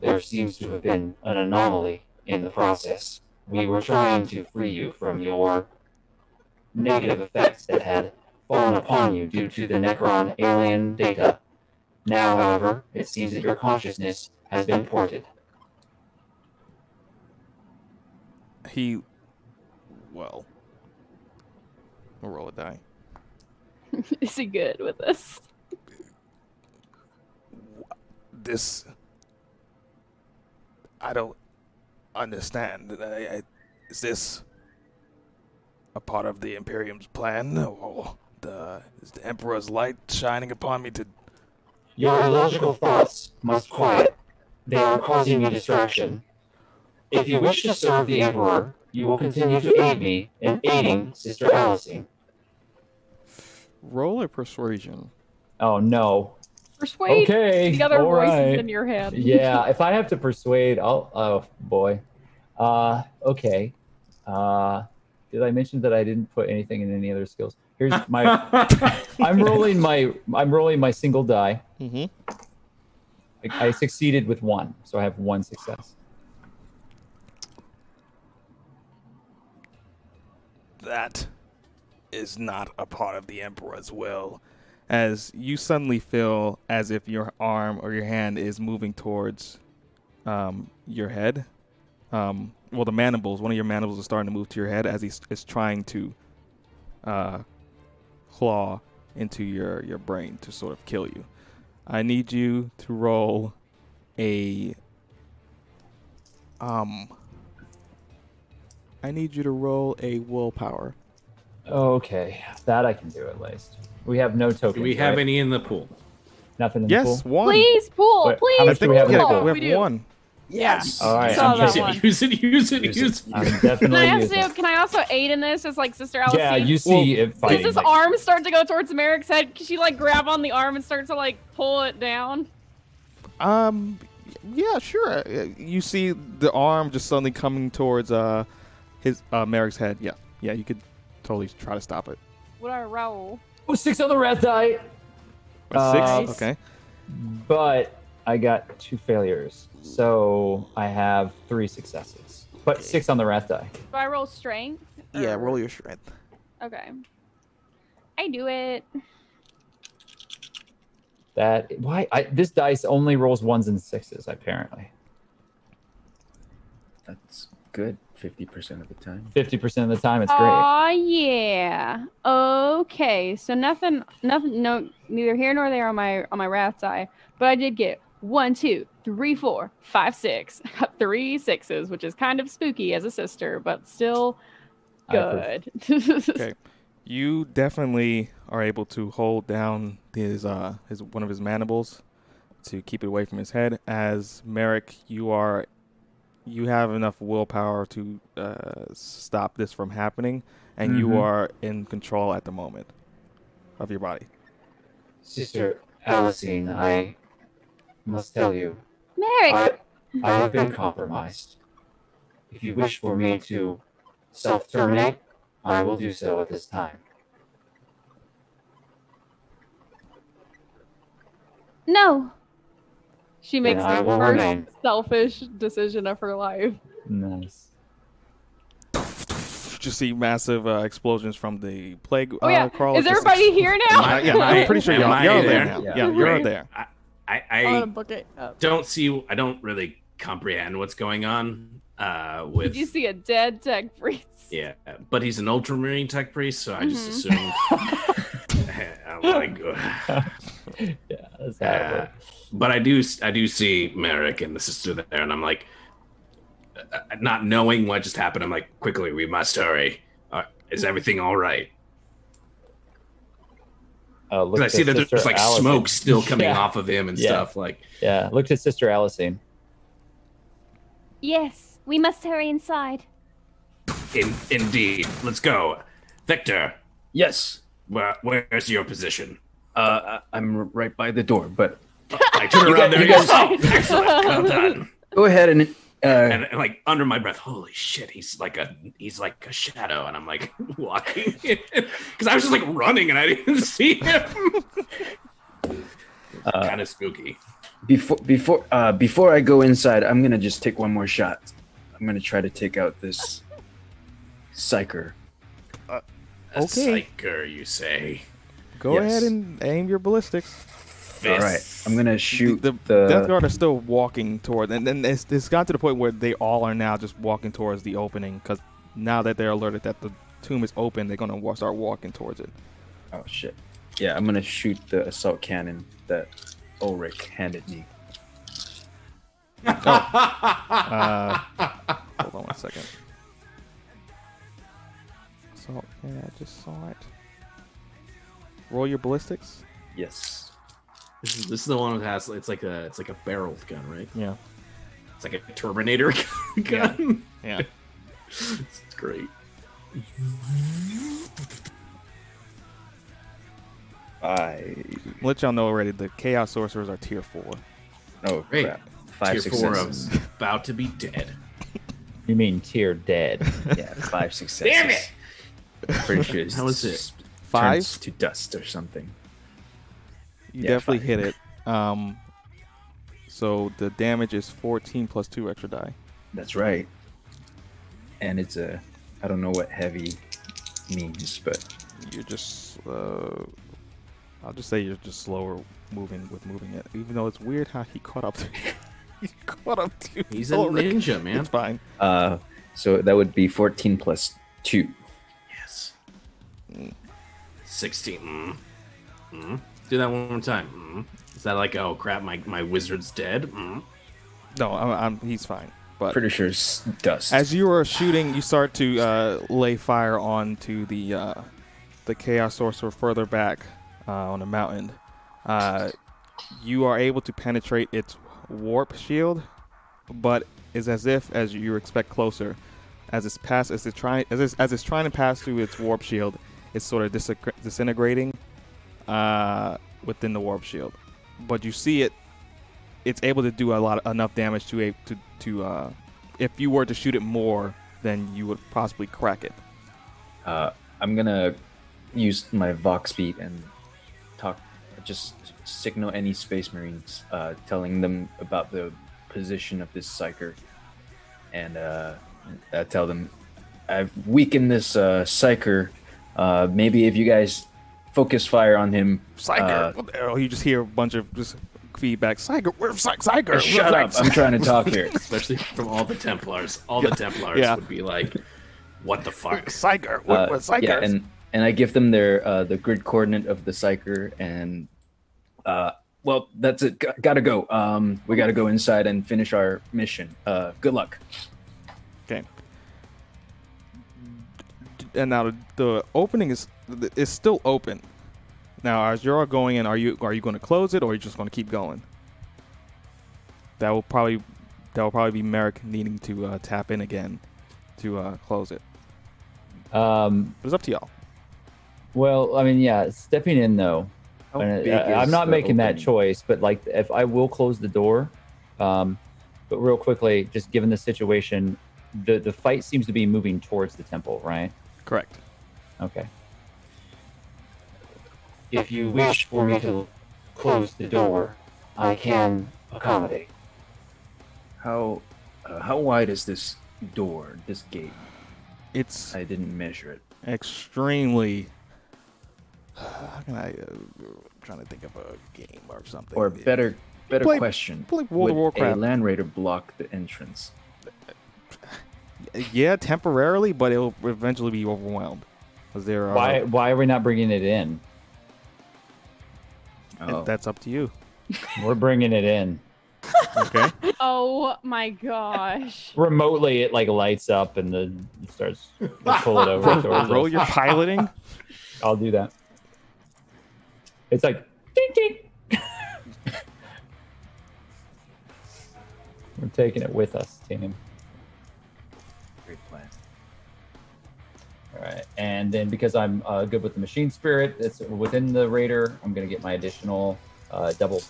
There seems to have been an anomaly in the process. We were trying to free you from your negative effects that had fallen upon you due to the Necron alien data. Now, however, it seems that your consciousness has been ported. He, well, We'll roll a die. is he good with this? This, I don't understand. I, I, uh, is this a part of the Imperium's plan, or the is the Emperor's light shining upon me to Your illogical thoughts must quiet. They are causing you distraction. If you wish to serve the Emperor, you will continue to aid me in aiding Sister Alisine. roll a persuasion? Oh no. Persuade Okay. the other all voices right. in your head. yeah, if I have to persuade, I'll. Oh boy. Uh, okay. Uh, did I mention that I didn't put anything in any other skills? Here's my. I'm rolling my. I'm rolling my single die. Mm-hmm. I, I succeeded with one, so I have one success. That is not a part of the Emperor's will. As you suddenly feel as if your arm or your hand is moving towards um, your head. Um, well, the mandibles, one of your mandibles is starting to move to your head as he is trying to uh, claw into your your brain to sort of kill you. I need you to roll a um I need you to roll a willpower. Okay, that I can do at least. We have no tokens. Do we have right? any in the pool? Nothing in Yes, the pool. one. Please, pool. Wait, how please, much do we have in the pool. pool? we have We do. one. Yes. All right, Saw I'm that taking- one. Use it, use it, Use use it. it. I'm Can definitely I using also can I also aid in this as like Sister Alice? Yeah, you see it Does fighting. his like- arm start to go towards Merrick's head? Can she like grab on the arm and start to like pull it down? Um, yeah, sure. Uh, You see the arm just suddenly coming towards uh his uh Merrick's head. Yeah, yeah. You could totally try to stop it. What I roll? Oh, six on the red die, A six. Uh, Okay. but I got two failures, so I have three successes. But six on the wrath die. Do I roll strength? Yeah. Roll your strength. Okay. I do it. That why I, this dice only rolls ones and sixes apparently. That's good. Fifty percent of the time. Fifty percent of the time, it's great. Oh yeah. Okay, so nothing, nothing, no, neither here nor there on my on my wrath die, but I did get one, two, three, four, five, six. I got three sixes, which is kind of spooky as a sister, but still good. Okay. You definitely are able to hold down his uh his one of his mandibles to keep it away from his head. As Merrick, you are you have enough willpower to uh, stop this from happening, and you Mhm. are in control at the moment of your body. Sister Alisine, I must tell you, Merrick, I, I have been compromised. If you wish for me to self-terminate, I will do so at this time. no. she makes the will first remain. selfish decision of her life. Nice. Just see massive uh, explosions from the plague. Oh yeah, uh, crawler. is everybody here now? I- yeah, am I- I'm pretty sure y'all, y'all are there? there. Yeah. Yeah, you're Right. there. I, I, I'm gonna I book it don't see. I don't really comprehend what's going on uh, with. Did you see a dead tech priest? Yeah, but he's an ultramarine tech priest, so I just Mhm. assumed. I'm like, yeah, that's Uh, but I do, I do see Merrick and the sister there, and I'm like, uh, not knowing what just happened. I'm like, quickly, we must hurry. Uh, is everything all right? Uh, look Because I see that there's like Alisine. smoke still coming Yeah. off of him and Yeah. stuff. Like, Yeah, look to Sister Alisine. Yes, we must hurry inside. in, indeed, let's go, Viktor. Yes. Where, where's your position? Uh, I- I'm right by the door, but I turn around guys- there. you and guys- go, oh, excellent, well done. go ahead and uh, and, and, like under my breath, holy shit, he's like a he's like a shadow, and I'm like walking because I was just like running and I didn't see him. Uh, kind of spooky. before before uh, before I go inside, I'm gonna just take one more shot. I'm gonna try to take out this psyker. A Okay. psyker, you say? Go Yes. ahead and aim your ballistics. All right, I'm gonna shoot the, the. Death Guard are still walking toward, and then it's, it's got to the point where they all are now just walking towards the opening because now that they're alerted that the tomb is open, they're gonna wa- start walking towards it. Oh shit! Yeah, I'm gonna shoot the assault cannon that Ulrich handed me. Uh, hold on one second. So yeah, I just saw it. Roll your ballistics. Yes. This is, this is the one that has it's like a it's like a barreled gun, right? Yeah, It's like a Terminator gun. yeah. it's great. I. Let y'all know already. The Chaos Sorcerers are tier four. Oh Great. crap! Five Tier four of successes. about to be dead. You mean tier dead? yeah, five successes. Damn it! Pretty sure it's How is it? Five. to dust or something. You Yeah, definitely five. hit it. Um, so the damage is 14 plus two extra die. That's right. And it's a, I don't know what heavy means, but You're just, uh, I'll just say you're just slower moving with moving it. Even though it's weird how he caught up to he caught up to He's a Ulrich. ninja, man. It's fine. uh, so that would be 14 plus two. Yes. 16. Mm. Mm. Do that one more time. Mm. Is that like, oh crap, my, my wizard's dead? Mm. No, I'm, I'm, he's fine. But Pretty sure it's dust. as you are shooting, you start to uh, lay fire onto the uh, the chaos sorcerer further back uh, on the mountain. Uh, you are able to penetrate its warp shield, but it's as if, as you expect closer, as it's pass as it's trying as it's, as it's trying to pass through its warp shield, it's sort of disagre- disintegrating uh, within the warp shield. But you see it; it's able to do a lot enough damage to a to to uh, if you were to shoot it more, then you would possibly crack it. Uh, I'm gonna use my Vox bead and talk, just signal any Space Marines, uh, telling them about the position of this psyker, and uh, uh, tell them I've weakened this uh, psyker. Uh, maybe if you guys focus fire on him, Psyker. uh, What the hell? you just hear a bunch of just feedback. Psyker. Where's Psy- Psyker? shut up! I'm trying to talk here. Especially from all the Templars. All the Templars Yeah. would be like, what the fuck? Psyker. What, Uh, what Psyker? yeah, and and I give them their uh, the grid coordinate of the psyker, and uh, well, that's it. G- gotta go. Um, we gotta go inside and finish our mission. Uh, good luck. Okay. And now the, the opening is is still open. Now, as you're going in, are you are you going to close it or are you just going to keep going? That will probably that will probably be Merrick needing to uh, tap in again to uh, close it. Um, But it's up to y'all. well, I mean, yeah, stepping in though. Big I, am not making that choice, but like, if I will close the door, um, but real quickly, just given the situation, the the fight seems to be moving towards the temple, right? Correct. Okay. If you wish for me to close the door, I can accommodate. How uh, how wide is this door? This gate? It's I didn't measure it. extremely. How can I? Uh, trying to think of a game or something. Or better better play- question: play World of Would Warcraft. a land raider block the entrance? Yeah, temporarily, but it'll eventually be overwhelmed. Because there are. Why why are we not bringing it in? Oh, That's up to you. We're bringing it in Okay. Oh my gosh. remotely. It like lights up and then it starts to pull it over. towards Roll us. your piloting. I'll do that. It's like ding ding. We're taking it with us, team. Right, and then because I'm uh, good with the machine spirit, it's within the raider. I'm gonna get my additional uh, double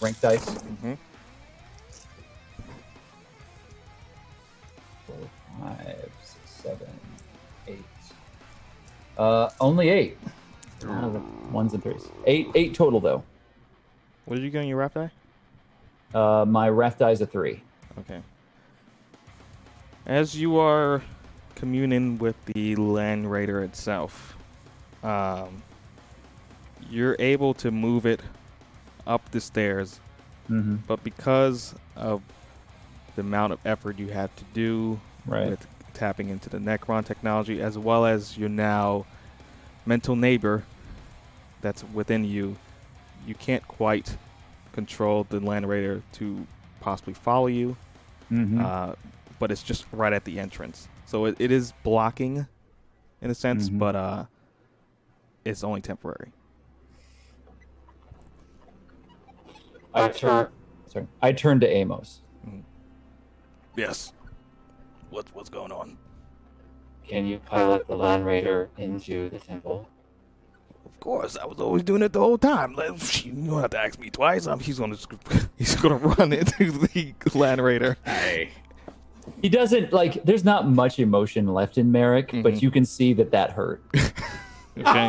rank dice. Mhm. Four, five, six, seven, eight. Uh, only eight. Out of the ones and threes. Eight, eight total though. What did you get on your wrath die? Uh, my wrath die is a three. Okay. As you are communing with the Land Raider itself, um, you're able to move it up the stairs, Mm-hmm. but because of the amount of effort you had to do Right. with tapping into the Necron technology, as well as your now mental neighbor that's within you, you can't quite control the Land Raider to possibly follow you Mm-hmm. uh, but it's just right at the entrance. So it, it is blocking, in a sense, Mhm. but uh, it's only temporary. I turn. Sorry. I turn to Amos. Yes. What's what's going on? Can you pilot the Land Raider into the temple? Of course, I was always doing it the whole time. Like, You don't have to ask me twice. Um, he's gonna he's gonna run into the Land Raider. Hey, He doesn't like. There's not much emotion left in Merrick, Mhm. but you can see that that hurt. Okay.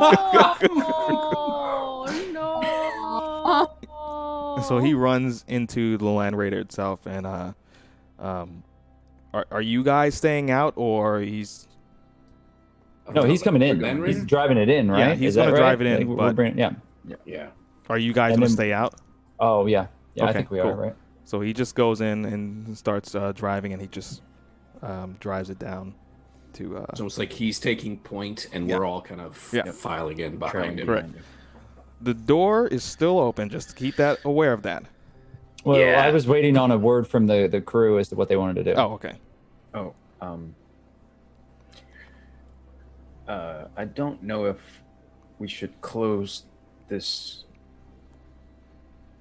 Oh no. so he runs into the Land Raider itself, and uh, um, are are you guys staying out or he's No, he's coming in. Land He's Raider? driving it in, right? Yeah, he's Is that gonna right? drive it in, Like, but- bringing- yeah. yeah. are you guys And gonna then- stay out? Oh yeah. Yeah, I think we cool. are right. So he just goes in and starts uh, driving, and he just um, drives it down. to. Uh, It's almost like he's taking point, and Yeah. we're all kind of Yeah. filing in behind him. Correct. the door is still open. Just keep that aware of that. Well, Yeah. I was waiting on a word from the, the crew as to what they wanted to do. Oh, okay. Oh, um, uh, I don't know if we should close this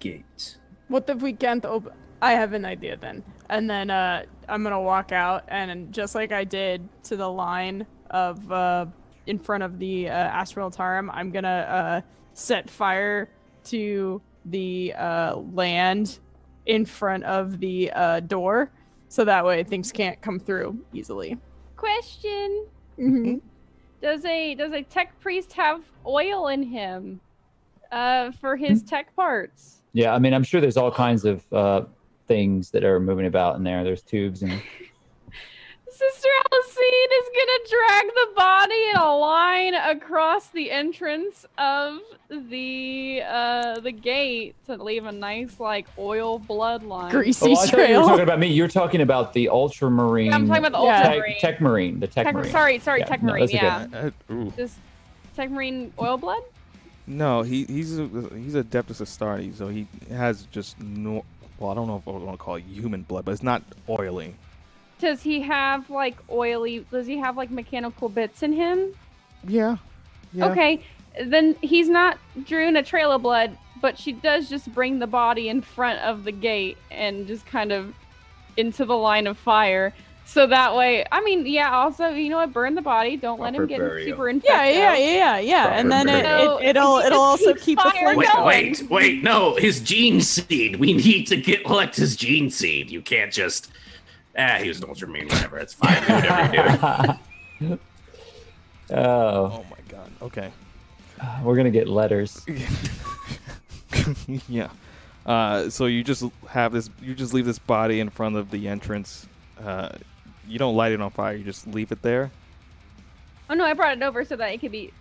gate. What if we can't open? I have an idea then. And then uh, I'm gonna walk out, and just like I did to the line of uh, in front of the uh, Astra Militarum, I'm gonna uh, set fire to the uh, land in front of the uh, door, so that way things can't come through easily. Question: Mm-hmm. Does a does a tech priest have oil in him uh, for his tech parts? Yeah, I mean, I'm sure there's all kinds of uh, things that are moving about in there. There's tubes and Sister Alisine is gonna drag the body in a line across the entrance of the uh the gate to leave a nice like oil bloodline. Greasy Oh, I thought you were talking about me. You're talking about the ultramarine. Yeah, I'm talking about the Yeah. ultramarine. tech, tech marine. The tech, Tech- marine. sorry, sorry, Yeah, tech marine. that's okay. yeah, Uh, ooh. just tech marine oil blood. No, he he's a, he's Adeptus Astartes, so he has just no. Well, I don't know if I want to call it human blood, but it's not oily. Does he have like oily? Does he have like mechanical bits in him? Yeah. Yeah. Okay, then he's not drawing a trail of blood, but she does just bring the body in front of the gate and just kind of into the line of fire. So that way, I mean, yeah. Also, you know what? Burn the body. Don't let him get burial. super infected. Yeah, yeah, yeah, yeah. And then it, burial. it it'll it'll also keep keep the flame Wait, going. wait, wait! No, his gene seed. We need to get collect his gene seed. You can't just. Ah, he was an ultramarine. Whatever. It's fine. Do whatever you do. oh, Oh my god. Okay. we're gonna get letters. yeah. Uh, so you just have this. You just leave this body in front of the entrance. Uh, you don't light it on fire. You just leave it there. Oh no, I brought it over so that it could be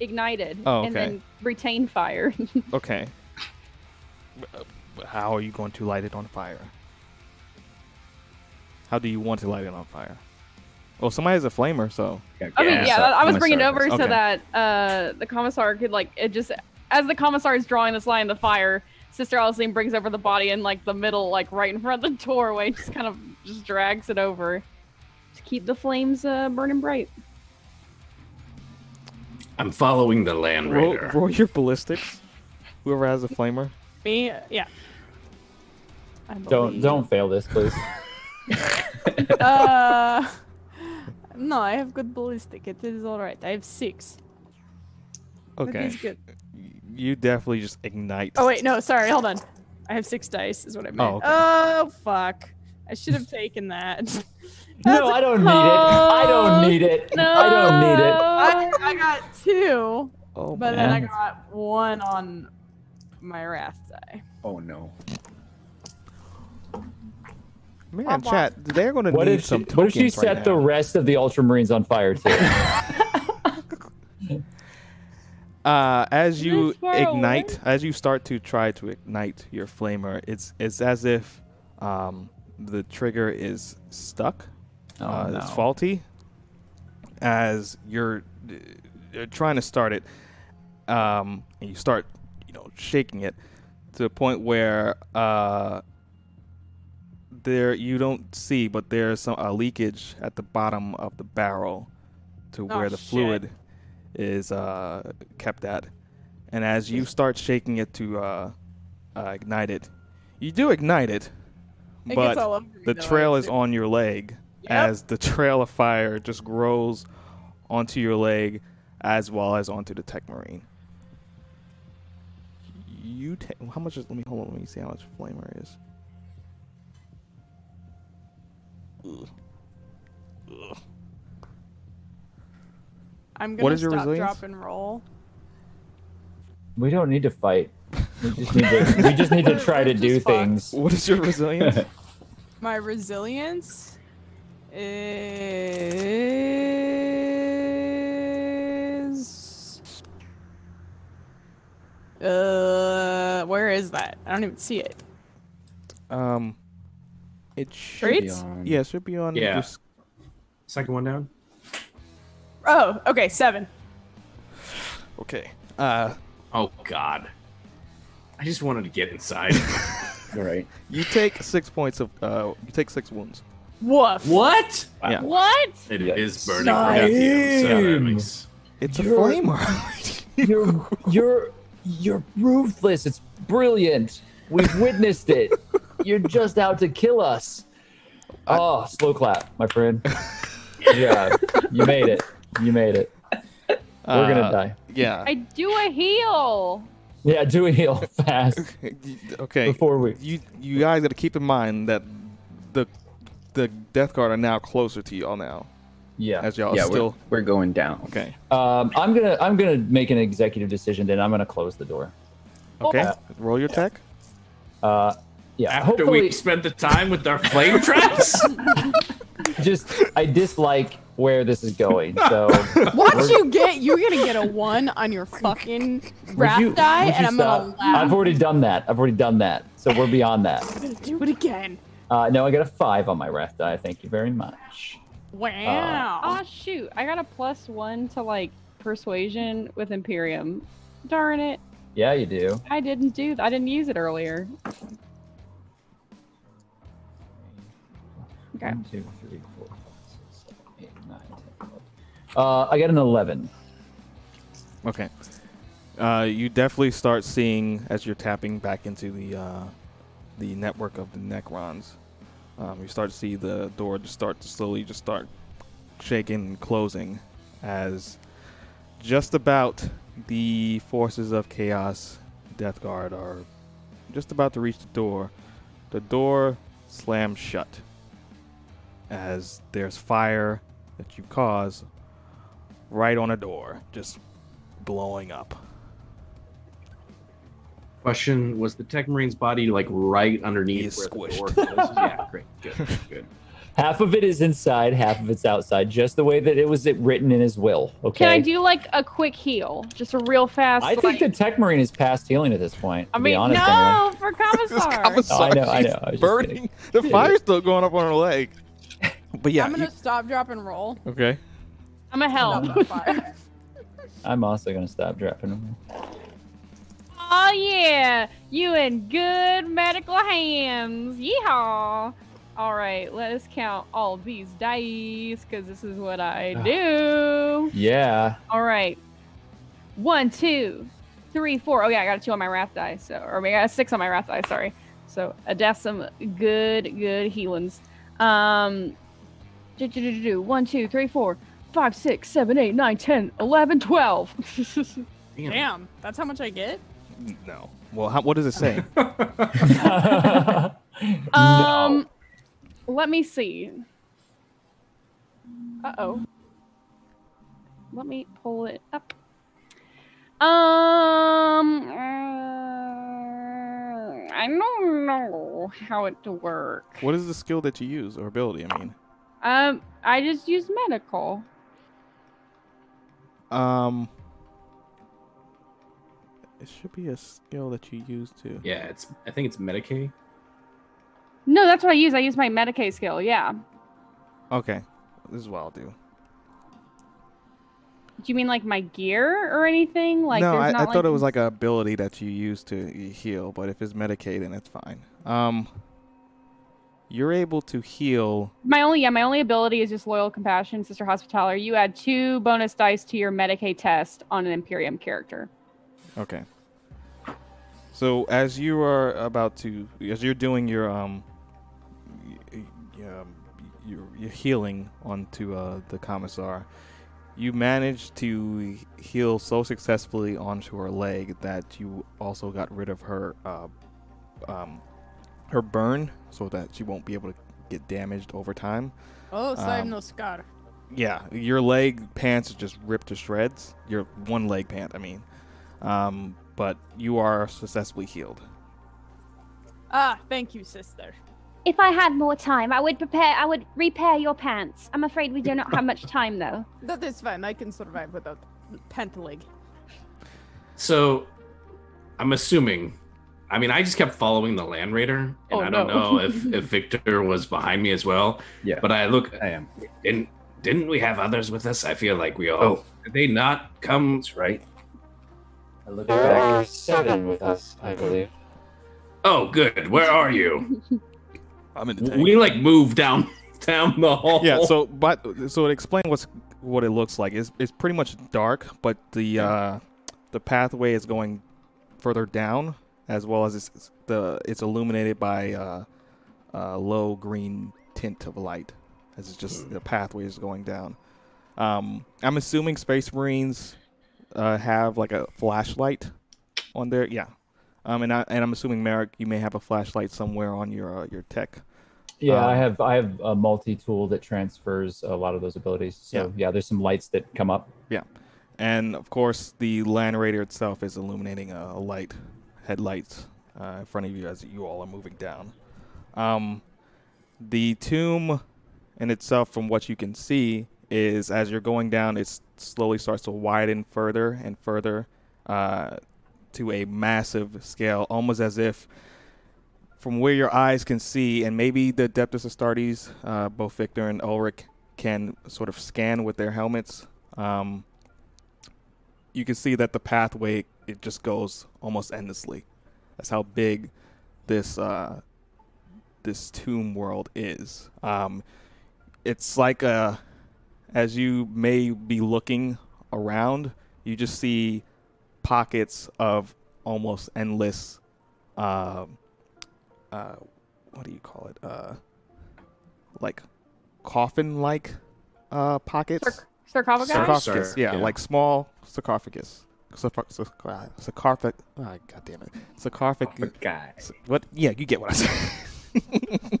ignited Oh, and then retain fire. Okay. Uh, How are you going to light it on fire? How do you want to light it on fire? Well, somebody has a flamer, so I mean, yeah, I was bringing it over so that uh, the commissar could like it just as the commissar is drawing this line of the fire. Sister Alisine brings over the body in like the middle, like right in front of the doorway, just kind of just drags it over to keep the flames uh, burning bright. I'm following the land roll, raider. roll your ballistics. Whoever has a flamer. Me, yeah. I Don't believe. don't fail this, please. Uh, no, I have good ballistic. It is all right. I have six. Okay. is good. You definitely just ignite. Oh wait, no, sorry. Hold on. I have six dice. Is what I meant. Oh, okay. Oh fuck! I should have taken that. No, I don't need it. I don't need it. I don't need it. I, I got two, Oh, but then I got one on my wrath die. Oh no. Man, chat, they're going to What need if she, some what if she right set the rest of the ultramarines on fire too? Uh, as you ignite, away? as you start to try to ignite your flamer, it's it's as if um, the trigger is stuck. Oh, uh, no. It's faulty. As you're, uh, trying to start it, um, and you start, you know, shaking it to the point where uh, there you don't see, but there's some a leakage at the bottom of the barrel to Oh, where the shit. fluid is uh, kept at. And as you start shaking it to uh, uh, ignite it, you do ignite it, It but gets all over me, the trail is on your leg Yep. as the trail of fire just grows onto your leg as well as onto the tech marine. You take how much is let me hold on, let me see how much flamer is. Ugh. Ugh. I'm gonna is your stop, resilience? drop, and roll. we don't need to fight. We just need to. We just need to try to do fuck. things. What is your resilience? My resilience is. Uh, where is that? I don't even see it. um it should Traits? yeah, it should be on Yeah. your Second one down. Oh, okay, seven. Okay. Uh, Oh God. I just wanted to get inside. All right. you take six points of. Uh, you take six wounds. Woof. what? Yeah. What? It Yeah. is burning from Netheum, so that makes It's a You're- flamer. You're you're you're ruthless. It's brilliant. We've witnessed it. You're just out to kill us. Oh, slow clap, my friend. Yeah, you made it. You made it. We're gonna Uh, die. Yeah. I do a heal. Yeah, do a heal fast okay. before we. you you guys got to keep in mind that the the Death Guard are now closer to y'all now, Yeah. as y'all yeah, are still we're, we're going down. okay. Um, I'm gonna I'm gonna make an executive decision. Then I'm gonna close the door. Okay, Oh. roll your tech. Uh, yeah. after hopefully, we spent the time with our flame traps. just I dislike where this is going. So Watch you get. You're gonna get a one on your fucking wrath you- die, and I'm gonna laugh. I've already done that. I've already done that. So we're beyond that. I'm gonna do it again. Uh, no, I got a five on my wrath die. Thank you very much. Wow. Oh shoot! I got a plus one to like persuasion with Imperium. Darn it! Yeah, you do. I didn't do. I didn't use it earlier. Okay. One, two, three, four, five, six, seven, eight, nine, 10, 11. Uh, I got an eleven. Okay. Uh, you definitely start seeing as you're tapping back into the uh, the network of the Necrons. Um, you start to see the door just start to slowly just start shaking and closing as just about the forces of chaos, Death Guard, are just about to reach the door. The door slams shut as there's fire that you cause right on a door, just blowing up. Question: Was the Tech Marine's body like right underneath He's where squished. the door closes? yeah, great, good, good. Half of it is inside, half of it's outside, just the way that it was written in his will. Okay. Can I do like a quick heal, just a real fast? I think like, the Tech Marine is past healing at this point. To I be mean, honest, no, for Commissar. No, oh, I know, I know, I was just burning. The fire's still going up on her leg. But yeah, I'm gonna you- stop, drop, and roll. okay. I'm a help. Stop that. I'm also gonna stop dropping them. Oh yeah, you in good medical hands. Yeehaw! All right, let us count all these dice because this is what I do. Yeah. All right, one, two, three, four. Oh yeah, I got a two on my wrath die. So, or maybe I got a six on my wrath die. Sorry. So I death some good, good healings. Um, do, do, do, do, do. one, two, three, four, five, six, seven, eight, nine, ten, eleven, twelve. Damn. Damn, that's how much I get. No. Well, how, what does it say? Um, let me see. Uh oh. Let me pull it up. Um, uh, I don't know how it to work. what is the skill that you use or ability? I mean, Um, I just use medical. um, it should be a skill that you use to. Yeah, it's. I think it's Medicae. No, that's what I use. I use my Medicae skill. Yeah. Okay, this is what I'll do. Do you mean like my gear or anything? Like no, there's I, not I thought it was like an ability that you use to heal, but if it's Medicae, then it's fine. Um, you're able to heal. My only yeah, my only ability is just loyal compassion, sister hospitaller. You add two bonus dice to your Medicae test on an Imperium character. Okay. So as you are about to, as you're doing your um, y- y- um, your, your healing onto uh, the commissar, you managed to heal so successfully onto her leg that you also got rid of her uh, um, her burn, so that she won't be able to get damaged over time. Oh, so I have Um, no scar. Yeah, your leg pants is just ripped to shreds. Your one leg pant, I mean. Um, but you are successfully healed. Ah, thank you, sister. If I had more time, I would prepare. I would repair your pants. I'm afraid we do not have much time, though. That is fine. I can survive without pant leg. So, I'm assuming. I mean, I just kept following the Land Raider, and Oh, I don't no. know if if Viktor was behind me as well. Yeah. But I look, I am. Didn't didn't we have others with us? I feel like we all. Oh. Did they not come? That's right. I look There back. are seven with us, I believe. Oh, good. Where are you? I'm in the tank. we like move down down the hall. yeah. So, but so to explain what's what it looks like is it's pretty much dark, but the uh, the pathway is going further down, as well as it's the it's illuminated by uh, a low green tint of light, as it's just the pathway is going down. Um, I'm assuming Space Marines uh, have like a flashlight on there. Yeah. Um, and I and I'm assuming Merrick, you may have a flashlight somewhere on your uh, your tech. Yeah, I Um, have I have a multi tool that transfers a lot of those abilities. So yeah. there's some lights that come up. Yeah, and of course the Land Raider itself is illuminating a, a light, headlights uh, in front of you as you all are moving down. Um, the tomb in itself, from what you can see, is as you're going down, it slowly starts to widen further and further uh, to a massive scale, almost as if from where your eyes can see, and maybe the Adeptus Astartes, uh, both Viktor and Ulrich, can sort of scan with their helmets. Um, you can see that the pathway it just goes almost endlessly. That's how big this uh, this tomb world is. Um, it's like a, as you may be looking around, you just see pockets of almost endless. Um, uh, what do you call it? Uh, like coffin-like uh, pockets. Sarc- sarcophagus? Sarcophagus, Sar- yeah, yeah. like small sarcophagus. Sarcoph- sarc- sarcophagus. Oh, God damn it. Sarcophagus. Guy. What? Yeah, you get what I said.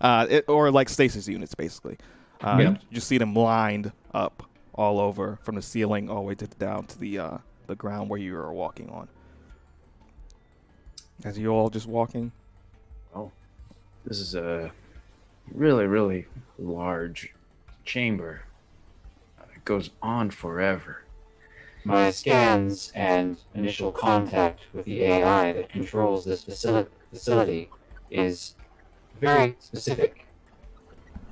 uh, it, or like stasis units, basically. Uh, Yeah. You see them lined up all over from the ceiling all the way to down to the uh, the ground where you are walking on. As you all just walking. Well this is a really, really large chamber. It goes on forever. My scans and initial contact with the AI that controls this facility is very specific.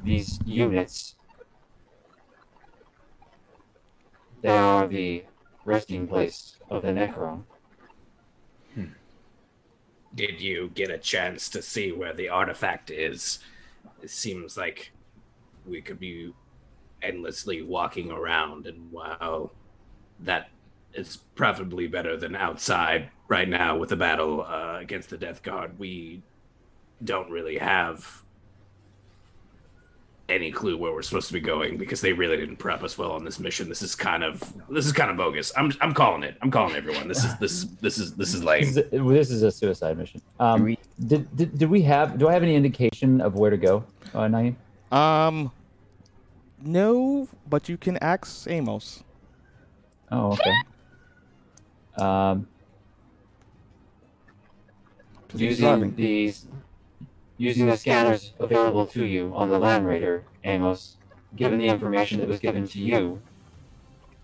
These units, they are the resting place of the Necron. Did you get a chance to see where the artifact is? It seems like we could be endlessly walking around, and wow, that is preferably better than outside right now with the battle uh, against the Death Guard. We don't really have any clue where we're supposed to be going because they really didn't prep us well on this mission. This is kind of this is kind of bogus. I'm I'm calling it. I'm calling everyone. This is this is this is this is This lame. is a, this is a suicide mission. Um, We- did, did did we have? Do I have any indication of where to go, uh, Naeem? Um, no, but you can ask Amos. Oh, okay. Um, Using these, using the scanners available to you on the Land Raider, Amos, given the information that was given to you,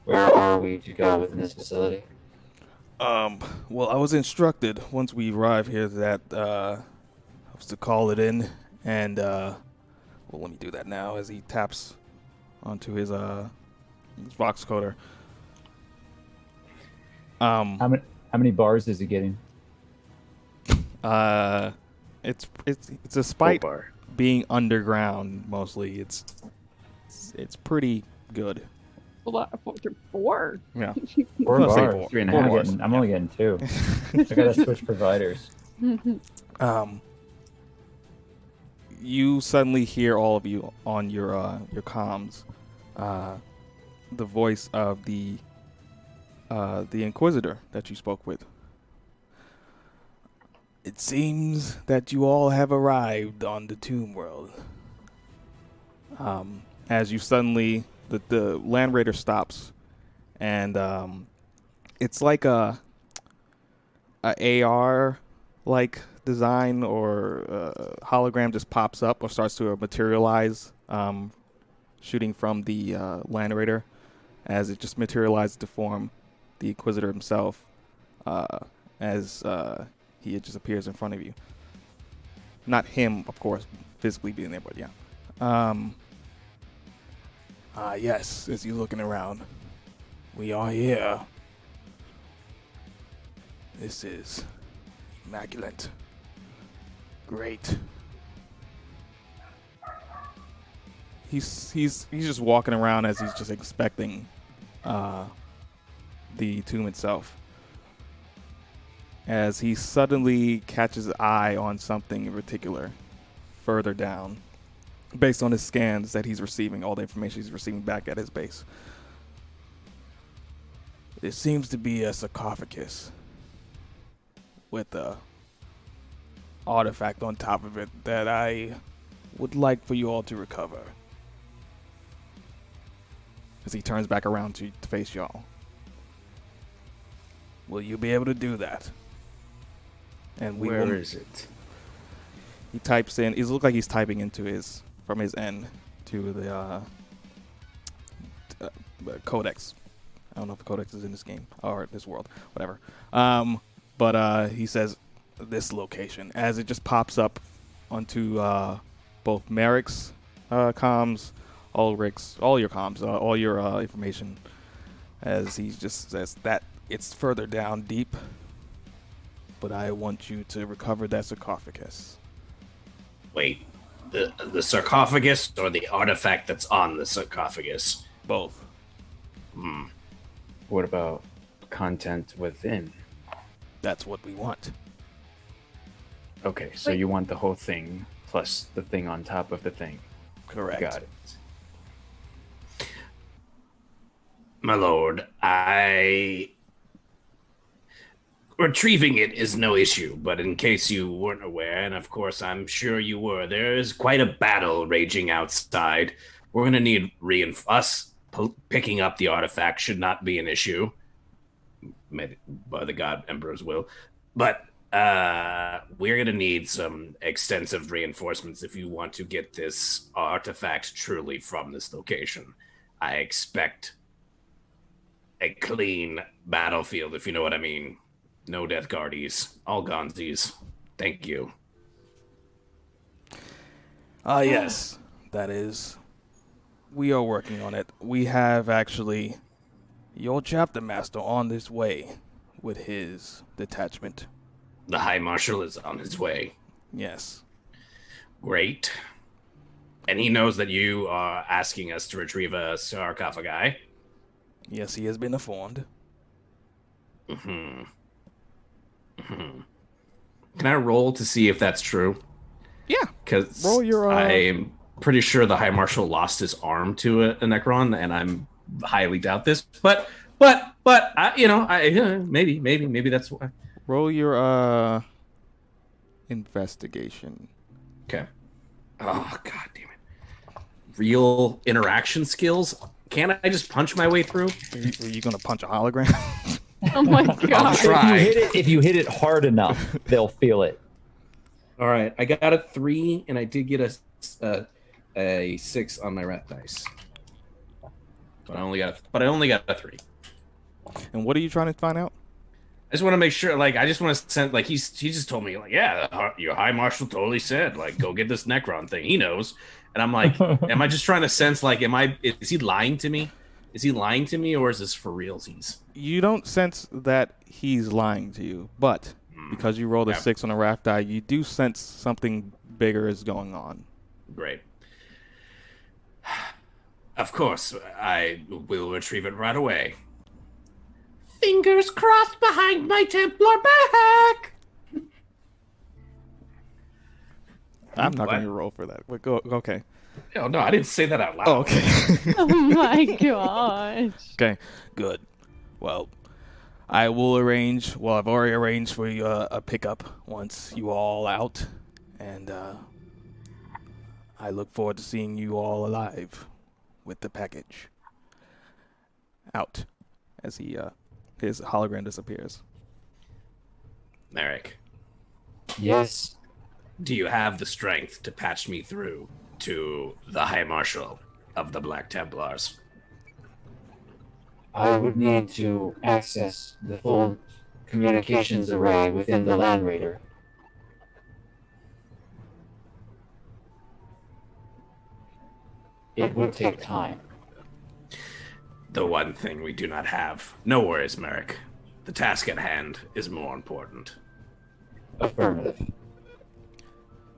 where are we to go within this facility? Um, well, I was instructed once we arrive here that uh, I was to call it in, and uh, well, let me do that now as he taps onto his uh his vox coder. Um, how many how many bars is he getting? uh, it's it's it's despite bar. being underground mostly. It's it's, it's pretty good. Four. Four. Yeah. Four bars. four- Three and four I'm, bars. getting, I'm only getting two. I gotta switch providers. um, you suddenly hear all of you on your uh, your comms, uh, the voice of the uh, the Inquisitor that you spoke with. It seems that you all have arrived on the Tomb World. Um, as you suddenly the the Land Raider stops, and um, it's like a a AR like design or uh, hologram just pops up or starts to materialize, um, shooting from the uh, Land Raider, as it just materializes to form the Inquisitor himself, uh, as uh, he just appears in front of you. Not him, of course, physically being there, but yeah. Um, Ah, yes, as you looking around. We are here. This is immaculate. Great. He's he's he's just walking around as he's just expecting uh, the tomb itself. As he suddenly catches eye on something in particular further down, based on his scans that he's receiving, all the information he's receiving back at his base. It seems to be a sarcophagus with a artifact on top of it that I would like for you all to recover. As he turns back around to, to face y'all. Will you be able to do that? And we Where will, is it? He types in. It looks like he's typing into his from his end to the uh, t- uh, codex. I don't know if the codex is in this game or this world, whatever. Um, but uh, he says this location as it just pops up onto uh, both Merrick's uh, comms, Ulrich's, all your comms, uh, all your uh, information. As he just says that it's further down deep, but I want you to recover that sarcophagus. Wait, the the sarcophagus or the artifact that's on the sarcophagus? Both. Hmm. What about content within? That's what we want. Okay, so Wait. you want the whole thing plus the thing on top of the thing. Correct. Got it. My lord, I. Retrieving it is no issue, but in case you weren't aware, and of course I'm sure you were, there is quite a battle raging outside. We're going to need reinf- us p- picking up the artifact should not be an issue, by the god emperor's will. But uh, we're going to need some extensive reinforcements if you want to get this artifact truly from this location. I expect a clean battlefield, if you know what I mean. No death guardies, all gonzies. Thank you. Ah, yes, that is. We are working on it. We have actually your chapter master on this way with his detachment. The High Marshal is on his way. Yes. Great. And he knows that you are asking us to retrieve a sarcophagi. Yes, he has been informed. hmm hmm Can I roll to see if that's true? Yeah. Because Roll your, uh, I'm pretty sure the High Marshal lost his arm to a, a Necron, and I'm highly doubt this. But, but, but, I, you know, I uh, maybe, maybe, maybe that's why. Roll your uh investigation. Okay. Oh god damn it! Real interaction skills. Can't I just punch my way through? Are you, are you gonna punch a hologram? Oh my I'll god. try. If you hit it, if you hit it hard enough, they'll feel it. All right, I got a three, and I did get a a, a six on my wrath dice. But I only got, a, but I only got a three. and what are you trying to find out? I just want to make sure. Like, I just want to send. Like, he's he just told me, like, yeah, the hi- your High Marshal totally said, like, go get this Necron thing. He knows. And I'm like, am I just trying to sense, like, am I? Is he lying to me? Is he lying to me, or is this for realsies? You don't sense that he's lying to you, but hmm. because you rolled a Yeah. six on a wrath die, you do sense something bigger is going on. Great. Of course, I will retrieve it right away. Fingers crossed behind my Templar back. I'm not going to roll for that. But go. Okay. Oh no, I didn't say that out loud. Oh, okay. Oh my gosh. okay. Good. Well, I will arrange. Well, I've already arranged for you uh, a pickup once you all out, and uh, I look forward to seeing you all alive with the package. Out, as he uh, his hologram disappears. Merrick, Yes. do you have the strength to patch me through to the High Marshal of the Black Templars? I would need to access the full communications array within the Land Raider. It would take time. the one thing we do not have. No worries, Merrick. The task at hand is more important. Affirmative.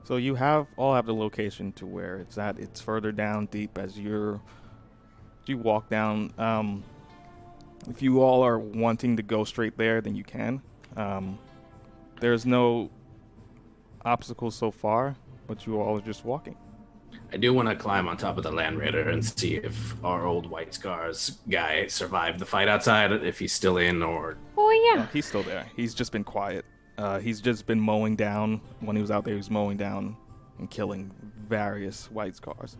So you have all have the location to where it's at. It's further down deep as you're you walk down. Um, if you all are wanting to go straight there, then you can. Um, there's no obstacles so far, but you all are just walking. I do want to climb on top of the Land Raider and see if our old White Scars guy survived the fight outside, if he's still in, or Oh yeah. he's still there. He's just been quiet. Uh, he's just been mowing down. When he was out there, he was mowing down and killing various white scars.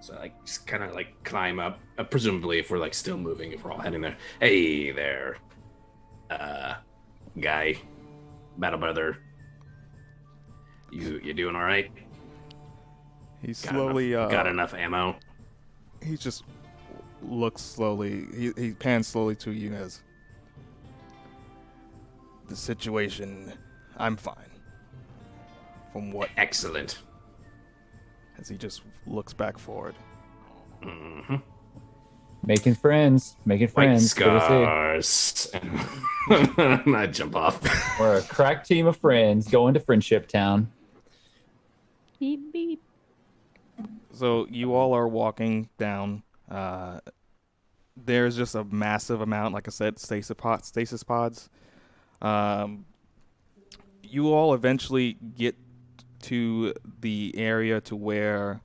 so like just kind of like climb up. Uh, presumably, if we're like still moving, if we're all heading there. Hey there, uh, guy, battle brother. You you doing all right? He Got slowly enough, uh, got enough ammo. he just looks slowly. He, he pans slowly to you as the situation. I'm fine. From what? Excellent. As he just looks back forward. Mm-hmm. Making friends, making friends. Good to scars. I jump off. see. We're a crack team of friends going to Friendship Town. Beep beep. So you all are walking down. Uh, there's just a massive amount, like I said, stasis pods. Stasis pods. Um, you all eventually get to the area to where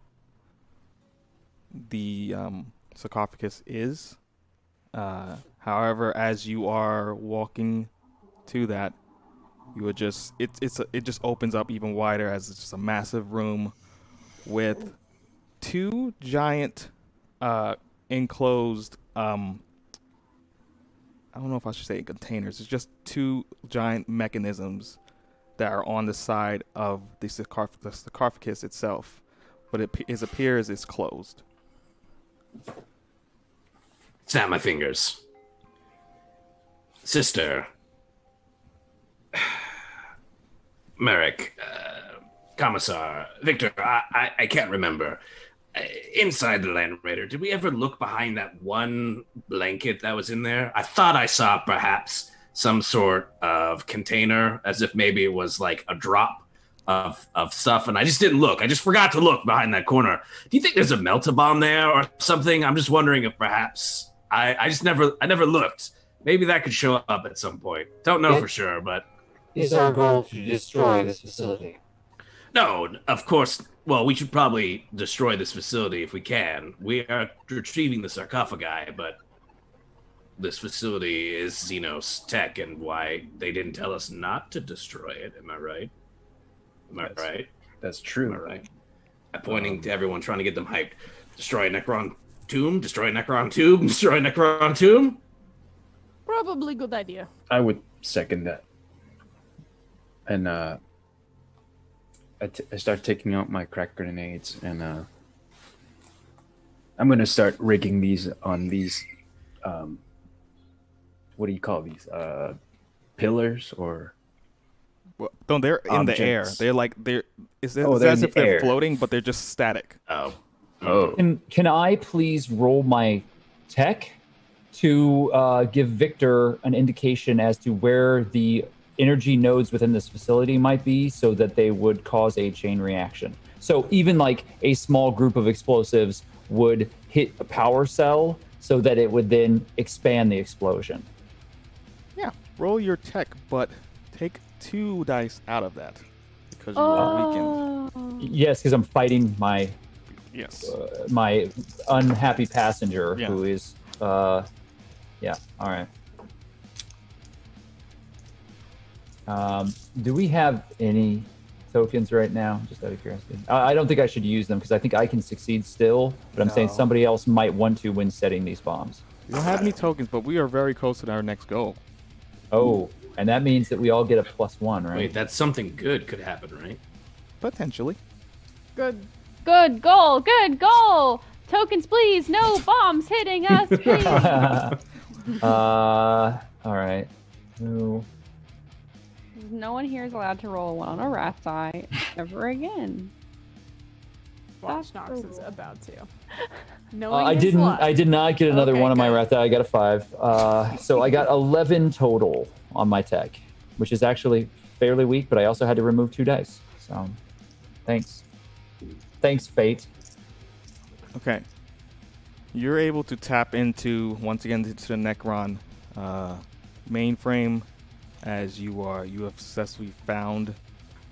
the um, sarcophagus is. Uh, however, as you are walking to that, you would just it, it's a, it just opens up even wider as it's just a massive room with two giant uh, enclosed um, I don't know if I should say containers. It's just two giant mechanisms that are on the side of the, the sarcophagus itself, but it, it appears it's closed. Snap my fingers. Sister. Merrick. Uh, Commissar. Viktor. I, I, I can't remember. Inside the Land Raider, did we ever look behind that one blanket that was in there? I thought I saw perhaps some sort of container, as if maybe it was like a drop of, of stuff, and I just didn't look. I just forgot to look behind that corner. Do you think there's a melta bomb there or something? I'm just wondering if perhaps I, I just never I never looked. Maybe that could show up at some point. Don't know It- for sure, but it's our goal to destroy this facility? No, of course. Well, we should probably destroy this facility if we can. We are retrieving the sarcophagi, but this facility is Xenos tech, and why they didn't tell us not to destroy it. Am I right? Am I That's- right? That's true. Am. I right? I'm pointing to everyone, trying to get them hyped. Destroy Necron Tomb. Destroy Necron Tomb. Destroy Necron Tomb. Probably good idea. I would second that. And uh, I, t- I start taking out my crack grenades, and uh, I'm gonna start rigging these on these. Um, what do you call these? Uh, pillars or Well, no, they're in the air. They're like they're. It's, Oh, it's they're as in if the they're air. floating, but they're just static. Oh. oh, Can can I please roll my tech to uh, give Viktor an indication as to where the energy nodes within this facility might be, so that they would cause a chain reaction. So even like a small group of explosives would hit a power cell, so that it would then expand the explosion. Yeah. Roll your tech, but take two dice out of that because you are weakened. Oh. Yes, because I'm fighting my Yes. uh, my unhappy passenger Yeah. who is uh yeah all right um do we have any tokens right now just out of curiosity i, I don't think i should use them because i think i can succeed still but i'm saying somebody else might want to when setting these bombs We don't have any tokens, but we are very close to our next goal. oh and that means that we all get a plus one right Wait, that's something good could happen, right? Potentially. Good. Good goal. Good goal. Tokens, please. No bombs hitting us, please. uh all right Who- no one here is allowed to roll a one on a wrath die ever again. Watch Nox is about to. Uh, I didn't. luck. I did not get another Okay, one on my wrath die. I got a five. Uh, so I got eleven total on my tech, which is actually fairly weak. But I also had to remove two dice. So, thanks. Thanks, fate. Okay. You're able to tap into once again into the Necron uh, mainframe as you are you have successfully found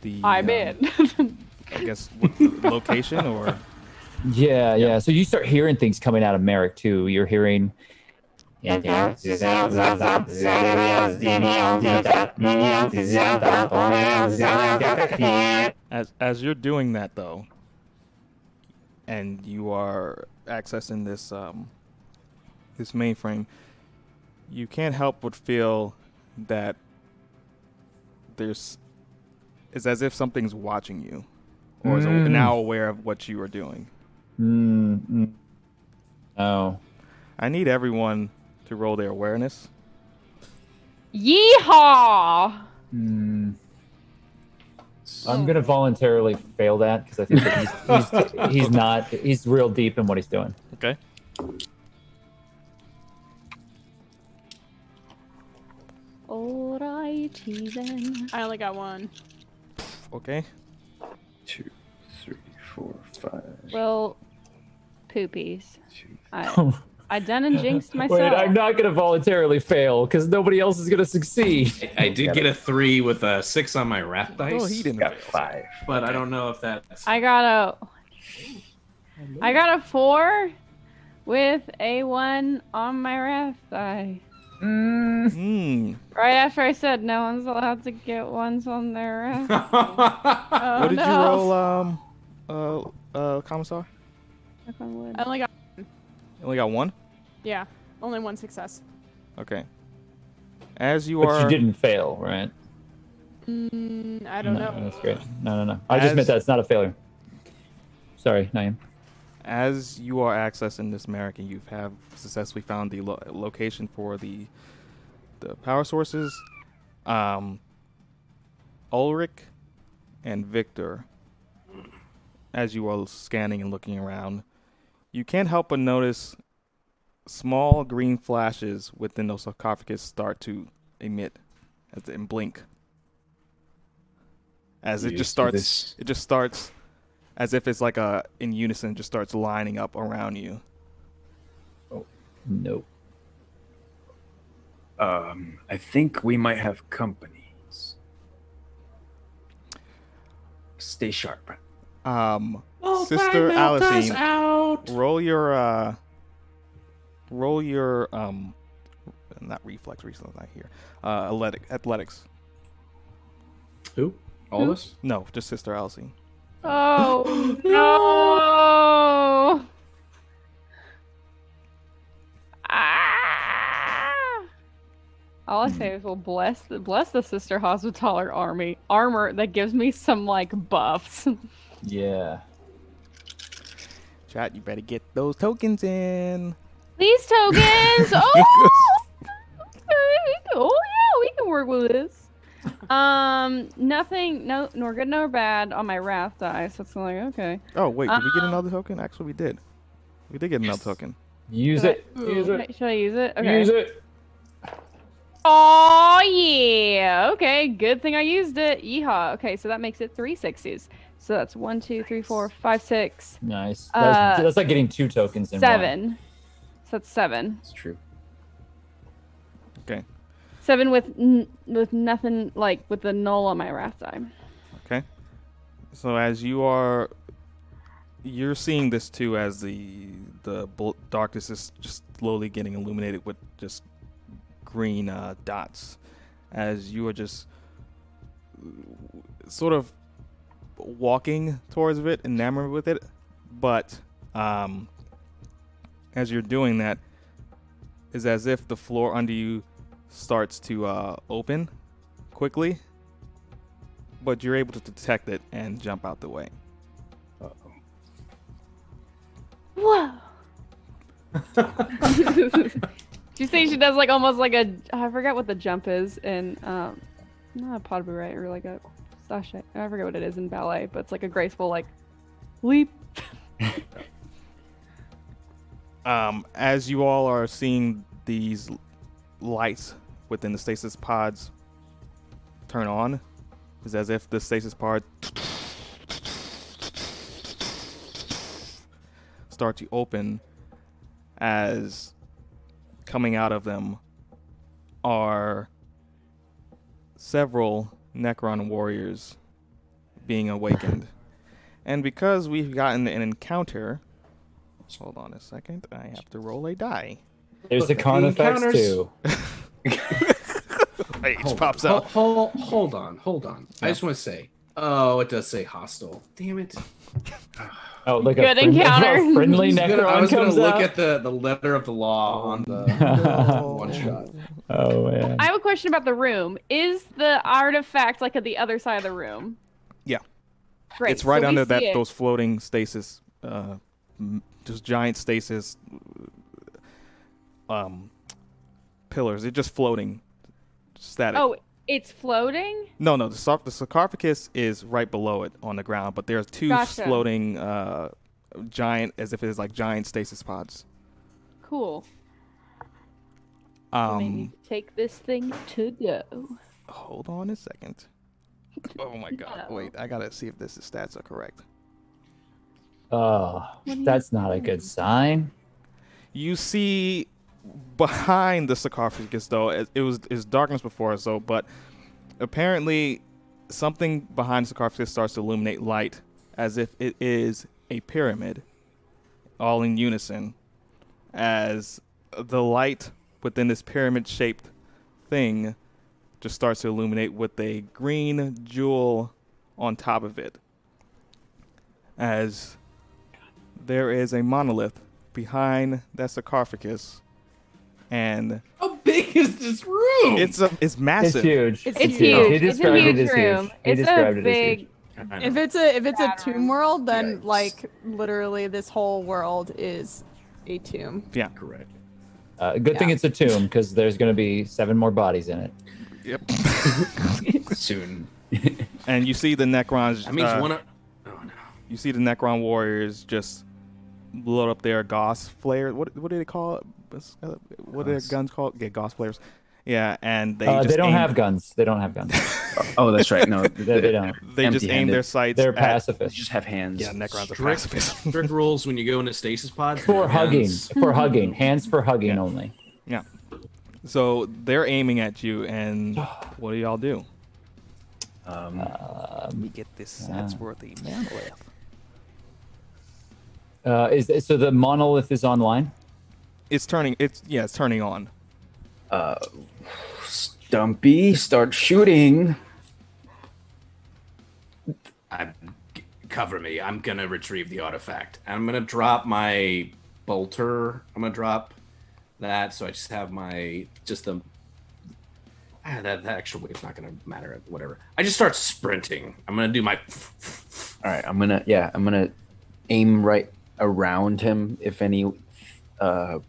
the I'm um, in. I guess what, the location or Yeah, yeah. So you start hearing things coming out of Merrick too. You're hearing. as as you're doing that though and you are accessing this um, this mainframe you can't help but feel that there's it's as if something's watching you or is Mm. now aware of what you are doing Mm, mm. Oh. i need everyone to roll their awareness Yeehaw! Mm. I'm gonna voluntarily fail that because I think that he's, he's he's not he's real deep in what he's doing. okay Alrighty then. I only got one. okay Two, three, four, five. Well, poopies. I, I done and jinxed myself. Wait, I'm not gonna voluntarily fail because nobody else is gonna succeed. I, I did get a three with a six on my wrath dice. oh he didn't Got five. But I don't know if that's. I got a. I got a four with a one on my wrath die. Hmm. Right after I said no one's allowed to get ones on their wrath. Oh, what did you roll um uh uh commissar Knock on wood. I only got you only got one yeah, only one success. okay as you But are you didn't fail, right? Mm, I don't no, know. That's great. No, no, no. I just meant that it's not a failure. Sorry, Naeem. As you are accessing this Merrick and you have successfully found the lo- location for the the power sources, um, Ulrich and Victor, as you are scanning and looking around, you can't help but notice small green flashes within those sarcophagus start to emit as and blink. As it just starts, this? it just starts as if it's like a in unison, just starts lining up around you. Oh, nope. Um, I think we might have companies. Stay sharp. Um, Oh, Sister timeout Alisine, out. roll your uh, roll your um, not reflex. Recently, not here. Uh, athletic athletics. Who? All of us? No, just Sister Alisine. Oh no! Ah! All I say is, well, bless the bless the Sister Hospitaller army armor that gives me some like buffs. Yeah. Chat, you better get those tokens in. These tokens. Oh, okay. oh yeah, we can work with this. Um, nothing, no, nor good nor bad on my wrath dice. So it's like okay. Oh wait, did we get Um, another token? Actually, we did. We did get another token. Use Should it. I- Use it. Should I use it? Okay. Use it. Oh yeah. Okay. Good thing I used it. Yeehaw. Okay, so that makes it three sixes. So that's one, two, three, four, five, six, Nice. That's, Uh, that's like getting two tokens in one. seven. So that's seven. It's true. Okay. Seven with n- with nothing like with the null on my wrath die. Okay. So as you are, you're seeing this too as the the darkness is just slowly getting illuminated with just green uh, dots, as you are just sort of walking towards it, enamored with it, but um, as you're doing that, is as if the floor under you starts to uh, open quickly but you're able to detect it and jump out the way. Uh-oh. Whoa. she saying she does like almost like a I forget what the jump is in um not a pottery right or like a sashay. I forget what it is in ballet, but it's like a graceful like leap. um, as you all are seeing these lights within the stasis pods turn on, is as if the stasis pod start to open as coming out of them are several Necron warriors being awakened. and because we've gotten an encounter, hold on a second, I have to roll a die. There's the Look, con the effects too. H Hold pops on. out. Hold, hold, hold on, hold on. I just want to say, oh, it does say hostile. Damn it. Oh, look Good a friendly, encounter. a friendly I was gonna- I was gonna look out. at the, the letter of the law on the one shot. Oh man. I have a question about the room. Is the artifact like at the other side of the room? Yeah. Great. it's right so under that it. those floating stasis, uh, just giant stasis um, pillars. They're just floating, static. Oh, it's floating. No, no, the, sarc- the sarcophagus is right below it on the ground, but there's two Gotcha. floating uh, giant, as if it's like giant stasis pods. Cool. Um, Maybe take this thing to go. hold on a second. Oh my god! No. Wait, I gotta see if this stats are correct. Oh, that's not a good sign. You see behind the sarcophagus, though, it, it was is darkness before, so but apparently something behind the sarcophagus starts to illuminate light, as if it is a pyramid, all in unison, as the light within this pyramid-shaped thing just starts to illuminate with a green jewel on top of it, as there is a monolith behind that sarcophagus, and How big is this room? it's a it's It's massive. huge. It's It's huge. huge. He It's a described it huge as huge. room. He It's described a it as big. huge. If it's a if it's a tomb world, then Yikes. like literally this whole world is a tomb. Yeah. correct. Uh, good thing it's a tomb because there's going to be seven more bodies in it. Yep. Soon. and you see the Necrons. That means uh, one. Of, oh no. You see the Necron warriors just load up their Gauss flayers. What what do they call it? What's- uh, What are their Gauss. guns called? Yeah, Gauss flayers. Yeah, and they Uh, just they don't aim, have guns. They don't have guns. Oh, that's right. No, they, they don't. They just aim empty-handed. their sights. They're at- They pacifists. just have hands. Yeah, Necrons are Strict- pacifists. Strict rules when you go into stasis pods. For hugging. hands- For hugging. Hands for hugging Yeah. only. Yeah. So they're aiming at you, and what do y'all do? Um, We get this Yeah. stats for monolith. uh, is so the monolith is online? It's turning. It's yeah. It's turning on. uh, Stumpy, start shooting. I, cover me. I'm gonna retrieve the artifact. I'm gonna drop my bolter. I'm gonna drop that, so I just have my just the. Ah, that, that extra weight's not gonna matter. Whatever. I just start sprinting. I'm gonna do my. All right, I'm gonna yeah, I'm gonna aim right around him. If any uh,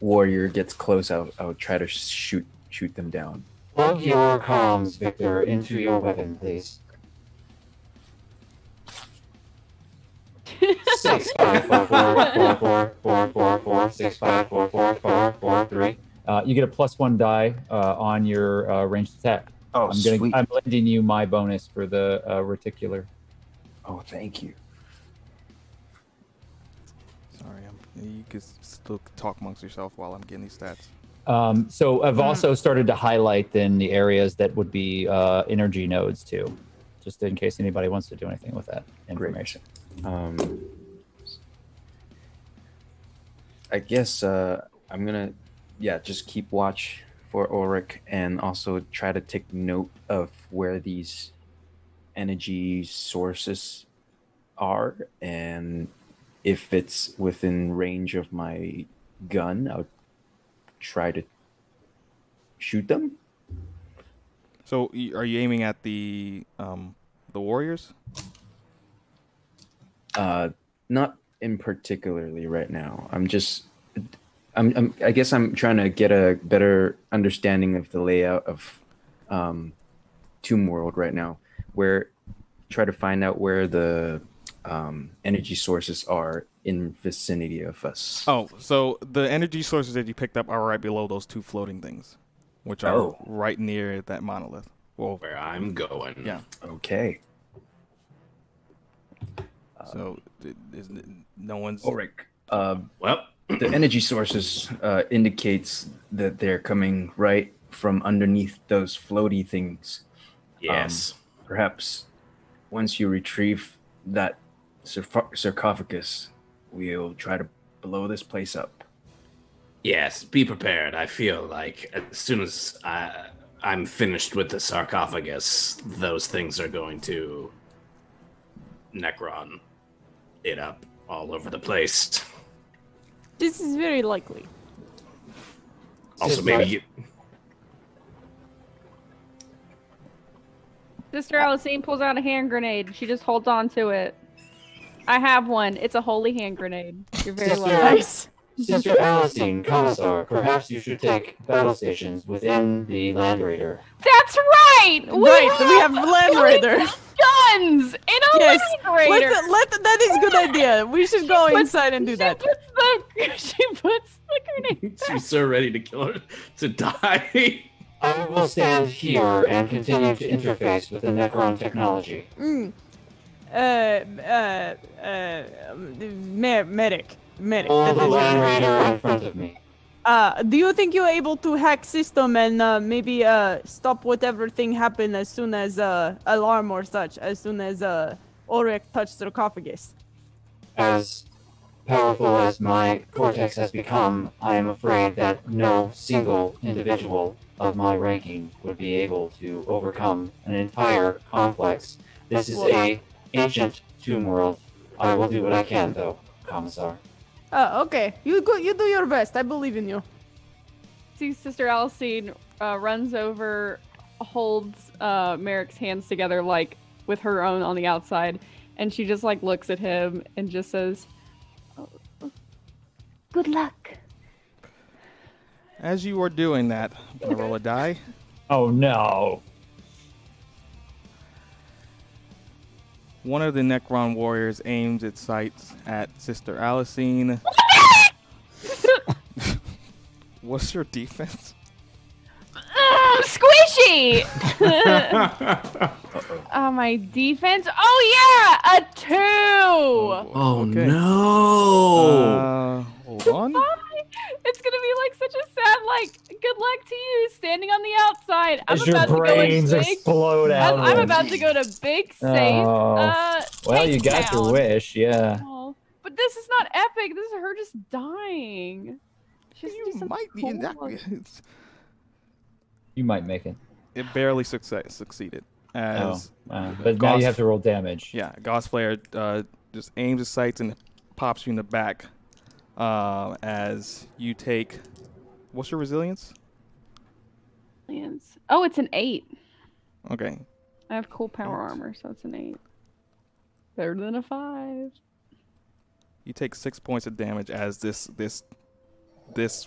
warrior gets close, I'll I'll try to shoot shoot them down. Plug your comms, Viktor, into your weapon, please. Six five four four four four four four four six five four four four four three. Uh, you get a plus one die uh, on your uh, ranged attack. Oh, I'm gonna. sweet. I'm lending you my bonus for the uh, reticular. Oh, thank you. You can still talk amongst yourself while I'm getting these stats. Um, so I've also started to highlight then the areas that would be uh, energy nodes too, just in case anybody wants to do anything with that information. Um, I guess uh, I'm gonna, yeah, just keep watch for Ulrich and also try to take note of where these energy sources are, and if it's within range of my gun, I'll try to shoot them. So, are you aiming at the um the warriors? Uh, not in particularly right now. I'm just, I'm, I'm, I guess I'm trying to get a better understanding of the layout of um, Tomb World right now, where try to find out where the um, energy sources are in vicinity of us. Oh, so the energy sources that you picked up are right below those two floating things, which are Oh. right near that monolith. Well, Where I'm going. yeah. Okay. So th- is, no one's. Ulrich, uh, Well, the energy sources uh, indicates that they're coming right from underneath those floaty things. yes. Perhaps once you retrieve that sarf- sarcophagus, we'll try to blow this place up. Yes, be prepared. I feel like as soon as I, I'm finished with the sarcophagus, those things are going to Necron it up all over the place. This is very likely. Also, maybe you, Sister Alisine pulls out a hand grenade. She just holds on to it. I have one. It's a holy hand grenade. You're very Sister, welcome. Nice. Sister Alisine, Commissar, perhaps you should take battle stations within the Land Raider. That's right. We right, have, we have Land Raider. guns in a Yes, Land Raider. Let, let, that is a good idea. We should go puts- inside and do she that. Puts the, she puts the grenade. she's so ready to kill her to die. I will stand here and continue to interface with the Necron technology. Mm. Uh, uh, uh, me- medic. Medic. Pull the Raider in front of me. Uh, do you think you're able to hack system and uh, maybe uh, stop whatever thing happened as soon as uh, alarm or such, as soon as uh, Ulrich touched the sarcophagus? As powerful as my cortex has become, I am afraid that no single individual of my ranking would be able to overcome an entire complex. This is a ancient tomb world. I will do what I can, though, Commissar. Uh, okay. You go. You do your best. I believe in you. See, Sister Alisine uh, runs over, holds uh, Merrick's hands together, like with her own on the outside, and she just like looks at him and just says, Good luck. As you are doing that, I'm gonna roll a die. Oh no. One of the Necron warriors aims its sights at Sister Alisine. What's your defense? "Mm, "Squishy." oh, my defense. Oh yeah, a two. Oh Okay. no! Uh, hold on. Bye. It's gonna be like such a sad like good luck to you standing on the outside. I'm As your about to brains go in big. explode I'm, out. I'm about to go to big safe. Oh. Uh, well, you got your wish, yeah. Oh, but this is not epic. This is her just dying. She has to do You something might be in that. You might make it. It barely success, succeeded. Oh, As wow. but now you have to roll damage. Yeah, Gauss Flayer uh, just aims his sights and pops you in the back. Uh, as you take, what's your resilience? Lance. Oh, it's an eight. Okay, I have cool power armor, so it's an eight. Better than a five. you take six points of damage as this this this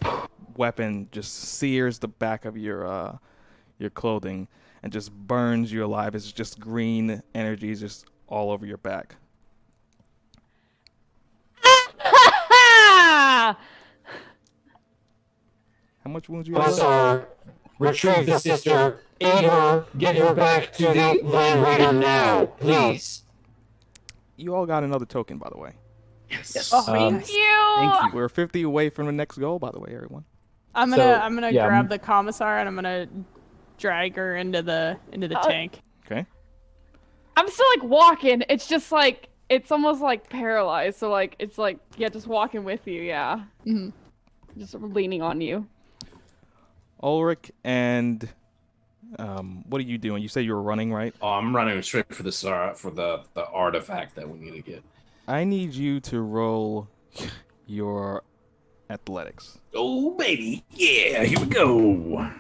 weapon just sears the back of your uh your clothing and just burns you alive. It's just green energy just all over your back. How much wounds you have? Left? Commissar, retrieve the sister. Aid her. Get her back to the Land Raider now, please. You all got another token, by the way. Yes. Oh, Um, yes. you. We're 50 away from the next goal, by the way, everyone. I'm gonna. So, I'm gonna yeah, grab m- the commissar and I'm gonna drag her into the into the Uh, tank. Okay. I'm still like walking. It's just like it's almost like paralyzed. So like it's like yeah, just walking with you. Yeah, hmm just leaning on you. Ulrich and um, what are you doing? You say you were running, right? Oh, I'm running straight for the star for the the artifact that we need to get. I need you to roll your athletics. Oh baby, yeah, here we go.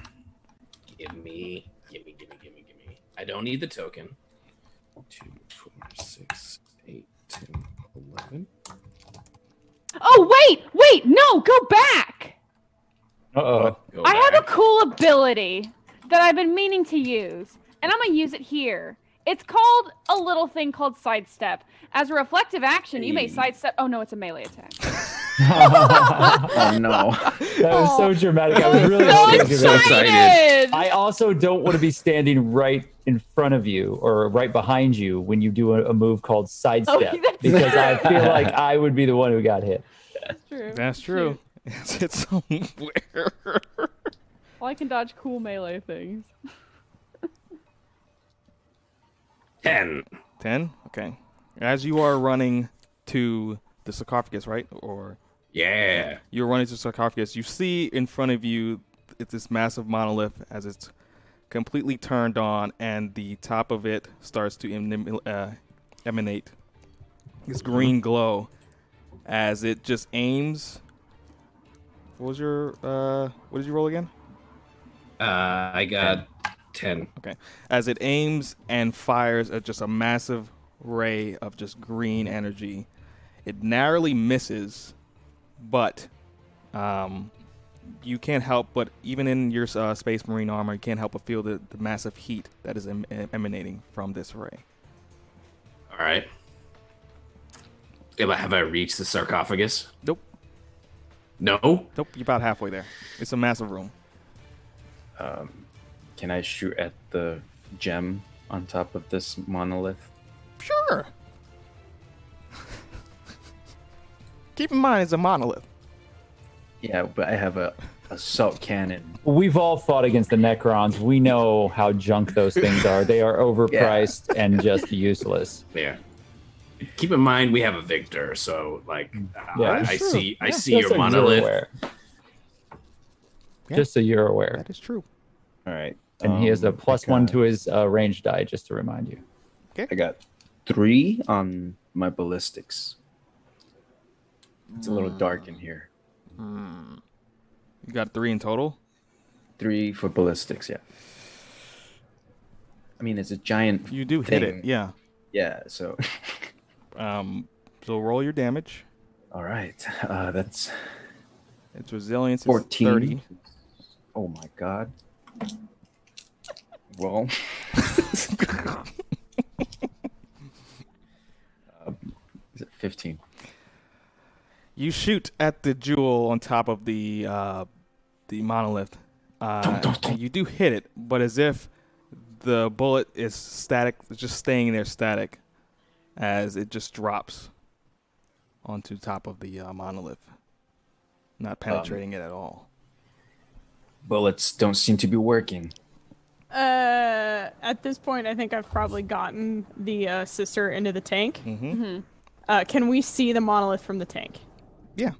Give me, give me, give me, give me, give me. I don't need the token. Two, four, six, eight, ten, eleven. Oh wait, wait, no, go back. Uh oh. I have a cool ability that I've been meaning to use, and I'm gonna use it here. It's called a little thing called sidestep. As a reflective action, you may sidestep. Oh no, it's a melee attack. oh no. That was so dramatic. I was really so hoping to do excited. I also don't want to be standing right in front of you or right behind you when you do a, a move called sidestep Oh, that's because I feel like I would be the one who got hit. That's true. That's true. It's hit somewhere. Well, I can dodge cool melee things. Ten. Ten. Okay. As you are running to the sarcophagus, right? Or Yeah. you're running to the sarcophagus. You see in front of you it's this massive monolith as it's completely turned on, and the top of it starts to enim- uh, emanate this green glow as it just aims. What was your uh? What did you roll again? Uh, I got ten. Okay. As it aims and fires at just a massive ray of just green energy, it narrowly misses, but um, you can't help but even in your uh, space marine armor, you can't help but feel the, the massive heat that is em- emanating from this ray. All right. Have I reached the sarcophagus? Nope. No. Nope. You're about halfway there. It's a massive room. Um, can I shoot at the gem on top of this monolith? Sure. Keep in mind, it's a monolith. Yeah, but I have a assault cannon. We've all fought against the Necrons. We know how junk those things are. They are overpriced and just useless. Yeah. Keep in mind we have a victor, so like Yeah, I, I true. see I Yeah, see your so monolith. aware. Yeah. Just so you're aware. That is true. All right. And he has a um, plus I one to his uh, range die, just to remind you. Okay. I got three on my ballistics. It's a little dark in here. Hmm. You got three in total. Three for ballistics, yeah. I mean, it's a giant. You do hit it. Yeah. Yeah. So, Um. So roll your damage. all right. Uh, that's Its resilience is 14. 30. Oh my god. Well, uh, is it 15? You shoot at the jewel on top of the uh, the monolith. Uh, and you do hit it, but as if the bullet is static, just staying there static, as it just drops onto top of the uh, monolith, not penetrating it at all. Bullets don't seem to be working. Uh, at this point, I think I've probably gotten the uh, sister into the tank. Mm-hmm. Uh, can we see the monolith from the tank? Yeah.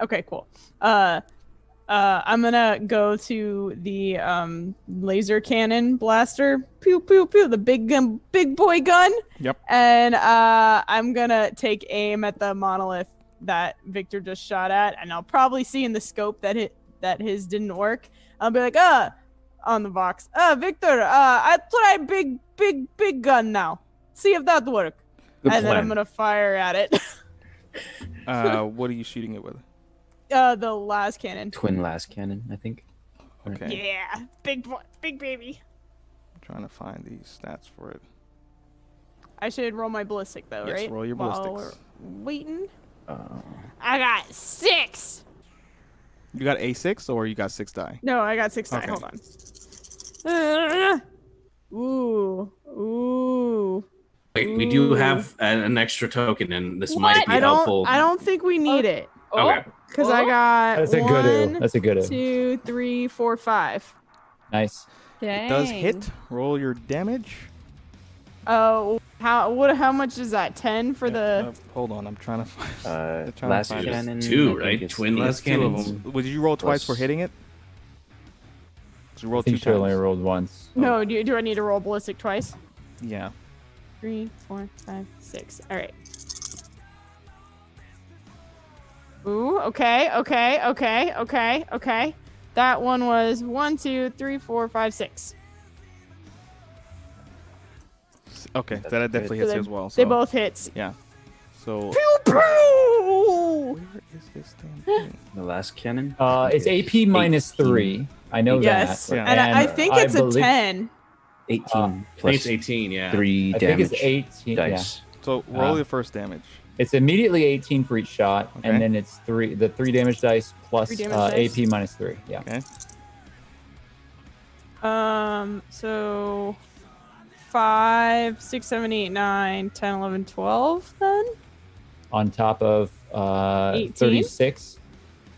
Okay, cool. Uh, uh, I'm gonna go to the um, laser cannon blaster. Pew pew pew. The big gun, big boy gun. Yep. And uh, I'm gonna take aim at the monolith that Viktor just shot at, and I'll probably see in the scope that it that his didn't work. I'll be like, uh, on the vox. Uh, Viktor, uh, I try big, big, big gun now. See if that work. Good and then I'm gonna fire at it. Uh, what are you shooting it with? Uh, the lascannon. Twin lascannon, I think. Okay. Yeah, big boy, big baby. I'm trying to find these stats for it. I should roll my ballistic though, Yes, right? roll your While ballistics. we're waiting. Uh, I got six. You got a six or you got six die? No, I got six die. Okay. Hold on. Uh, ooh, ooh. Wait, we do have an, an extra token, and this What? might be I don't. helpful. I don't think we need it. Okay. Because I got That's a good one, That's a good two, three, four, five. Nice. It does hit. Roll your damage. Oh, how what? How much is that? Ten for Uh, the. hold on, I'm trying to find. Uh, I'm trying to last find it. cannon. two, I think right? it's- Twin last it's two of cannons. them. Would you roll twice for Plus- hitting it? 'Cause You I rolled two think she only times. rolled once. No, do, do I need to roll ballistic twice? Yeah. Three, four, five, six. All right. Ooh, okay, okay, okay, okay, okay. That one was one, two, three, four, five, six. Okay, that definitely So hits they- you as well. They both hits. Yeah. So. Pew pew! Where is this damn thing? The lascannon. Uh, it's AP minus three. I know Yes, that. and, I, I think it's a believe- ten. 18 Uh, plus it's 18, yeah. three I think damage it's 18. Yeah. dice. So roll Uh, your first damage. It's immediately 18 for each shot, Okay. and then it's three the three damage dice plus Three damage uh, dice? AP minus three. Yeah. Okay. Um, so five, six, seven, eight, nine, 10, 11, 12 then? On top of uh, 18? 36.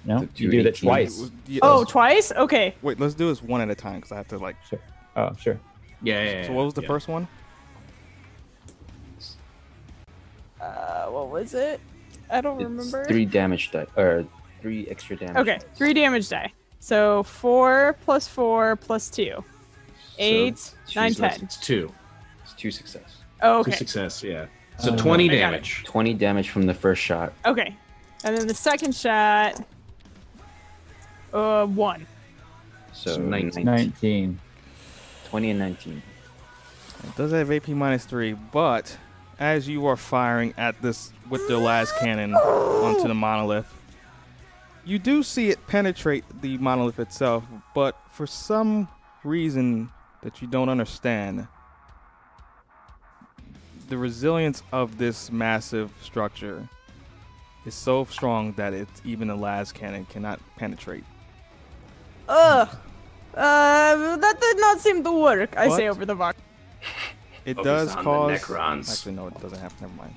No, Do you do that twice. Yeah, Oh, twice? Okay. wait, let's do this one at a time because I have to like. Sure. Oh, sure. Yeah, yeah, So what was the yeah. first one? Uh, what was it? I don't It's remember. three damage die or three extra damage. Okay, three damage die. So four plus four plus two. Eight, nine, Jesus. It's two. It's two success. Oh, Two okay. success, yeah. So Uh, 20 I got it. damage. 20 damage from the first shot. Okay. And then the second shot. Uh, one. So, So 19. 19. 20 and 19. It does have AP minus three, but as you are firing at this with the lascannon onto the monolith, you do see it penetrate the monolith itself, but for some reason that you don't understand, the resilience of this massive structure is so strong that it's even the lascannon cannot penetrate. Ugh. Uh, that did not seem to work. I say over the vox. It Focus does cause. Necrons. Actually, no, it doesn't have. Never mind.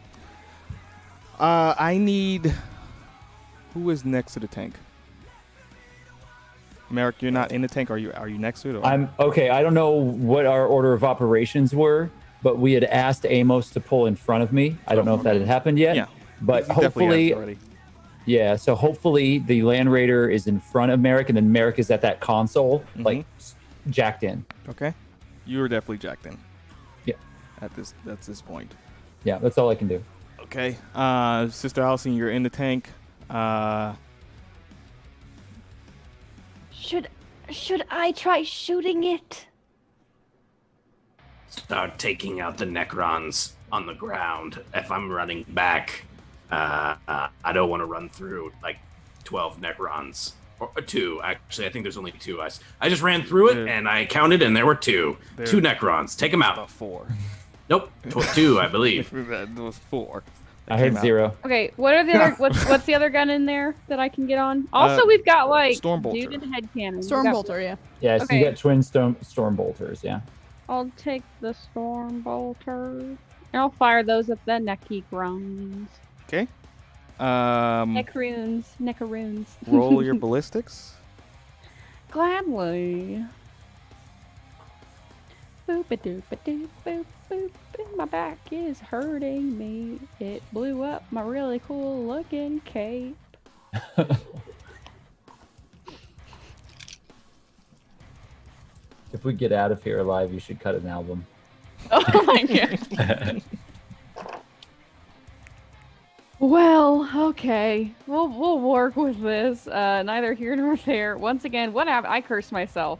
Uh, I need. Who is next to the tank? Merrick, you're not in the tank. Are you? Are you next to it? Or? I'm okay. I don't know what our order of operations were, but we had asked Amos to pull in front of me. I don't know if that had happened yet. Yeah. But He definitely hopefully, already. yeah. So hopefully the Land Raider is in front of Merrick, and then Merrick is at that console, like jacked in. Okay. You were definitely jacked in. Yeah. At this. At this point. Yeah, that's all I can do. Okay. Uh, Sister Allison, you're in the tank. Uh, Should should I try shooting it? Start taking out the Necrons on the ground. If I'm running back, uh, uh, I don't want to run through like 12 Necrons. Or or two, actually. I think there's only two. I, I just ran through it There- and I counted, and there were two. there- two Necrons. Take them out. about four. Nope, two, I believe. that was four. I heard came out. zero. Okay, what are the other what's what's the other gun in there that I can get on? Also, Uh, we've got like Stormbolter. dude and head cannon. We've got- Stormbolter, yeah. Yeah, so Okay. you got twin storm storm bolters. Yeah. I'll take the storm bolter. And I'll fire those at the necky groans. Okay. Um, Necroons. Neckaroons. roll your ballistics. Gladly. My back is hurting me. It blew up my really cool looking cape. If we get out of here alive, you should cut an album. Oh my god. Well, okay. We'll we'll work with this. Uh, neither here nor there. Once again, what happened? I cursed myself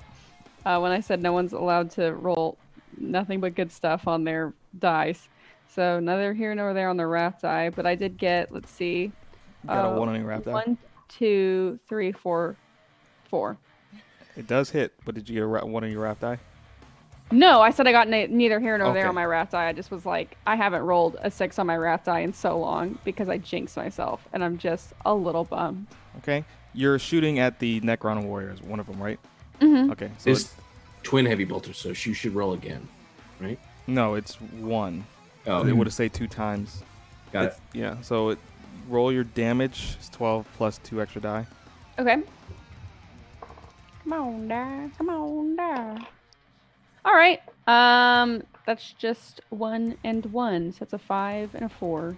uh, when I said no one's allowed to roll nothing but good stuff on their dice. So neither here nor there on the wrath die. But I did get. Let's see. You got a uh, one on your wrath die. One, two, three, four, four. It does hit, but did you get a ra- one on your wrath die? No, I said I got ne- neither here nor there on my wrath die. I just was like, I haven't rolled a six on my wrath die in so long because I jinxed myself, and I'm just a little bummed. Okay. You're shooting at the Necron warriors, one of them, right? Mhm. Okay. So It's it- twin heavy bolter, so you should roll again, right? no, it's one. Oh, It would have said two times. got it. Yeah. So it, roll your damage. It's 12 plus two extra die. Okay. Come on, die. Come on, die. All right. Um, that's just one and one. So it's a five and a four.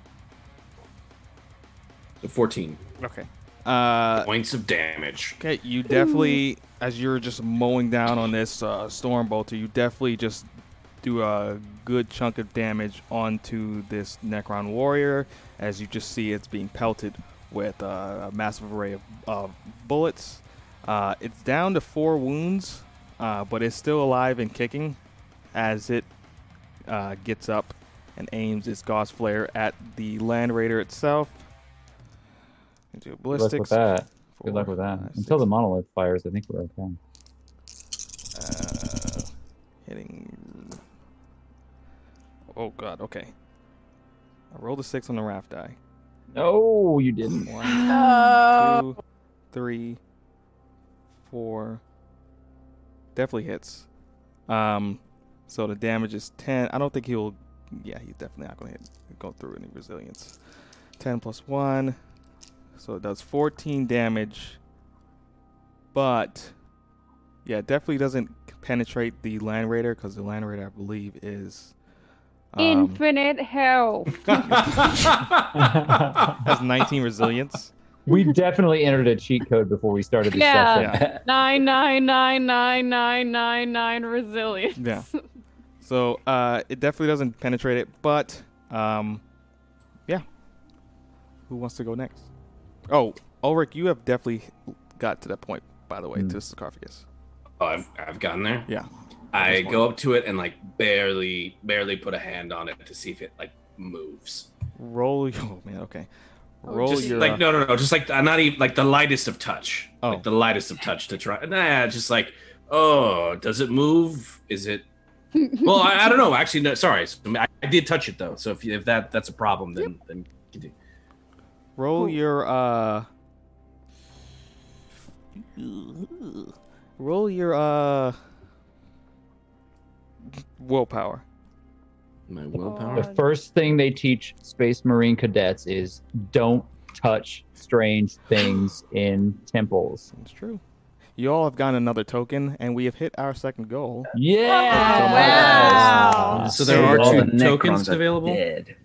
So 14 Okay. Uh, points of damage. Okay, you definitely, as you're just mowing down on this uh, storm bolter, you definitely just do a good chunk of damage onto this Necron warrior. As you just see, it's being pelted with uh, a massive array of uh, bullets. Uh, it's down to four wounds, uh, but it's still alive and kicking as it uh, gets up and aims its Gauss flayer at the Land Raider itself. Into Good luck ballistics. with that. Good luck Four, with that. five, Until the monolith fires, I think we're okay. Uh, hitting oh god. Okay. I rolled a six on the wrath die. No, you didn't. One, Uh, two, three, four. Definitely hits. Um, so the damage is ten. I don't think he'll. Yeah, he's definitely not gonna hit. Go through any resilience. Ten plus one, so it does fourteen damage. But yeah, it definitely doesn't penetrate the land raider because the land raider, I believe, is um, Infinite health. has 19 resilience. We definitely entered a cheat code before we started the Yeah. session. Nine nine nine nine nine nine nine resilience. Yeah. So uh, it definitely doesn't penetrate it, but um, yeah. Who wants to go next? Oh, Ulrich, you have definitely got to that point, by the way, Hmm. to sarcophagus. Oh, I've, I've gotten there. Yeah. I go up to it and like barely, barely put a hand on it to see if it like moves. Roll. Oh man. Okay. Oh, Roll just, your. like no, no, no, just like uh, not even like the lightest of touch. Oh. Like the lightest of touch to try. Nah, just like oh, does it move? Is it? Well, I, I don't know. Actually, no. Sorry, I, I did touch it though. So if, if that that's a problem, then then continue. Roll your uh. Roll your uh. Willpower. My willpower. The first thing they teach Space Marine cadets is don't touch strange things in temples. It's true. You all have gotten another token, and we have hit our second goal. Yeah! Wow. So there are two tokens available. dead.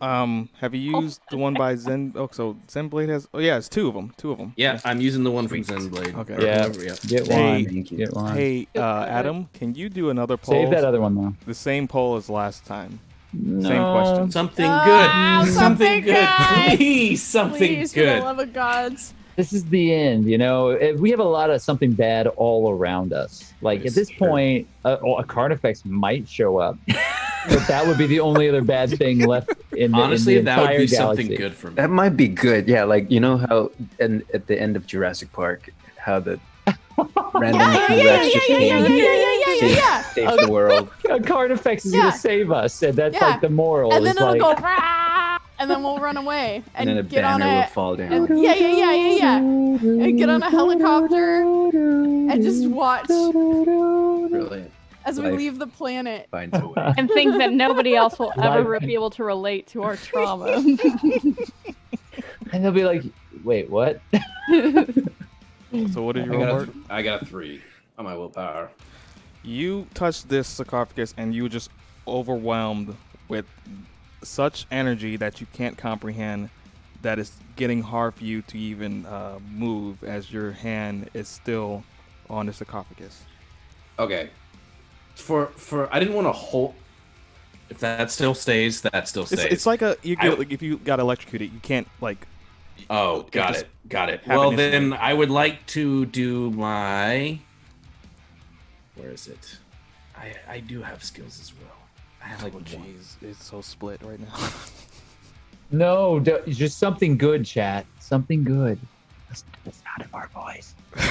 Um, have you used the one by Zen? Oh, so Zenblade has. Oh, yeah, it's two of them. Two of them. Yeah, I'm using the one from Zenblade. Okay. Yeah. whatever, yeah. Get Hey, one. Thank you. Get one. Hey, uh, Adam, can you do another poll? Save that other one though. The same poll as last time. No. Same question. Something Ah, good. something good. good. Please, something good. Please, for the love of gods. This is the end, you know. We have a lot of something bad all around us. Like at this true. point, a, a Carnifex might show up, but that would be the only other bad thing left in the, Honestly, in the that would be galaxy. something good for me. That might be good. Yeah, like you know how in, at the end of Jurassic Park, how the random Yeah, yeah, T-Rex yeah, just yeah, yeah, came yeah, yeah, yeah, yeah, yeah. saved the world. A Carnifex is Yeah. gonna save us, and that's Yeah. like the moral. And then is it'll like, go, "Rah!" and then we'll run away And, and, then a get on banner will a fall down. and, yeah, yeah, yeah, yeah, yeah, and get on a helicopter and just watch Brilliant. As we Life. leave the planet. Finds a way. and think that nobody else will ever Like- be able to relate to our trauma. and they'll be like, "Wait, what?" So what did you I roll? got, a Bart? th- I got a three on my willpower. You touched this sarcophagus, and you were just overwhelmed with such energy that you can't comprehend. That it's getting hard for you to even uh, move, as your hand is still on the sarcophagus. Okay. For for I didn't want to hold. If that still stays, that still It's, stays. it's like a you I- get, like if you got electrocuted, you can't like. oh, got it, got it. Well, instantly. then I would like to do my. Where is it? I I do have skills as well. I have like Oh, one. jeez, it's so split right now. No, d- just something good, chat. Something good. Listen to the sound of our voice.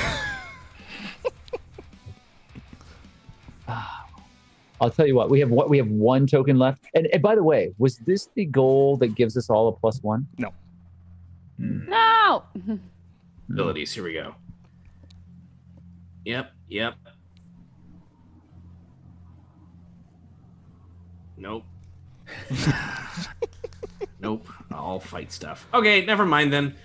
Ah. I'll tell you what. We have what we have one token left. And, and by the way, was this the goal that gives us all a plus one? No. Hmm. No. abilities. Here we go. Yep, yep. Nope. nope. All fight stuff. Okay, never mind then.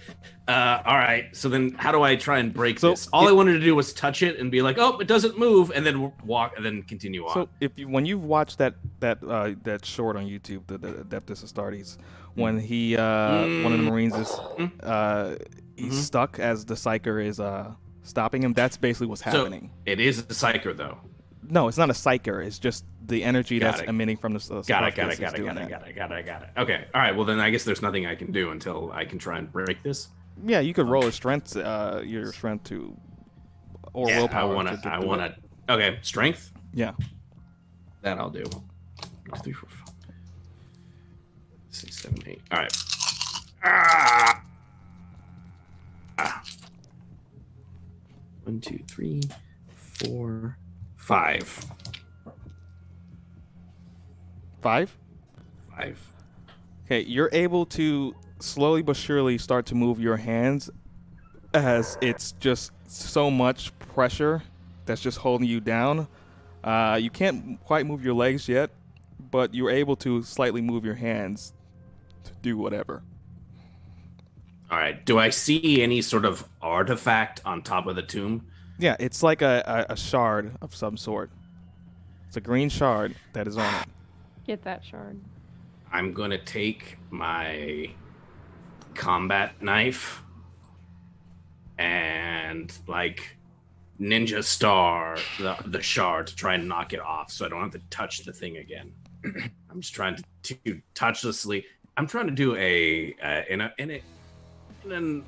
Uh, all right. So then, how do I try and break So this? All it- I wanted to do was touch it and be like, "Oh, it doesn't move," and then walk and then continue on. So if you when you've watched that that uh, that short on YouTube, the, the Adeptus Astartes, when he uh, one of the Mm. Marines is uh, he's Mhm. stuck as the psyker is uh, stopping him. That's basically what's So- happening. it is a psyker though. no, it's not a psyker. It's just the energy Got that's it. emitting from the. Uh, Got it. Got it. Got it. Got it. Got it. Got it. Got it. Okay. All right. Well, then I guess there's nothing I can do until I can try and break this. Yeah, you could roll a strength, uh, your strength to, or yeah, willpower. I want to. I want to. Okay, strength. Yeah. That I'll do. Three, four, five, six, seven, eight. All right. Ah! Ah. One, two, three, four, five. Five. Five. Okay, you're able to slowly but surely start to move your hands as it's just so much pressure that's just holding you down. Uh, you can't quite move your legs yet, but you're able to slightly move your hands to do whatever. All right. Do I see any sort of artifact on top of the tomb? Yeah, it's like a, a, a shard of some sort. It's a green shard that is on it. Get that shard. I'm gonna take my combat knife and like ninja star the, the shard to try and knock it off so I don't have to touch the thing again. I'm just trying to, to touchlessly. I'm trying to do a uh, in a in a in an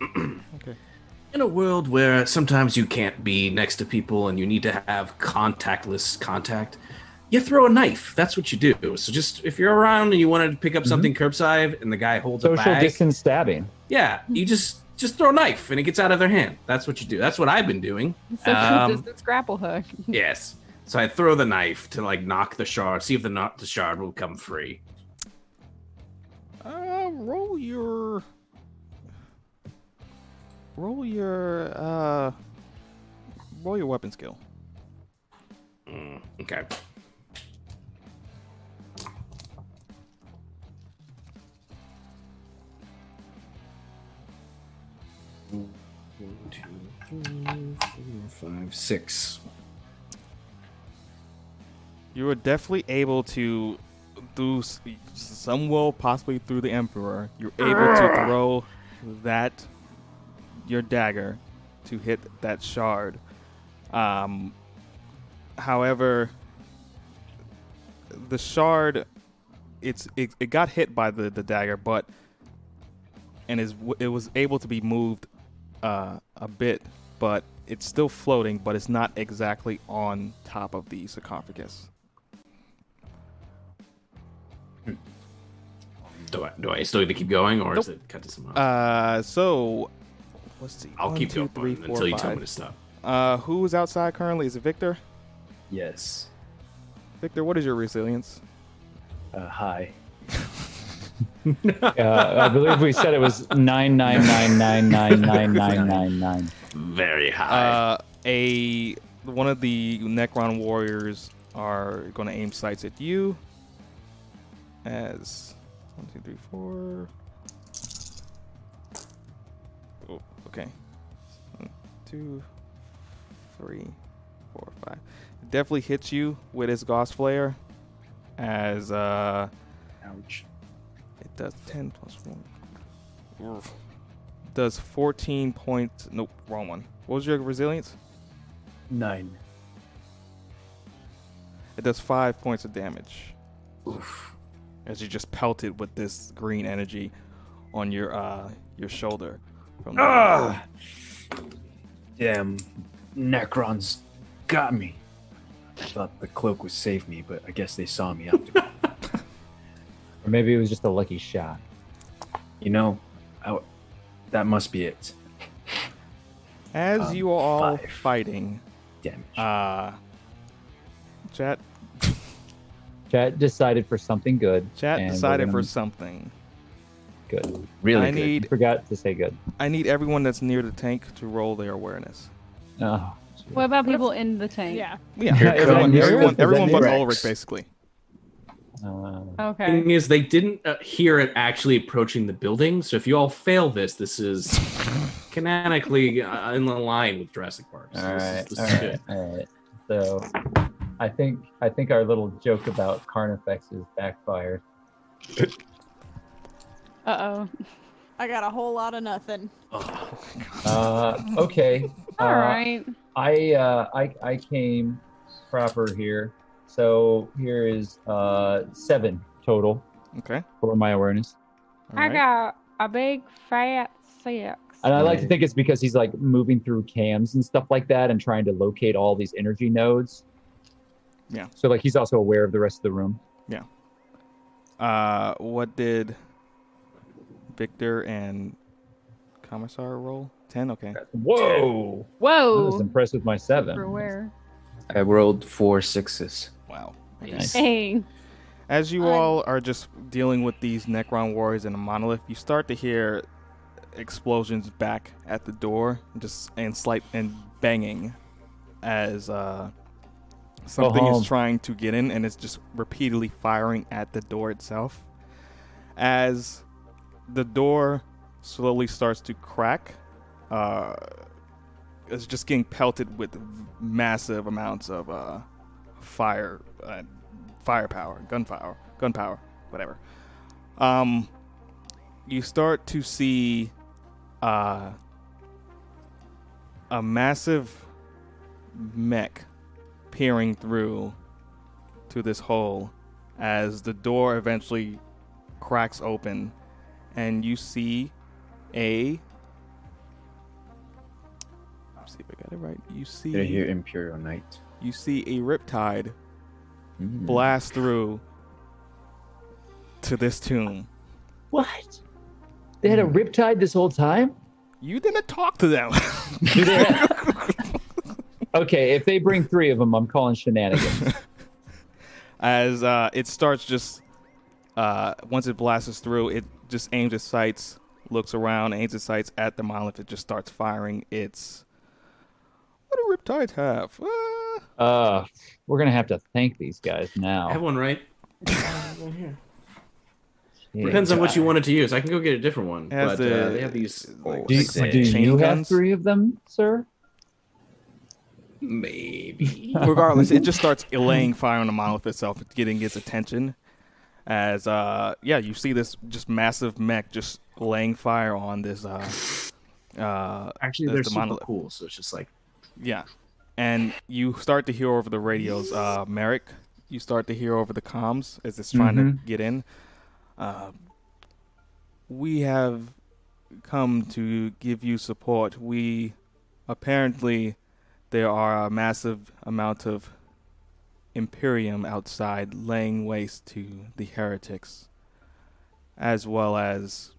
Okay. in a world where sometimes you can't be next to people and you need to have contactless contact, you throw a knife. That's what you do. So just if you're around and you wanted to pick up something curbside and the guy holds a Mm-hmm. Social distance stabbing. yeah, you just just throw a knife and it gets out of their hand. That's what you do. That's what I've been doing. Social Um, distance grapple hook. yes. So I throw the knife to like knock the shard, see if the knock the shard will come free. Uh, roll your. Roll your. Uh. Roll your weapon skill. Mm, okay. One, two, three, four, five, six. You were definitely able to, through some will, possibly through the Emperor, you're able to throw that, your dagger, to hit that shard. Um, however, the shard, it's it, it got hit by the, the dagger, but and is it was able to be moved uh, a bit, but it's still floating, but it's not exactly on top of the sarcophagus. Do I do I still need to keep going or is it cut to some? Uh, so let's see. I'll One, keep two, going three, four, until you tell me to stop. Uh, who's outside currently? Is it Viktor? Yes. Viktor, what is your resilience? Uh, hi. Uh, I believe we said it was nine nine nine nine nine nine nine nine nine. Very high. Uh, a one of the Necron warriors are going to aim sights at you. As one, two, three, four. Oh, okay. One, two, three, four, five. Definitely hits you with his Gauss Flayer. As uh, Ouch. It does 10 plus 1. Oof. Does 14 points. Nope, wrong one. What was your resilience? Nine. It does 5 points of damage. As you just pelted with this green energy on your uh your shoulder. From the- Ah! Damn, Necrons got me. I thought the cloak would save me, but I guess they saw me after. Or maybe it was just a lucky shot. you know, I, that must be it. As um, you are all five. fighting, Damage. uh chat Chat decided for something good. chat decided for gonna- something. good. really I good. need Forgot to say good. I need everyone that's near the tank to roll their awareness. Oh, What about people in the tank? Yeah. Yeah, Here everyone, comes- everyone, everyone but Rex? Ulrich, basically. Uh, Okay. thing is they didn't uh, hear it actually approaching the building so if you all fail this this is canonically uh, in the line with jurassic park so all this right, is, this all is right, good all right. So, I think I think our little joke about Carnifex is backfired. Uh oh. I got a whole lot of nothing. Uh, okay. All uh, right. I uh, I I came proper here, so here is uh seven total Okay. for my awareness, all I right. got a big fat six. and I like to think it's because he's like moving through cams and stuff like that, and trying to locate all these energy nodes. Yeah. So like he's also aware of the rest of the room. Yeah. Uh, what did Viktor and Commissar roll? Ten. Okay. Whoa! Whoa. I was impressed with my seven. For where? I rolled four sixes. Wow. Nice. Dang. As you all are just dealing with these Necron warriors and a monolith, you start to hear explosions back at the door, and just and slight and banging as uh, something is trying to get in, and it's just repeatedly firing at the door itself. As the door slowly starts to crack, uh, it's just getting pelted with massive amounts of uh, fire, uh, firepower, gunfire, gunpowder, whatever. Um, you start to see uh, a massive mech peering through to this hole as the door eventually cracks open and you see a let's see if I got it right. You see Did I hear Imperial Knight? You see a riptide Mm. blast through to this tomb. What? They had a riptide this whole time? You didn't talk to them. Okay, if they bring three of them, I'm calling shenanigans. As uh, it starts just uh, once it blasts through, it just aims its sights, looks around, aims its sights at the monolith. It just starts firing its. What do riptides have? Uh, Uh, we're gonna have to thank these guys now. I have one right. Yeah. Depends on what you wanted to use. I can go get a different one, Has but uh, they have these. Like, Do, you- six- do you have three of them, sir? Maybe. regardless, it just starts laying fire on the monolith itself, getting its attention. As uh, yeah, you see this just massive mech just laying fire on this. Uh, uh, Actually, the- they're the super monolith. cool. So it's just like Yeah. And you start to hear over the radios, uh, Merrick, you start to hear over the comms as it's trying Mhm. to get in. Uh, we have come to give you support. We apparently there are a massive amount of Imperium outside laying waste to the heretics, as well as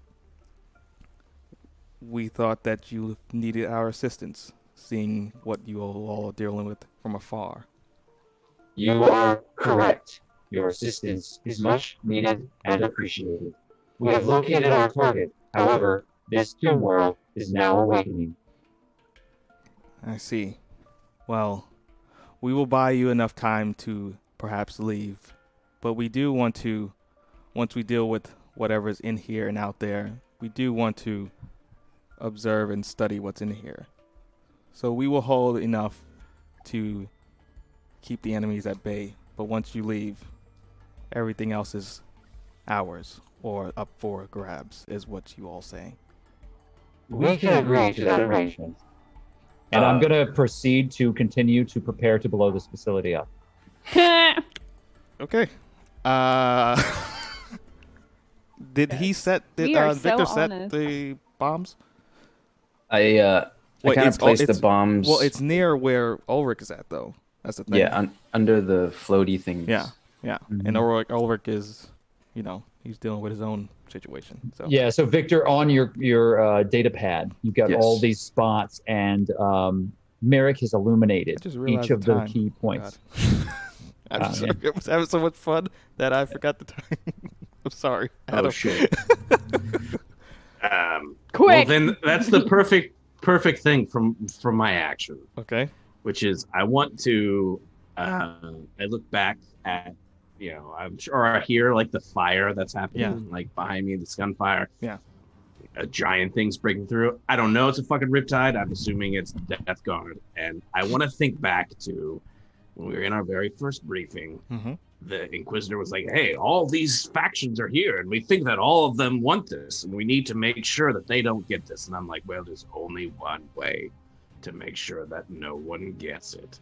we thought that you needed our assistance, seeing what you all are dealing with from afar. You are correct. Your assistance is much needed and appreciated. We have located our target. However, this tomb world is now awakening. I see. Well, we will buy you enough time to perhaps leave, but we do want to, once we deal with whatever's in here and out there, we do want to observe and study what's in here. So we will hold enough to keep the enemies at bay, but once you leave, everything else is ours or up for grabs, is what you all saying. We can agree to that arrangement. And I'm Uh, gonna proceed to continue to prepare to blow this facility up. Okay. Uh, did he set? Did We are uh, so Viktor set honest. the bombs? I uh, I kind of it's- oh, placed the bombs. Well, it's near where Ulrich is at, though. That's the thing. yeah un- under the floaty things. yeah, yeah. Mhm. And Ulrich, Ulrich is, you know, he's dealing with his own situation. So Yeah, so Viktor, on your your uh, data pad, you've got Yes. all these spots, and um, Merrick has illuminated I just realized each of the the key points. I'm sorry. I was having so much fun that I forgot the time. I'm sorry. Oh, shit. um, Quick. Well, then that's the perfect perfect thing from from my action, Okay. which is I want to. Uh, I look back at you know I'm sure I hear like the fire that's happening Yeah. like behind me, this gunfire. Yeah. A giant thing's breaking through. I don't know. It's a fucking riptide. I'm assuming it's Death Guard, and I want to think back to when we were in our very first briefing Mm-hmm. The Inquisitor was like, "Hey, all these factions are here, and we think that all of them want this, and we need to make sure that they don't get this." And I'm like, "Well, there's only one way to make sure that no one gets it."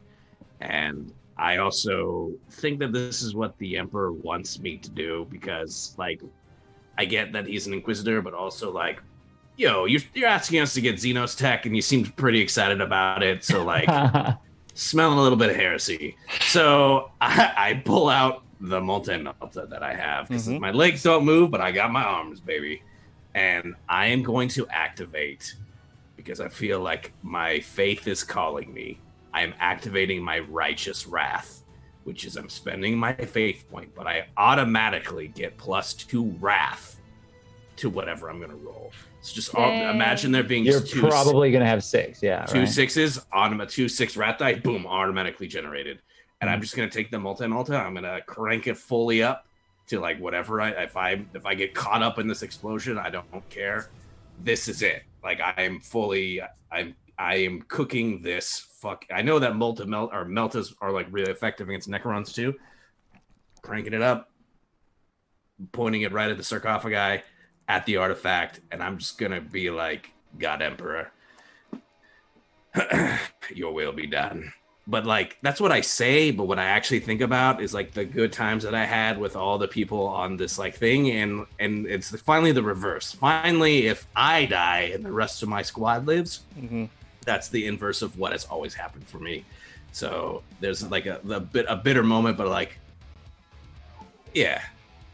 And I also think that this is what the Emperor wants me to do because, like, I get that he's an Inquisitor, but also like, yo, you're, you're asking us to get Xenos tech, and you seemed pretty excited about it, so like smelling a little bit of heresy. So I, I pull out the multi melta that I have because Mhm. my legs don't move, but I got my arms, baby. And I am going to activate because I feel like my faith is calling me. I am activating my righteous wrath which is I'm spending my faith point, but I automatically get plus two wrath to whatever I'm gonna roll. So just all, imagine there being You're two probably gonna have six. Yeah. two right? sixes, automa two six wrath die, boom, automatically generated. And Mm-hmm. I'm just gonna take the multi multi. I'm gonna crank it fully up to like whatever I if I if I get caught up in this explosion, I don't care. This is it. Like I am fully I'm I am cooking this fuck. I know that multi melt or meltas are like really effective against Necrons too. Cranking it up, pointing it right at the sarcophagi, at the artifact, and I'm just gonna be like, God Emperor, your will be done. But like that's what I say, but what I actually think about is like the good times that I had with all the people on this like thing, and and it's finally the reverse. Finally, if I die and the rest of my squad lives, mm-hmm. that's the inverse of what has always happened for me. So there's like a, a bit a bitter moment, but like, yeah,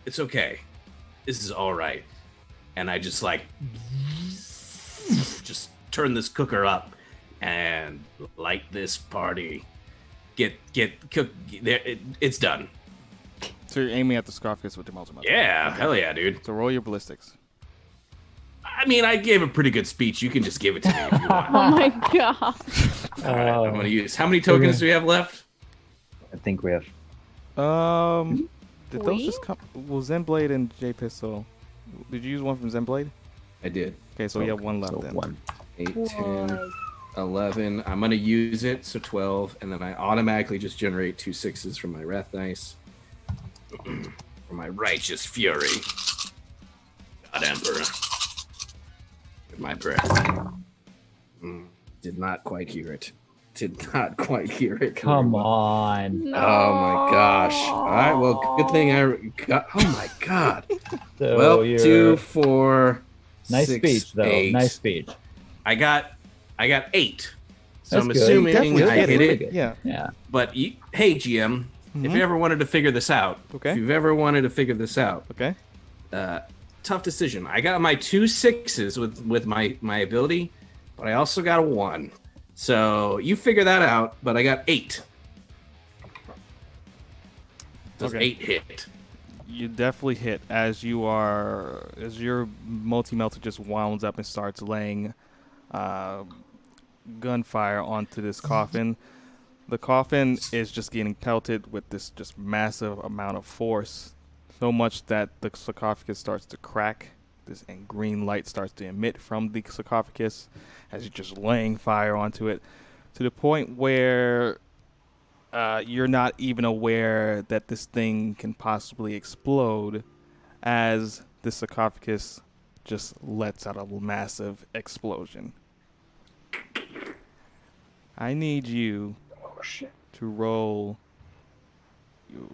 it's okay. This is all right. And I just like just turn this cooker up and light this party. Get get cook. There, it, it's done. So you're aiming at the Scarface with your multi Yeah, hell yeah, dude. So roll your ballistics. I mean, I gave a pretty good speech. You can just give it to me if you want. Oh my god. All right, I'm gonna use. How many tokens do we have left? I think we have. Um, did those Three? just come? Well, Zenblade and J Pistol. Did you use one from Zenblade? I did. Okay, so we have one left So then. one. 8, 10, 11. I'm going to use it, so 12. And then I automatically just generate two sixes from my Wrath dice. for my Righteous Fury. God Emperor. With my breath. Mm, did not quite hear it. Did not quite hear it. Come on. Oh my gosh. All right, well, good thing I got. Oh my god. So well, you're- two, four, Nice six, speech, though. eight. Nice speech. I got, I got eight. So That's I'm good. assuming Definitely I hit hit it. it. Yeah. Yeah. But you, hey, GM, if you ever wanted to figure this out, Okay. if you've ever wanted to figure this out, Okay. uh, tough decision. I got my two sixes with with my my ability, but I also got a one. So you figure that out. But I got eight. Does Okay. eight hit? You definitely hit as you are as your multi melta just wounds up and starts laying uh, gunfire onto this coffin. The coffin is just getting pelted with this just massive amount of force, so much that the sarcophagus starts to crack. This and green light starts to emit from the sarcophagus as you're just laying fire onto it, to the point where uh, you're not even aware that this thing can possibly explode as the sarcophagus just lets out a massive explosion. I need you to roll you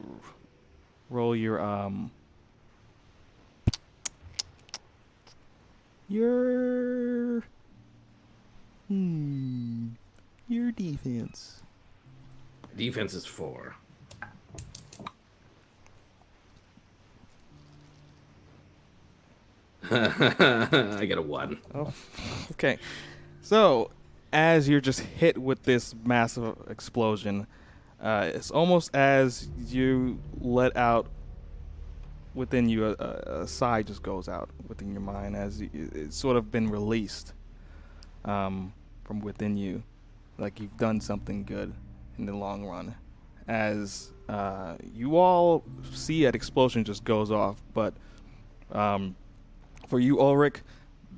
roll your um your hmm your defense. Defense is four. I got a one. Oh, okay. So, as you're just hit with this massive explosion, uh, it's almost as you let out within you a, a, sigh just goes out within your mind as it's sort of been released um, from within you, like you've done something good in the long run. As uh, you all see that explosion just goes off, but um, for you, Ulrich,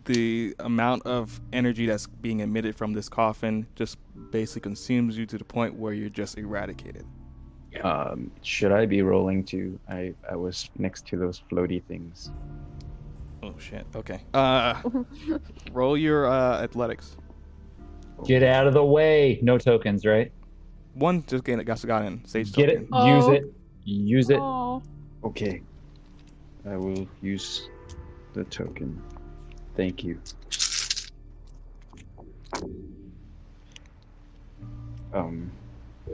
the amount of energy that's being emitted from this coffin just basically consumes you to the point where you're just eradicated. Um, should I be rolling to? I I was next to those floaty things. Oh shit. Okay. Uh, roll your uh, athletics. Get out of the way. No tokens, right? One just got got got in. Sage Get it. token. Use Oh. it. Use it. Oh. Okay. I will use the token. Thank you. Um,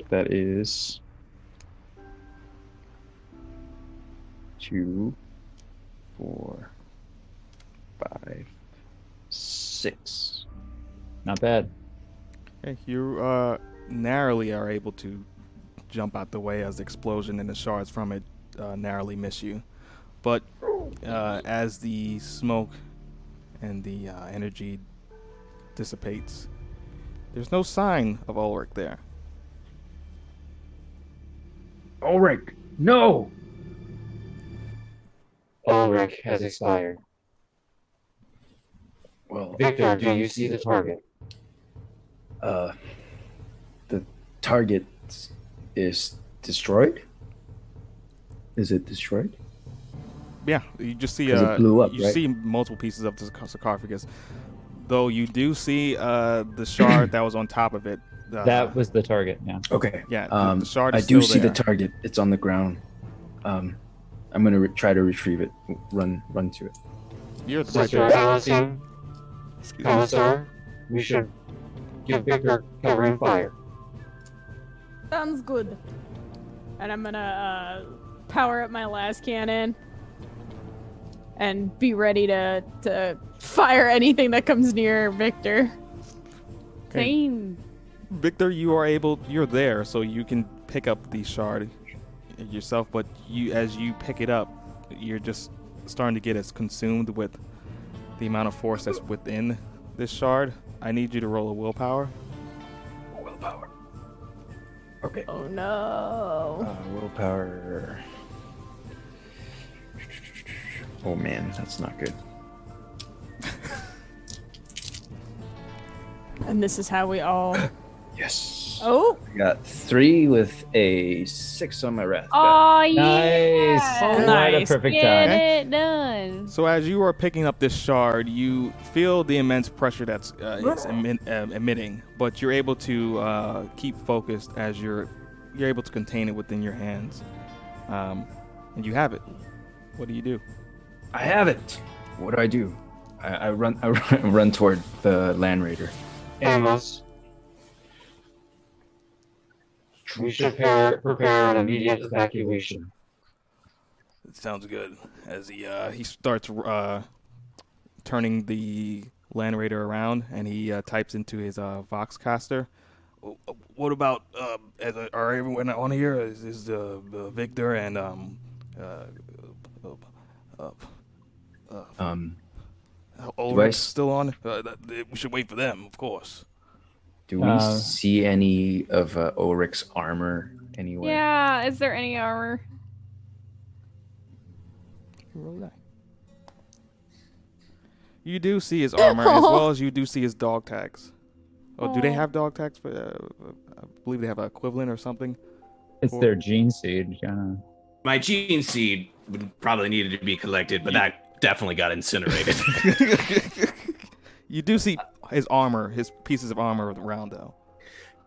that is two, four, five, six. Not bad. Okay, you uh, narrowly are able to jump out the way as the explosion and the shards from it uh, narrowly miss you. But uh, as the smoke and the uh, energy dissipates, there's no sign of Ulrich there. Ulrich, no! Ulrich has expired. Well, Viktor, do you see the target? uh, the target is destroyed. Is it destroyed? Yeah, you just see 'Cause it uh, blew up, you right? see multiple pieces of the sarcophagus. Though you do see uh, the shard that was on top of it. Uh, that was the target. Yeah. Okay. Yeah, Um, the shard I do still see there. the target. It's on the ground. Um, I'm gonna re- try to retrieve it. Run, run to it. You're right Sister there. Alisine, Excuse me. Commissar, we should give Viktor cover and fire. Sounds good. And I'm gonna uh, power up my lascannon and be ready to to fire anything that comes near Viktor. Okay. Same. Viktor, you are able. You're there, so you can pick up the shard yourself. But you, as you pick it up, you're just starting to get as consumed with the amount of force that's within this shard. I need you to roll a willpower. Willpower. Okay. Oh no. Uh, willpower. Oh man, that's not good. And this is how we all. Yes. Oh. I got three with a six on my wrath. Oh yeah. Nice. Right at Nice. perfect Get time. it done. So as you are picking up this shard, you feel the immense pressure that's uh, it's emi- uh, emitting, but you're able to uh, keep focused as you're you're able to contain it within your hands, um, and you have it. What do you do? I have it. What do I do? I, I run. I run, run toward the land raider. Amos, we should prepare, prepare an immediate evacuation. It sounds good. As he uh, he starts uh, turning the land raider around, and he uh, types into his uh, Voxcaster. What about uh, as, uh, are everyone on here? Is, is uh, uh, Viktor and um, uh, uh, uh, Um, Ulrich s- still on? Uh, that- that- we should wait for them, of course. Do we Uh, see any of uh, Ulrich's armor anywhere? Yeah. Is there any armor? Roll that. You do see his armor as well as you do see his dog tags. Oh, do they have dog tags? For, uh, I believe they have an equivalent or something. It's their gene seed. Kind My gene seed would probably needed to be collected, but that definitely got incinerated. you do see his armor, his pieces of armor around though.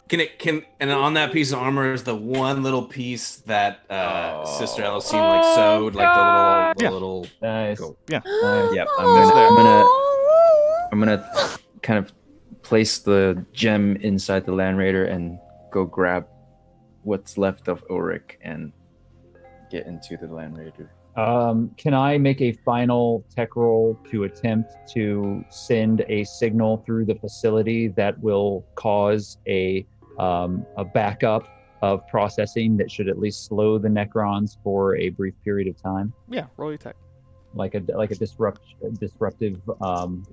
Can it can and on that piece of armor is the one little piece that uh, Sister Elohim like Oh, sewed, like the little the Yeah. little. nice. Cool. Yeah. nice. Yep. I'm gonna. I'm gonna. I'm gonna kind of place the gem inside the land raider and go grab what's left of Ulrich and get into the land raider. Um, can I make a final tech roll to attempt to send a signal through the facility that will cause a um, a backup of processing that should at least slow the Necrons for a brief period of time, Yeah, roll your tech. like a like a disrupt disruptive um,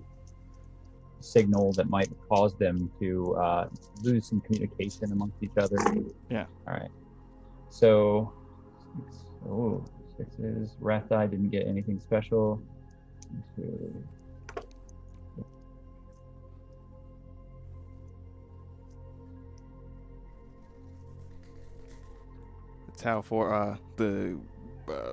signal that might cause them to uh, lose some communication amongst each other. Yeah. All right. So, oh, sixes. Wrath die didn't get anything special. Two. It's how for uh, the uh,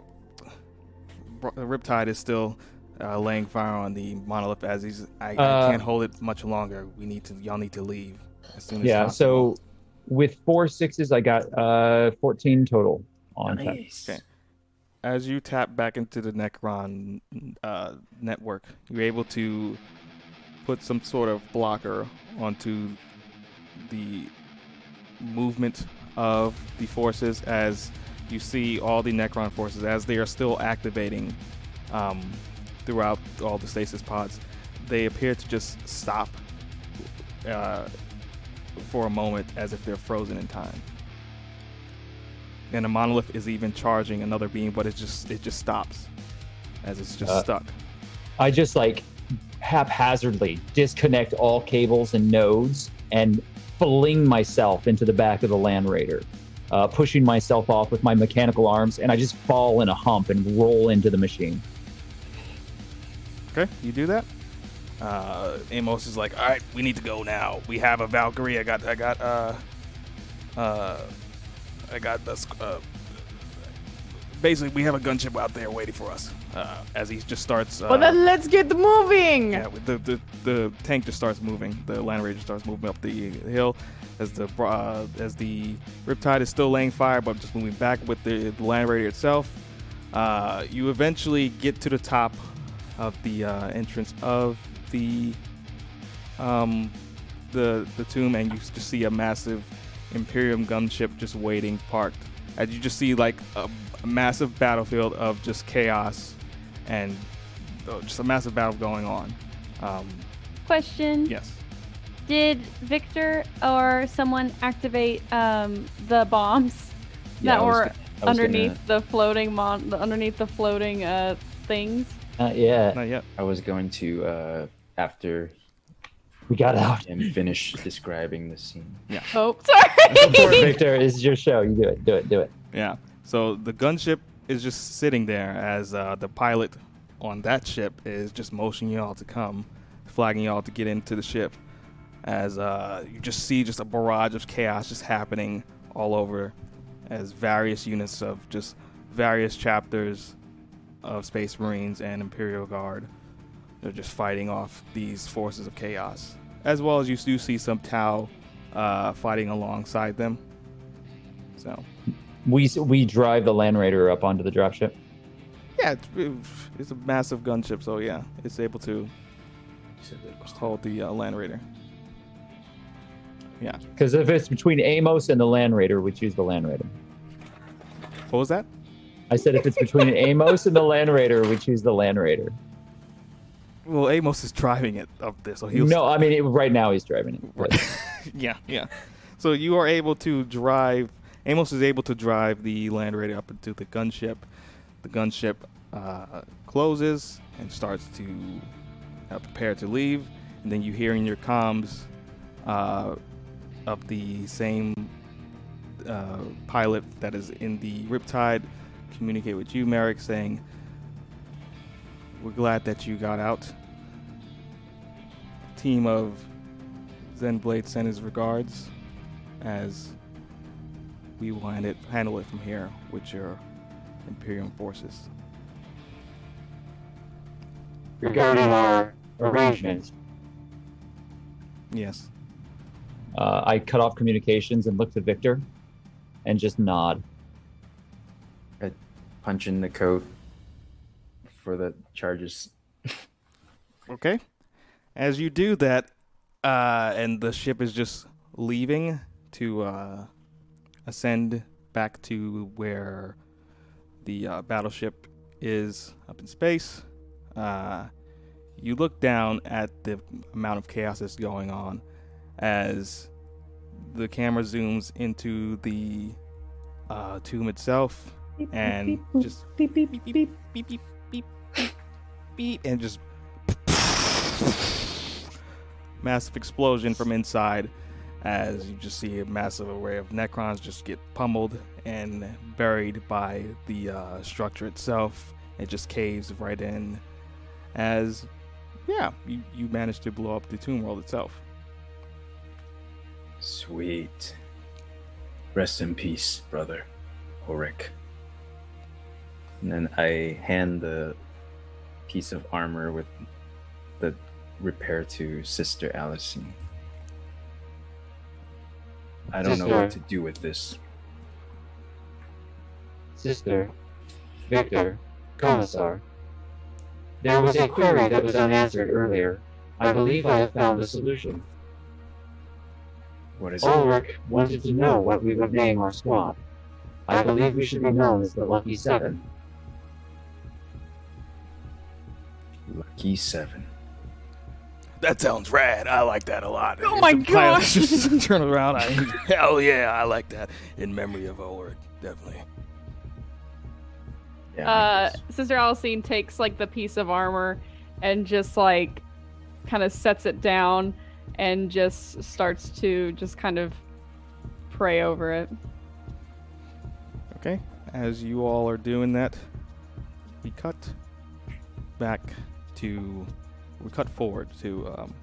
Bro- the Riptide is still uh, laying fire on the monolith as he's. I, Uh, I can't hold it much longer. We need to. Y'all need to leave as soon as Yeah. possible. So, with four sixes, I got uh 14 total on tech. Okay. As you tap back into the Necron uh, network, you're able to put some sort of blocker onto the movement of the forces as you see all the Necron forces as they are still activating um, throughout all the stasis pods. They appear to just stop uh, for a moment as if they're frozen in time. And the monolith is even charging another beam, but it just it just stops as it's just Uh, stuck. I just like haphazardly disconnect all cables and nodes and fling myself into the back of the Land Raider, uh, pushing myself off with my mechanical arms, and I just fall in a hump and roll into the machine. Okay, you do that. Uh, Amos is like, all right, we need to go now. We have a Valkyrie. I got, I got, uh, uh, I got the. Uh, basically, we have a gunship out there waiting for us. Uh, as he just starts. Uh, well, then let's get moving. Yeah, the, the the tank just starts moving. The Land Raider starts moving up the hill as the uh, as the Riptide is still laying fire, but just moving back with the, the Land Raider itself. Uh, you eventually get to the top of the uh, entrance of the um, the the tomb, and you just see a massive Imperium gunship just waiting parked. As you just see like a, a massive battlefield of just chaos and uh, just a massive battle going on. Um, Question. yes. Did Viktor or someone activate um, the bombs Yeah, that were gonna- I was underneath the floating mon- the, underneath the floating uh, things? Not yet. Not yet. I was going to uh, after We got out. And finish describing the scene. Yeah. Oh, sorry. Viktor, it's your show. You do it. Do it. Do it. Yeah. So the gunship is just sitting there as uh, the pilot on that ship is just motioning y'all to come, flagging y'all to get into the ship. As uh, you just see just a barrage of chaos just happening all over, as various units of just various chapters of Space Marines and Imperial Guard, they're just fighting off these forces of chaos. As well as you do see some Tau uh, fighting alongside them. So. We we drive the Land Raider up onto the dropship. Yeah, it's, it's a massive gunship, so yeah, it's able to hold the uh, Land Raider. Yeah. Because if it's between Amos and the Land Raider, we choose the Land Raider. What was that? I said if it's between Amos and the Land Raider, we choose the Land Raider. Well, Amos is driving it up there, so he'll. No, I mean it, right now he's driving it. but- yeah, yeah. So you are able to drive. Amos is able to drive the Land Raider up into the gunship. The gunship uh, closes and starts to uh, prepare to leave, and then you hear in your comms uh, of the same uh, pilot that is in the Riptide communicate with you, Merrick, saying, "We're glad that you got out." Team of Zenblade send his regards, as we will hand it, handle it from here with your Imperium forces. Regarding our arrangements, Yes. Uh, I cut off communications and look to Viktor, and just nod. I punch in the coat for the charges. Okay. As you do that, uh, and the ship is just leaving to uh, ascend back to where the uh, battleship is up in space, uh, you look down at the amount of chaos that's going on as the camera zooms into the uh, tomb itself and just beep beep beep beep beep beep beep and just massive explosion from inside as you just see a massive array of necrons just get pummeled and buried by the uh, structure itself it just caves right in as yeah you, you manage to blow up the tomb world itself Sweet. Rest in peace, brother. Ulrich. And then I hand the piece of armor with the repair to Sister Alisine. I don't know what to do with this. Sister, Viktor, Commissar. There was a query that was unanswered earlier. I believe I have found the solution. What is it? Ulrich wanted to know what we would name our squad. I believe we should be known as the Lucky Seven. Lucky Seven. that sounds rad. I like that a lot. Oh my The gosh. just turn around. I, hell yeah, I like that. In memory of Ulrich, definitely. Yeah, uh, Sister Alisine takes like the piece of armor and just like kind of sets it down and just starts to just kind of pray over it. Okay, as you all are doing that, we cut back to, we cut forward to, um,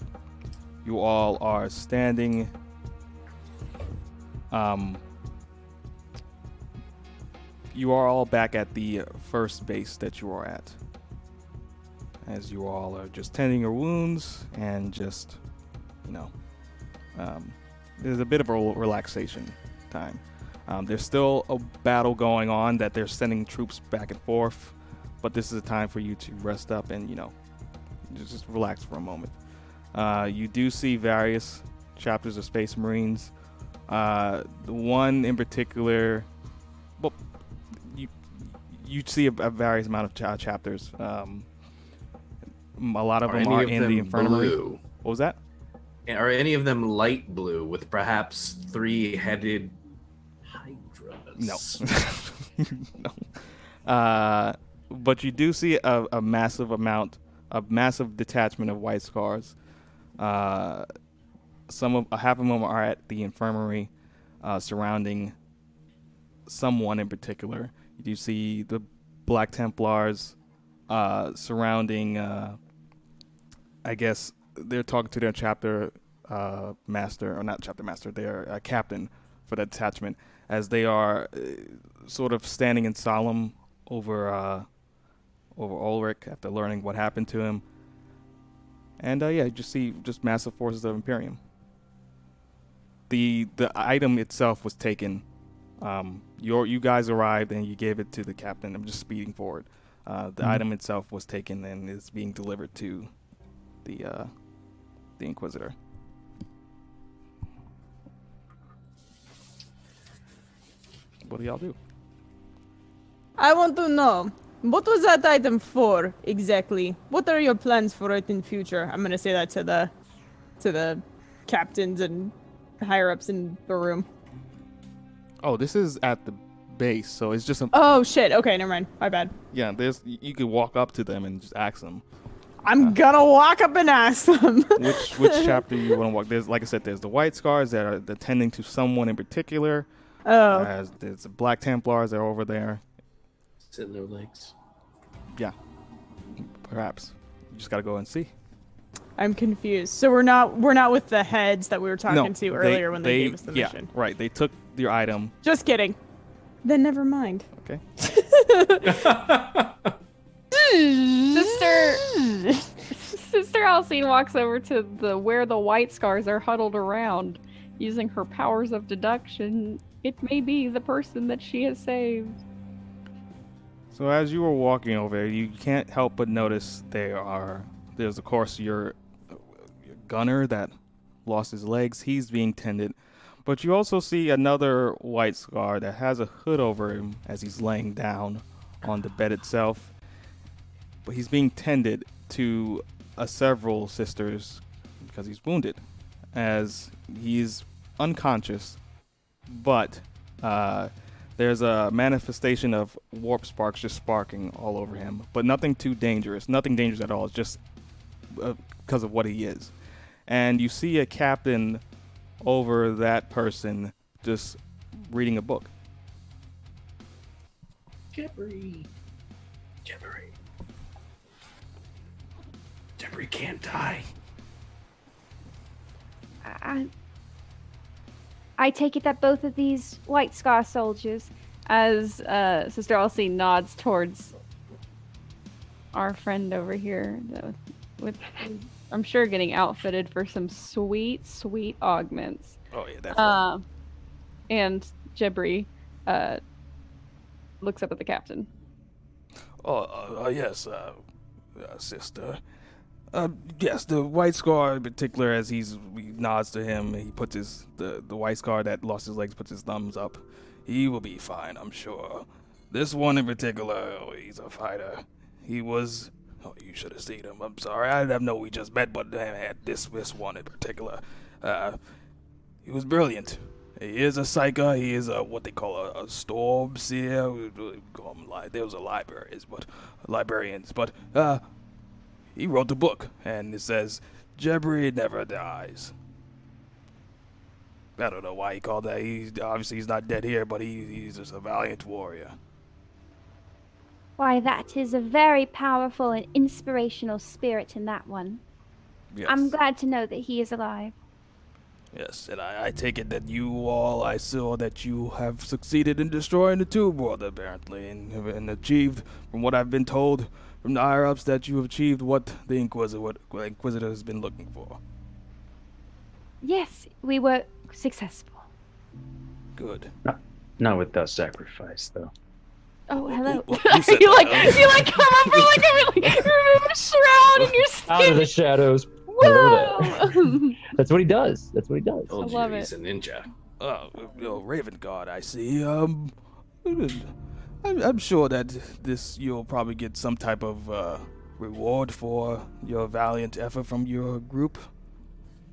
you all are standing, um, you are all back at the first base that you are at. As you all are just tending your wounds and just, you know, um, there's a bit of a rel- relaxation time. Um, there's still a battle going on that they're sending troops back and forth, but this is a time for you to rest up and you know just, relax for a moment. Uh, you do see various chapters of Space Marines. Uh, the one in particular, well, you you see a, a various amount of cha- chapters. Um, a lot of Are them are of in them the infirmary. blue? What was that? Are any of them light blue with perhaps three-headed hydras? No. no. Uh, but you do see a, a massive amount, a massive detachment of white scars. Uh, some of half of them are at the infirmary, uh, surrounding someone in particular. You see the Black Templars uh, surrounding. Uh, I guess they're talking to their chapter uh, master, or not chapter master, their uh, captain for that detachment, as they are sort of standing in solemn over over Ulrich after learning what happened to him. And uh, yeah, you just see just massive forces of Imperium. The the item itself was taken. Um, your you guys arrived and you gave it to the captain. I'm just speeding forward. Uh, the Mhm. item itself was taken and is being delivered to the uh, the Inquisitor. What do y'all do? I want to know what was that item for exactly? What are your plans for it in future? I'm gonna say that to the to the captains and higher ups in the room. Oh, this is at the base, so it's just a Oh shit. Okay, never mind. My bad. yeah. There's you could walk up to them and just ask them I'm gonna walk up and ask them. which which chapter you want to walk. There's like I said, there's the white scars that are attending to someone in particular. Oh. Uh, there's the Black Templars that are over there. Sitting in their legs. Yeah, perhaps you just gotta go and see. I'm confused. So we're not we're not with the heads that we were talking no, to earlier when they, gave us the yeah, mission. right. They took your item. Just kidding. Then never mind. Okay. Sister Sister Alisine walks over to the where the white scars are huddled around, using her powers of deduction. It may be the person that she has saved. So as you were walking over there, you can't help but notice there are there's of course your, your gunner that lost his legs. He's being tended, but you also see another white scar that has a hood over him as he's laying down on the bed itself. But he's being tended to uh, several sisters because he's wounded, as he's unconscious, but uh, there's a manifestation of warp sparks just sparking all over him, but nothing too dangerous. Nothing dangerous at all. It's just uh, because of what he is. And you see a captain over that person just reading a book. Jeffrey. Jeffrey. Jeffrey can't die. I, I take it that both of these White Scar soldiers. As uh, Sister Elsie nods towards our friend over here, that with, with I'm sure getting outfitted for some sweet, sweet augments. Oh yeah, definitely. Uh, and Jebri uh, looks up at the captain. Oh, uh, uh, yes, uh, uh, sister. Uh, yes, the white scar in particular, as he's he nods to him, he puts his the the white scar that lost his legs puts his thumbs up. He will be fine, I'm sure. This one in particular, oh, he's a fighter. He was Oh, you should have seen him. I'm sorry. I didn't know we just met, but had this this one in particular. Uh, he was brilliant. He is a psyker. He is a what they call a, a storm seer. We- call him li- Those are libraries, but librarians. But uh, he wrote the book, and it says Jebri never dies. I don't know why he called that. He obviously he's not dead here, but he, he's just a valiant warrior. Why, that is a very powerful and inspirational spirit in that one. Yes. I'm glad to know that he is alive. Yes, and I, I take it that you all, I saw that you have succeeded in destroying the Tomb World, apparently, and, have- and achieved, from what I've been told from the higher ups, that you have achieved what the Inquisitor, what Inquisitor has been looking for. Yes, we were successful. Good. Not, not without sacrifice, though. Oh, hello. who said you that? like you like come up for like a really remove a shroud and you're Out of the shadows. Hello there. That's what he does. That's what he does. Told love you it. he's a ninja. Oh, you Raven Guard, I see. Um, I'm, I'm sure that this you'll probably get some type of uh, reward for your valiant effort from your group.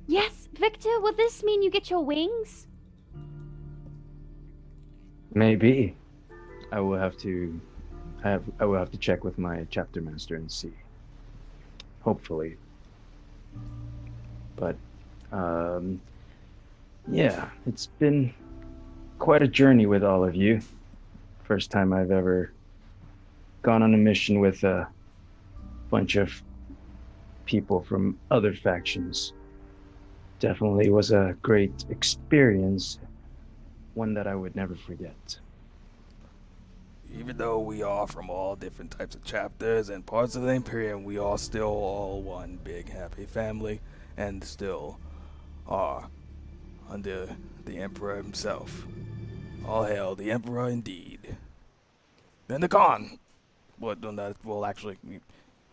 Yes, Viktor, will this mean you get your wings? Maybe. I will have to. I have. I will have to check with my chapter master and see. Hopefully. But, um, yeah, it's been quite a journey with all of you. First time I've ever gone on a mission with a bunch of people from other factions. Definitely was a great experience, one that I would never forget. Even though we are from all different types of chapters and parts of the Imperium, we are still all one big happy family and still are under the Emperor himself. All hail the Emperor indeed. Then the Khan. What? No, that well, actually, we,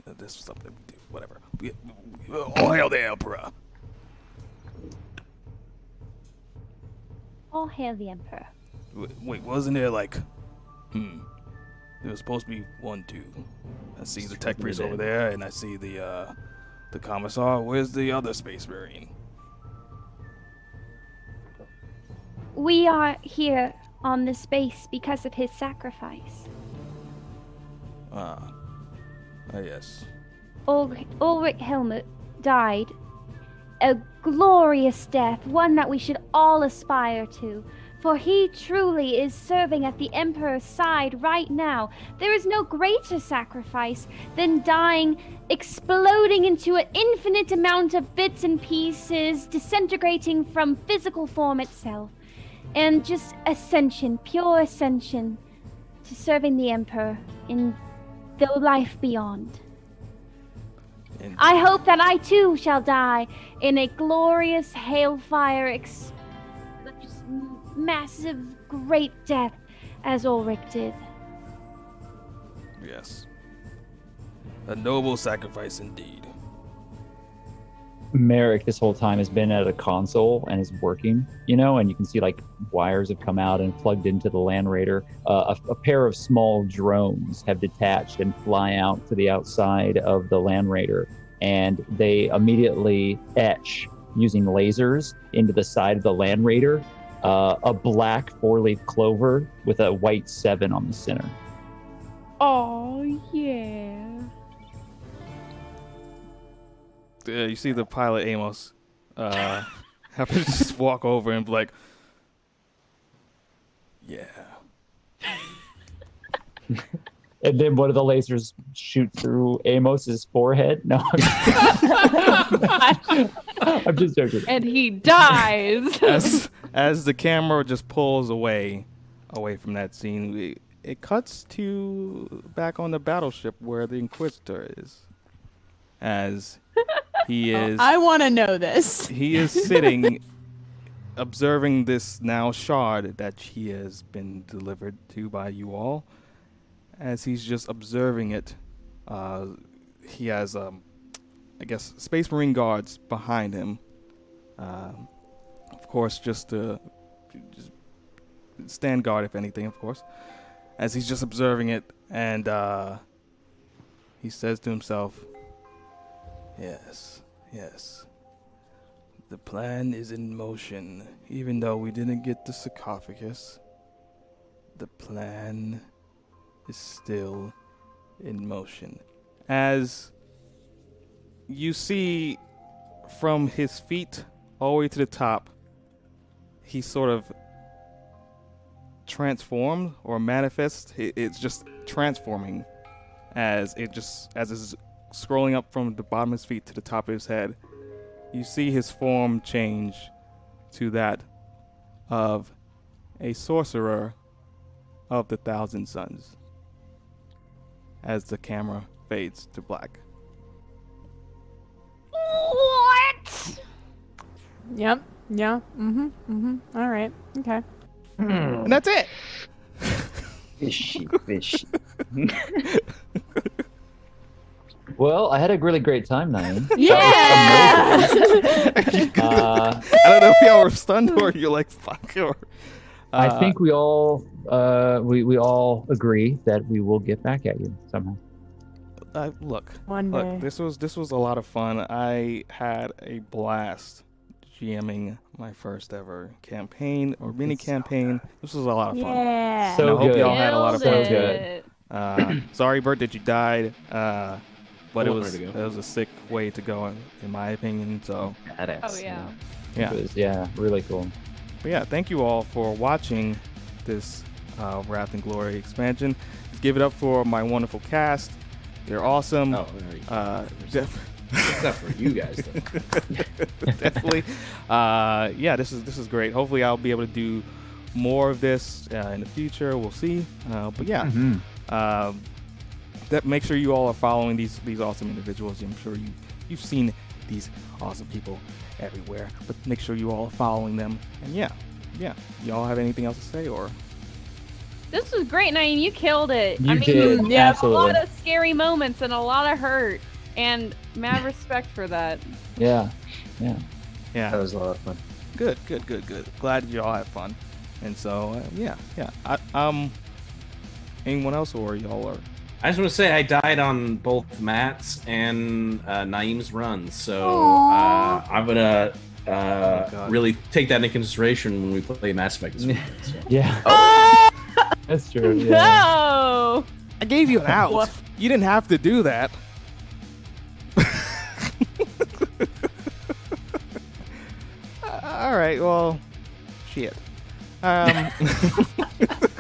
uh, this is something we do. Whatever. We, we- all hail the Emperor. All hail the Emperor. Wait, wasn't there like, hmm? There was supposed to be one, two. I see the tech priest over there, and I see the uh, the commissar. Where's the other space marine? We are here on this base because of his sacrifice. Ah, ah, yes. Ul- Ulrich Helmut died a glorious death, one that we should all aspire to. For he truly is serving at the Emperor's side right now. There is no greater sacrifice than dying, exploding into an infinite amount of bits and pieces, disintegrating from physical form itself, and just ascension, pure ascension, to serving the Emperor in the life beyond. And I hope that I too shall die in a glorious hailfire, ex- massive, great death, as Ulrich did. yes. A noble sacrifice indeed. Merrick this whole time has been at a console and is working, you know, and you can see like wires have come out and plugged into the Land Raider. Uh, a, a pair of small drones have detached and fly out to the outside of the Land Raider, and they immediately etch using lasers into the side of the Land Raider uh, a black four-leaf clover with a white seven on the center. Oh yeah. Uh, you see the pilot Amos uh, have to just walk over and be like, yeah. And then one of the lasers shoots through Amos's forehead. No, I'm, I'm just joking. And he dies. as as the camera just pulls away away from that scene, we, it cuts to back on the battleship where the Inquisitor is, as he is I want to know this. he is sitting observing this now shard that he has been delivered to by you all. As he's just observing it, uh, he has um, I guess Space Marine guards behind him. Um, of course, just to just stand guard if anything, of course. As he's just observing it, and uh, he says to himself, Yes, yes. The plan is in motion. Even though we didn't get the sarcophagus, the plan is still in motion. As you see from his feet all the way to the top, he sort of transformed or manifests. It's just transforming as it just as it's scrolling up from the bottom of his feet to the top of his head. You see his form change to that of a sorcerer of the Thousand Sons as the camera fades to black. What? Yep. Yeah. Mm-hmm. Mm-hmm. All right. Okay. And that's it. Fishy, fishy. well, I had a really great time, Nine. Yeah. Uh, I don't know if y'all were stunned or you're like fuck or. I uh, think we all uh, we we all agree that we will get back at you somehow. Uh, look, One look. day. This was this was a lot of fun. I had a blast GMing my first ever campaign or mini campaign. This was a lot of fun. Yeah. And I So hope good. y'all had a lot of fun Killed too. it. Uh, sorry, Bert, that you died. Uh, but it was it was a sick way to go, in, in my opinion. So Badass. Oh yeah. yeah, It was, yeah, really cool. but yeah. Thank you all for watching this uh, Wrath and Glory expansion. Let's give it up for my wonderful cast. They're awesome. Oh, there you. Uh, def- Except for you guys, definitely. Uh, yeah, this is this is great. Hopefully, I'll be able to do more of this uh, in the future. We'll see. Uh, but yeah, Mhm. That make sure you all are following these these awesome individuals. I'm sure you you've seen these awesome people everywhere, but make sure you all are following them. And yeah, yeah. Y'all have anything else to say or? This was great, Naeem. You killed it. I You mean, did, yeah, absolutely. a lot of scary moments and a lot of hurt, and mad respect for that. Yeah, yeah. Yeah. That was a lot of fun. Good, good, good, good. Glad you all had fun. And so, uh, yeah, yeah. I, um, anyone else or y'all are? I just want to say I died on both Matt's and uh, Naeem's runs, so uh, I'm gonna uh, God. really take that into consideration when we play Mass Effect this weekend. So. Yeah. That's true. Yeah. No. I gave you an out. Woof. You didn't have to do that. All right. Well, shit. Um,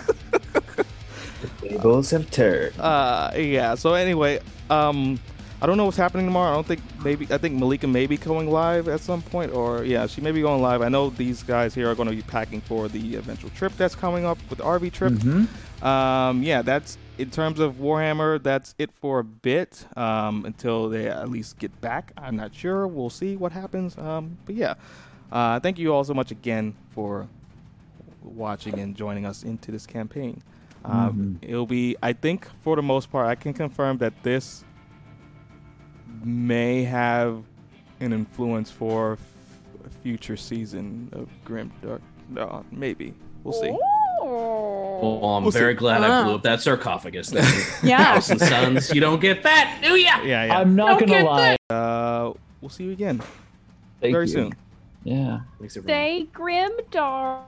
Tables have turned. uh, yeah. So anyway, um, I don't know what's happening tomorrow. I don't think maybe I think Malika may be going live at some point, or yeah, she may be going live. I know these guys here are going to be packing for the eventual trip that's coming up with the RV trip. Mhm. Um, yeah, that's in terms of Warhammer. That's it for a bit um, until they at least get back. I'm not sure. We'll see what happens. Um, but yeah, uh, thank you all so much again for watching and joining us into this campaign. Um, It'll be, I think, for the most part, I can confirm that this may have an influence for f- a future season of Grim Dark. No, maybe we'll see. Well, I'm We'll see. very glad I blew up that sarcophagus. Then. Yeah. Thousand Sons, you don't get that, do ya? Yeah, yeah. I'm not Don't gonna get lie. Uh, we'll see you again Thank very you. soon. Yeah. Thanks, everyone. Stay grim, dark.